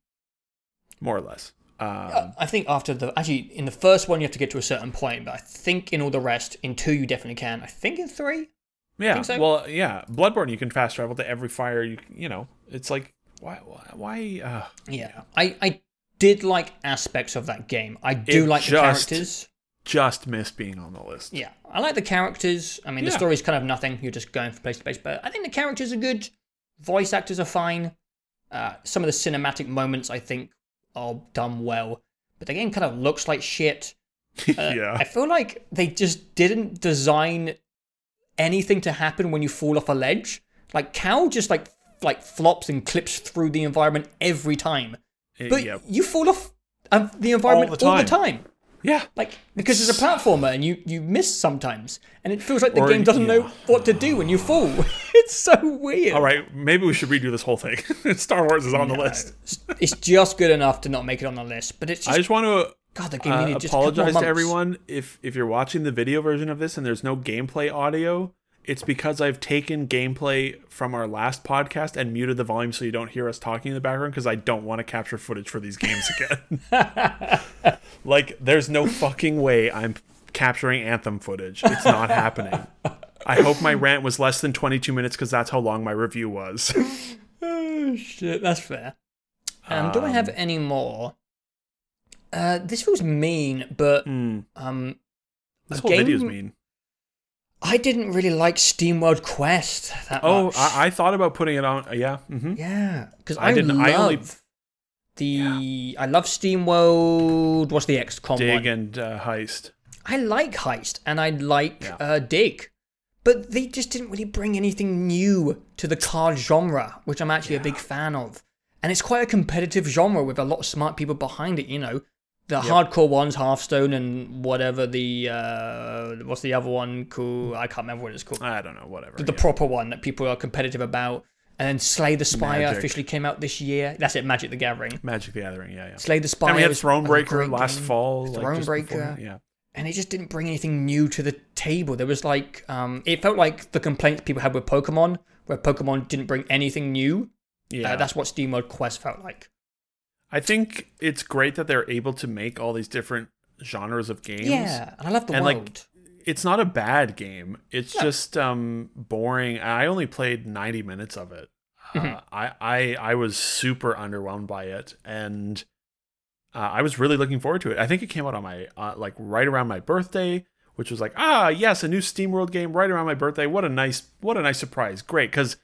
more or less um, I think after the actually in the first one you have to get to a certain point, but I think in all the rest, in two you definitely can. I think in three. yeah so. well yeah bloodborne you can fast travel to every fire you you know it's like why why, uh, Yeah, I I did like aspects of that game. I do It like the characters. just missed being on the list Yeah, I like the characters. I mean, the Yeah. story's kind of nothing. You're just going from place to place, but I think the characters are good. Voice actors are fine. Uh, some of the cinematic moments I think are done well, but the game kind of looks like shit. Uh, yeah I feel like they just didn't design anything to happen when you fall off a ledge. Like Cal just like like flops and clips through the environment every time, It- but yeah you fall off um, the environment All all the the time. Yeah Like because it's a platformer and you you miss sometimes, and it feels like the Or- game doesn't know what to do when you fall. it's so weird. all right maybe we should redo this whole thing star wars is on the list it's- It's just good enough to not make it on the list, but it's just i just want to God. The game uh, needed just apologize to everyone if if you're watching the video version of this and there's no gameplay audio it's because I've taken gameplay from our last podcast and muted the volume so you don't hear us talking in the background because I don't want to capture footage for these games again. like, there's no fucking way I'm capturing Anthem footage. It's not happening. I hope my rant was less than 22 minutes because that's how long my review was. oh shit, that's fair. Um, do I have any more? Uh, this feels mean, but Mm, um, this whole game- video's mean. I didn't really like SteamWorld Quest that Oh, much. I, I thought about putting it on. Yeah. Mm-hmm. yeah, because I I, didn't- love I only- the I love SteamWorld. What's the XCOM Dig one? and uh, heist. I like Heist and I like Yeah. uh, Dig, but they just didn't really bring anything new to the card genre, which I'm actually a big fan of. And it's quite a competitive genre with a lot of smart people behind it. You know, the hardcore ones, Hearthstone, and whatever the uh, what's the other one called? I can't remember what it's called. I don't know. Whatever. the yeah. proper one that people are competitive about. And then Slay the Spire Magic. officially came out this year. That's it, Magic the Gathering. Magic the Gathering. Yeah, yeah. Slay the Spire. And we had Thronebreaker last game. fall. like, Thronebreaker. before- Yeah. and it just didn't bring anything new to the table. There was like, um, it felt like the complaints people had with Pokemon, where Pokemon didn't bring anything new. Yeah. Uh, that's what Steam SteamWorld Quest felt like. I think it's great that they're able to make all these different genres of games. Yeah, and I love the And, like. It's not a bad game. It's No. just um boring. I only played 90 minutes of it. Mm-hmm. Uh, I, I I was super underwhelmed by it and uh, I was really looking forward to it. I think it came out on my uh, like right around my birthday, which was like, ah, yes, a new SteamWorld game right around my birthday. What a nice what a nice surprise. Great cuz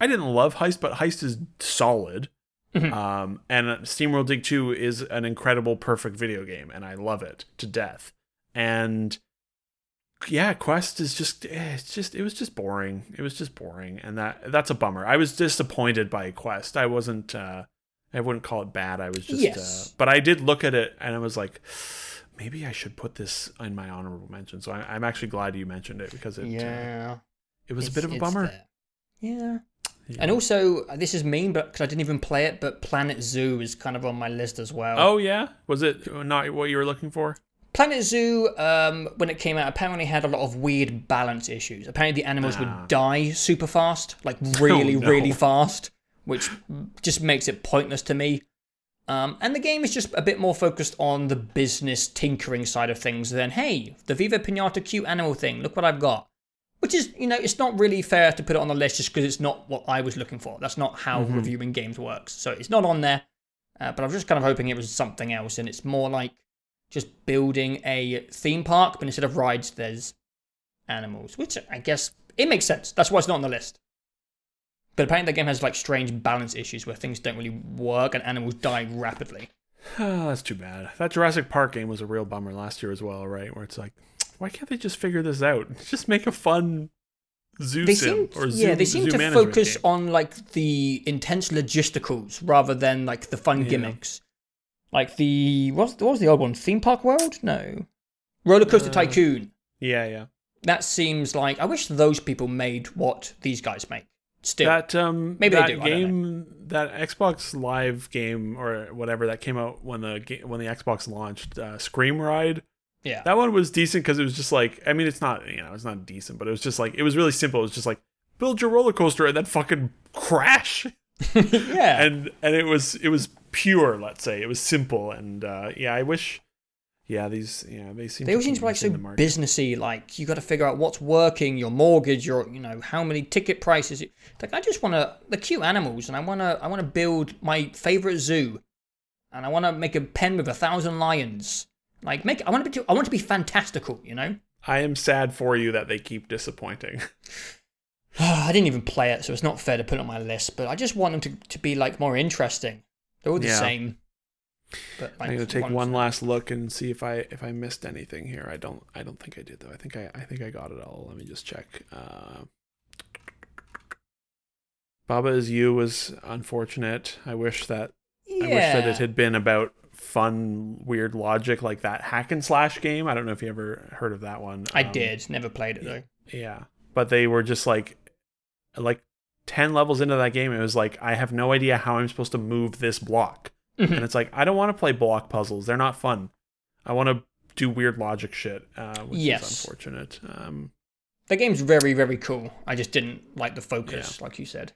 I didn't love Heist, but Heist is solid. Mhm. Um, and SteamWorld Dig 2 is an incredible, perfect video game, and I love it to death. And yeah, Quest is just eh, it's just it was just boring. It was just boring, and that that's a bummer. I was disappointed by Quest. I wasn't. Uh, I wouldn't call it bad. I was just. Yes. Uh, but I did look at it, and I was like, maybe I should put this in my honorable mention. So I, I'm actually glad you mentioned it because it. uh, yeah, it was a bit of a bummer. there. Yeah, Yeah. and also uh, this is mean, but because I didn't even play it, but Planet Zoo is kind of on my list as well. Oh yeah, was it not what you were looking for? Planet Zoo, um, when it came out, apparently had a lot of weird balance issues. Apparently, the animals Ah. would die super fast, like really, no. really fast, which just makes it pointless to me. Um, and the game is just a bit more focused on the business tinkering side of things than, hey, the Viva Pinata cute animal thing, look what I've got. Which is, you know, it's not really fair to put it on the list just because it's not what I was looking for. That's not how Mm-hmm. reviewing games works. So it's not on there. Uh, but I was just kind of hoping it was something else, and it's more like just building a theme park, but instead of rides, there's animals, which I guess it makes sense. That's why it's not on the list. But apparently, the game has like strange balance issues where things don't really work and animals die rapidly. Oh, that's too bad. That Jurassic Park game was a real bummer last year as well, right? Where it's like, why can't they just figure this out? Just make a fun zoo They sim seem, or zoo, yeah, they seem to focus game. on like the intense logisticals rather than like the fun Yeah. gimmicks. Like the what's what was the old one? Theme Park World? No, Roller Coaster Uh, Tycoon. Yeah, yeah. That seems like I wish those people made what these guys make. Still, That um Maybe they that do, don't game that Xbox Live game or whatever that came out when the when the Xbox launched, uh, ScreamRide. Yeah. That one was decent because it was just like I mean it's not you know it's not decent, but it was just like it was really simple. It was just like build your roller coaster and then fucking crash. yeah. and and it was it was pure let's say it was simple and uh yeah i wish yeah these yeah they seem they all seem to be like so missing the mark. businessy. Like you got to figure out what's working, your mortgage, your you know how many ticket prices. Like I just want to the cute animals, and I want to I want to build my favorite zoo, and I want to make a pen with a thousand lions. Like make I want to be I want to be fantastical. You know. i am sad for you that they keep disappointing I didn't even play it, so it's not fair to put it on my list. But I just want them to, to be like more interesting. They're all the Yeah. same. But i'm gonna take one- one last look and see if i if i missed anything here i don't i don't think i did though i think i i think i got it all let me just check uh baba is you was unfortunate i wish that Yeah. i wish that it had been about fun weird logic like that hack and slash game i don't know if you ever heard of that one I Um, did. Never played it though. Yeah. But they were just like like 10 levels into that game it was like I have no idea how I'm supposed to move this block. Mhm. And it's like I don't want to play block puzzles. They're not fun. I want to do weird logic shit, uh, which Yes. is unfortunate. Um The game's very, very cool. I just didn't like the focus, like you said.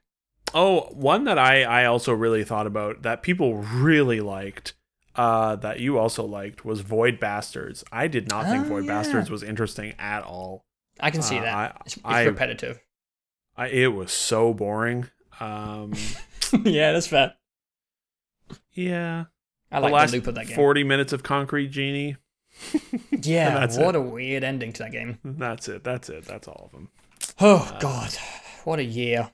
Oh, one that I I also really thought about that people really liked. Uh, that you also liked was Void Bastards. I did not think Oh, Void yeah. Bastards was interesting at all. I can see Uh, that. I- it's it's I- repetitive. I, it was so boring. Um, yeah, that's fair. yeah, I the last the loop of that game. forty minutes of Concrete Genie. yeah, what it. a weird ending to that game. That's it. That's it. That's all of them. Oh god, what a year.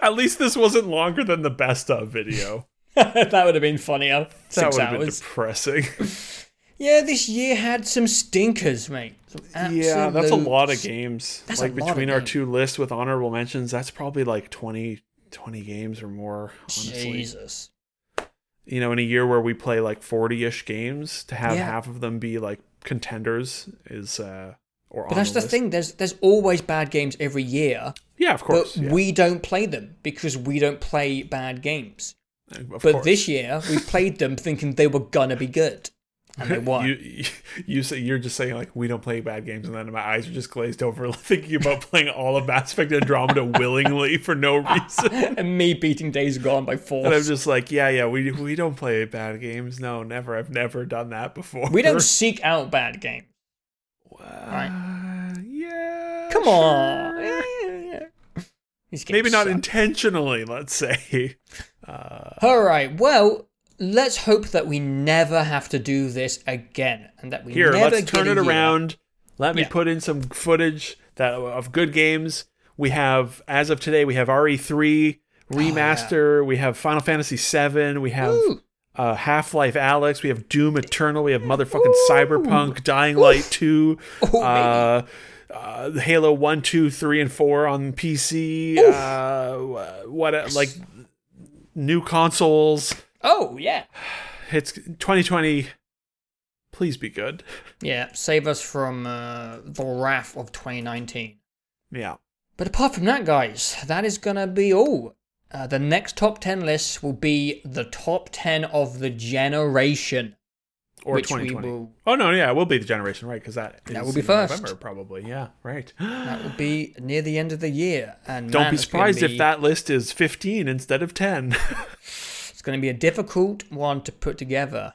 At least this wasn't longer than the best of video. that would have been funnier. that would have been hours. depressing. Yeah, this year had some stinkers, mate. Some yeah, that's a lot of games. That's a like between our games. two lists with honorable mentions, that's probably like 20, 20 games or more. Honestly, Jesus. you know, in a year where we play like forty-ish games, to have Yeah. half of them be like contenders is, uh or But that's the thing. There's there's always bad games every year, Yeah, of course. but yeah. we don't play them because we don't play bad games. Of But course. this year we played them thinking they were gonna be good, and they weren't. You, you say you're just saying like we don't play bad games, and then my eyes are just glazed over, thinking about playing all of Mass Effect Andromeda willingly for no reason. and me beating Days Gone by And I'm just like, yeah, yeah, we we don't play bad games. No, never. I've never done that before. We don't seek out bad games. Uh, yeah. Come sure. on. Yeah, yeah, yeah. Maybe not suck. intentionally. Let's say. Uh, All right. Well, let's hope that we never have to do this again, and that we here, never let's turn it a year. around. Let me Yeah. put in some footage that of good games. We have, as of today, we have RE3 remaster. We have Final Fantasy VII. We have Ooh. uh, Half Life Alyx. We have Doom Eternal. We have motherfucking Ooh. Cyberpunk, Dying Light 2. Oh, uh, uh, Halo 1, 2, 3, and 4 on PC. Uh, what, like, new consoles. Oh yeah. It's 2020. Please be good. Yeah. Save us from uh, the wrath of 2019. Yeah. But apart from that, guys, that is gonna be all. Uh, the next top 10 list will be the top 10 of the generation. Or which we 2020. will Oh, no, yeah, we'll be the generation, right? Because that, That will be first. November, probably. Yeah, right. that will be near the end of the year. And Don't man, be surprised be- if that list is 15 instead of 10. It's going to be a difficult one to put together.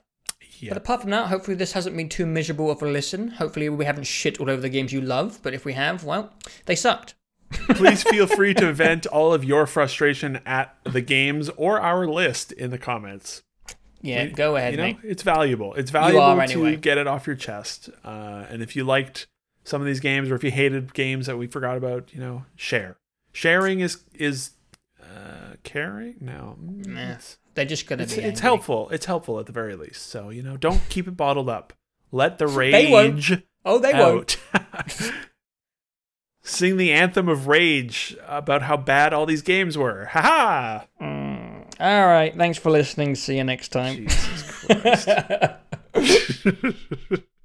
yeah. But apart from that, hopefully this hasn't been too miserable of a listen. Hopefully we haven't shit all over the games you love. But if we have, well, they sucked. Please feel free to vent all of your frustration at the games or our list in the comments. Yeah, We- go ahead, you know, it's valuable. It's valuable to anyway. get it off your chest. Uh, and if you liked some of these games, or if you hated games that we forgot about, you know, share. Sharing is is uh, caring. No, Mm, Nah, it's, They're just to it's, be. it's angry. helpful. It's helpful at the very least. So you know, don't keep it bottled up. Let the They won't. rage Oh, they won't. Sing the anthem of rage about how bad all these games were. Ha ha! Mm. All right. Thanks for listening. See you next time. Jesus Christ.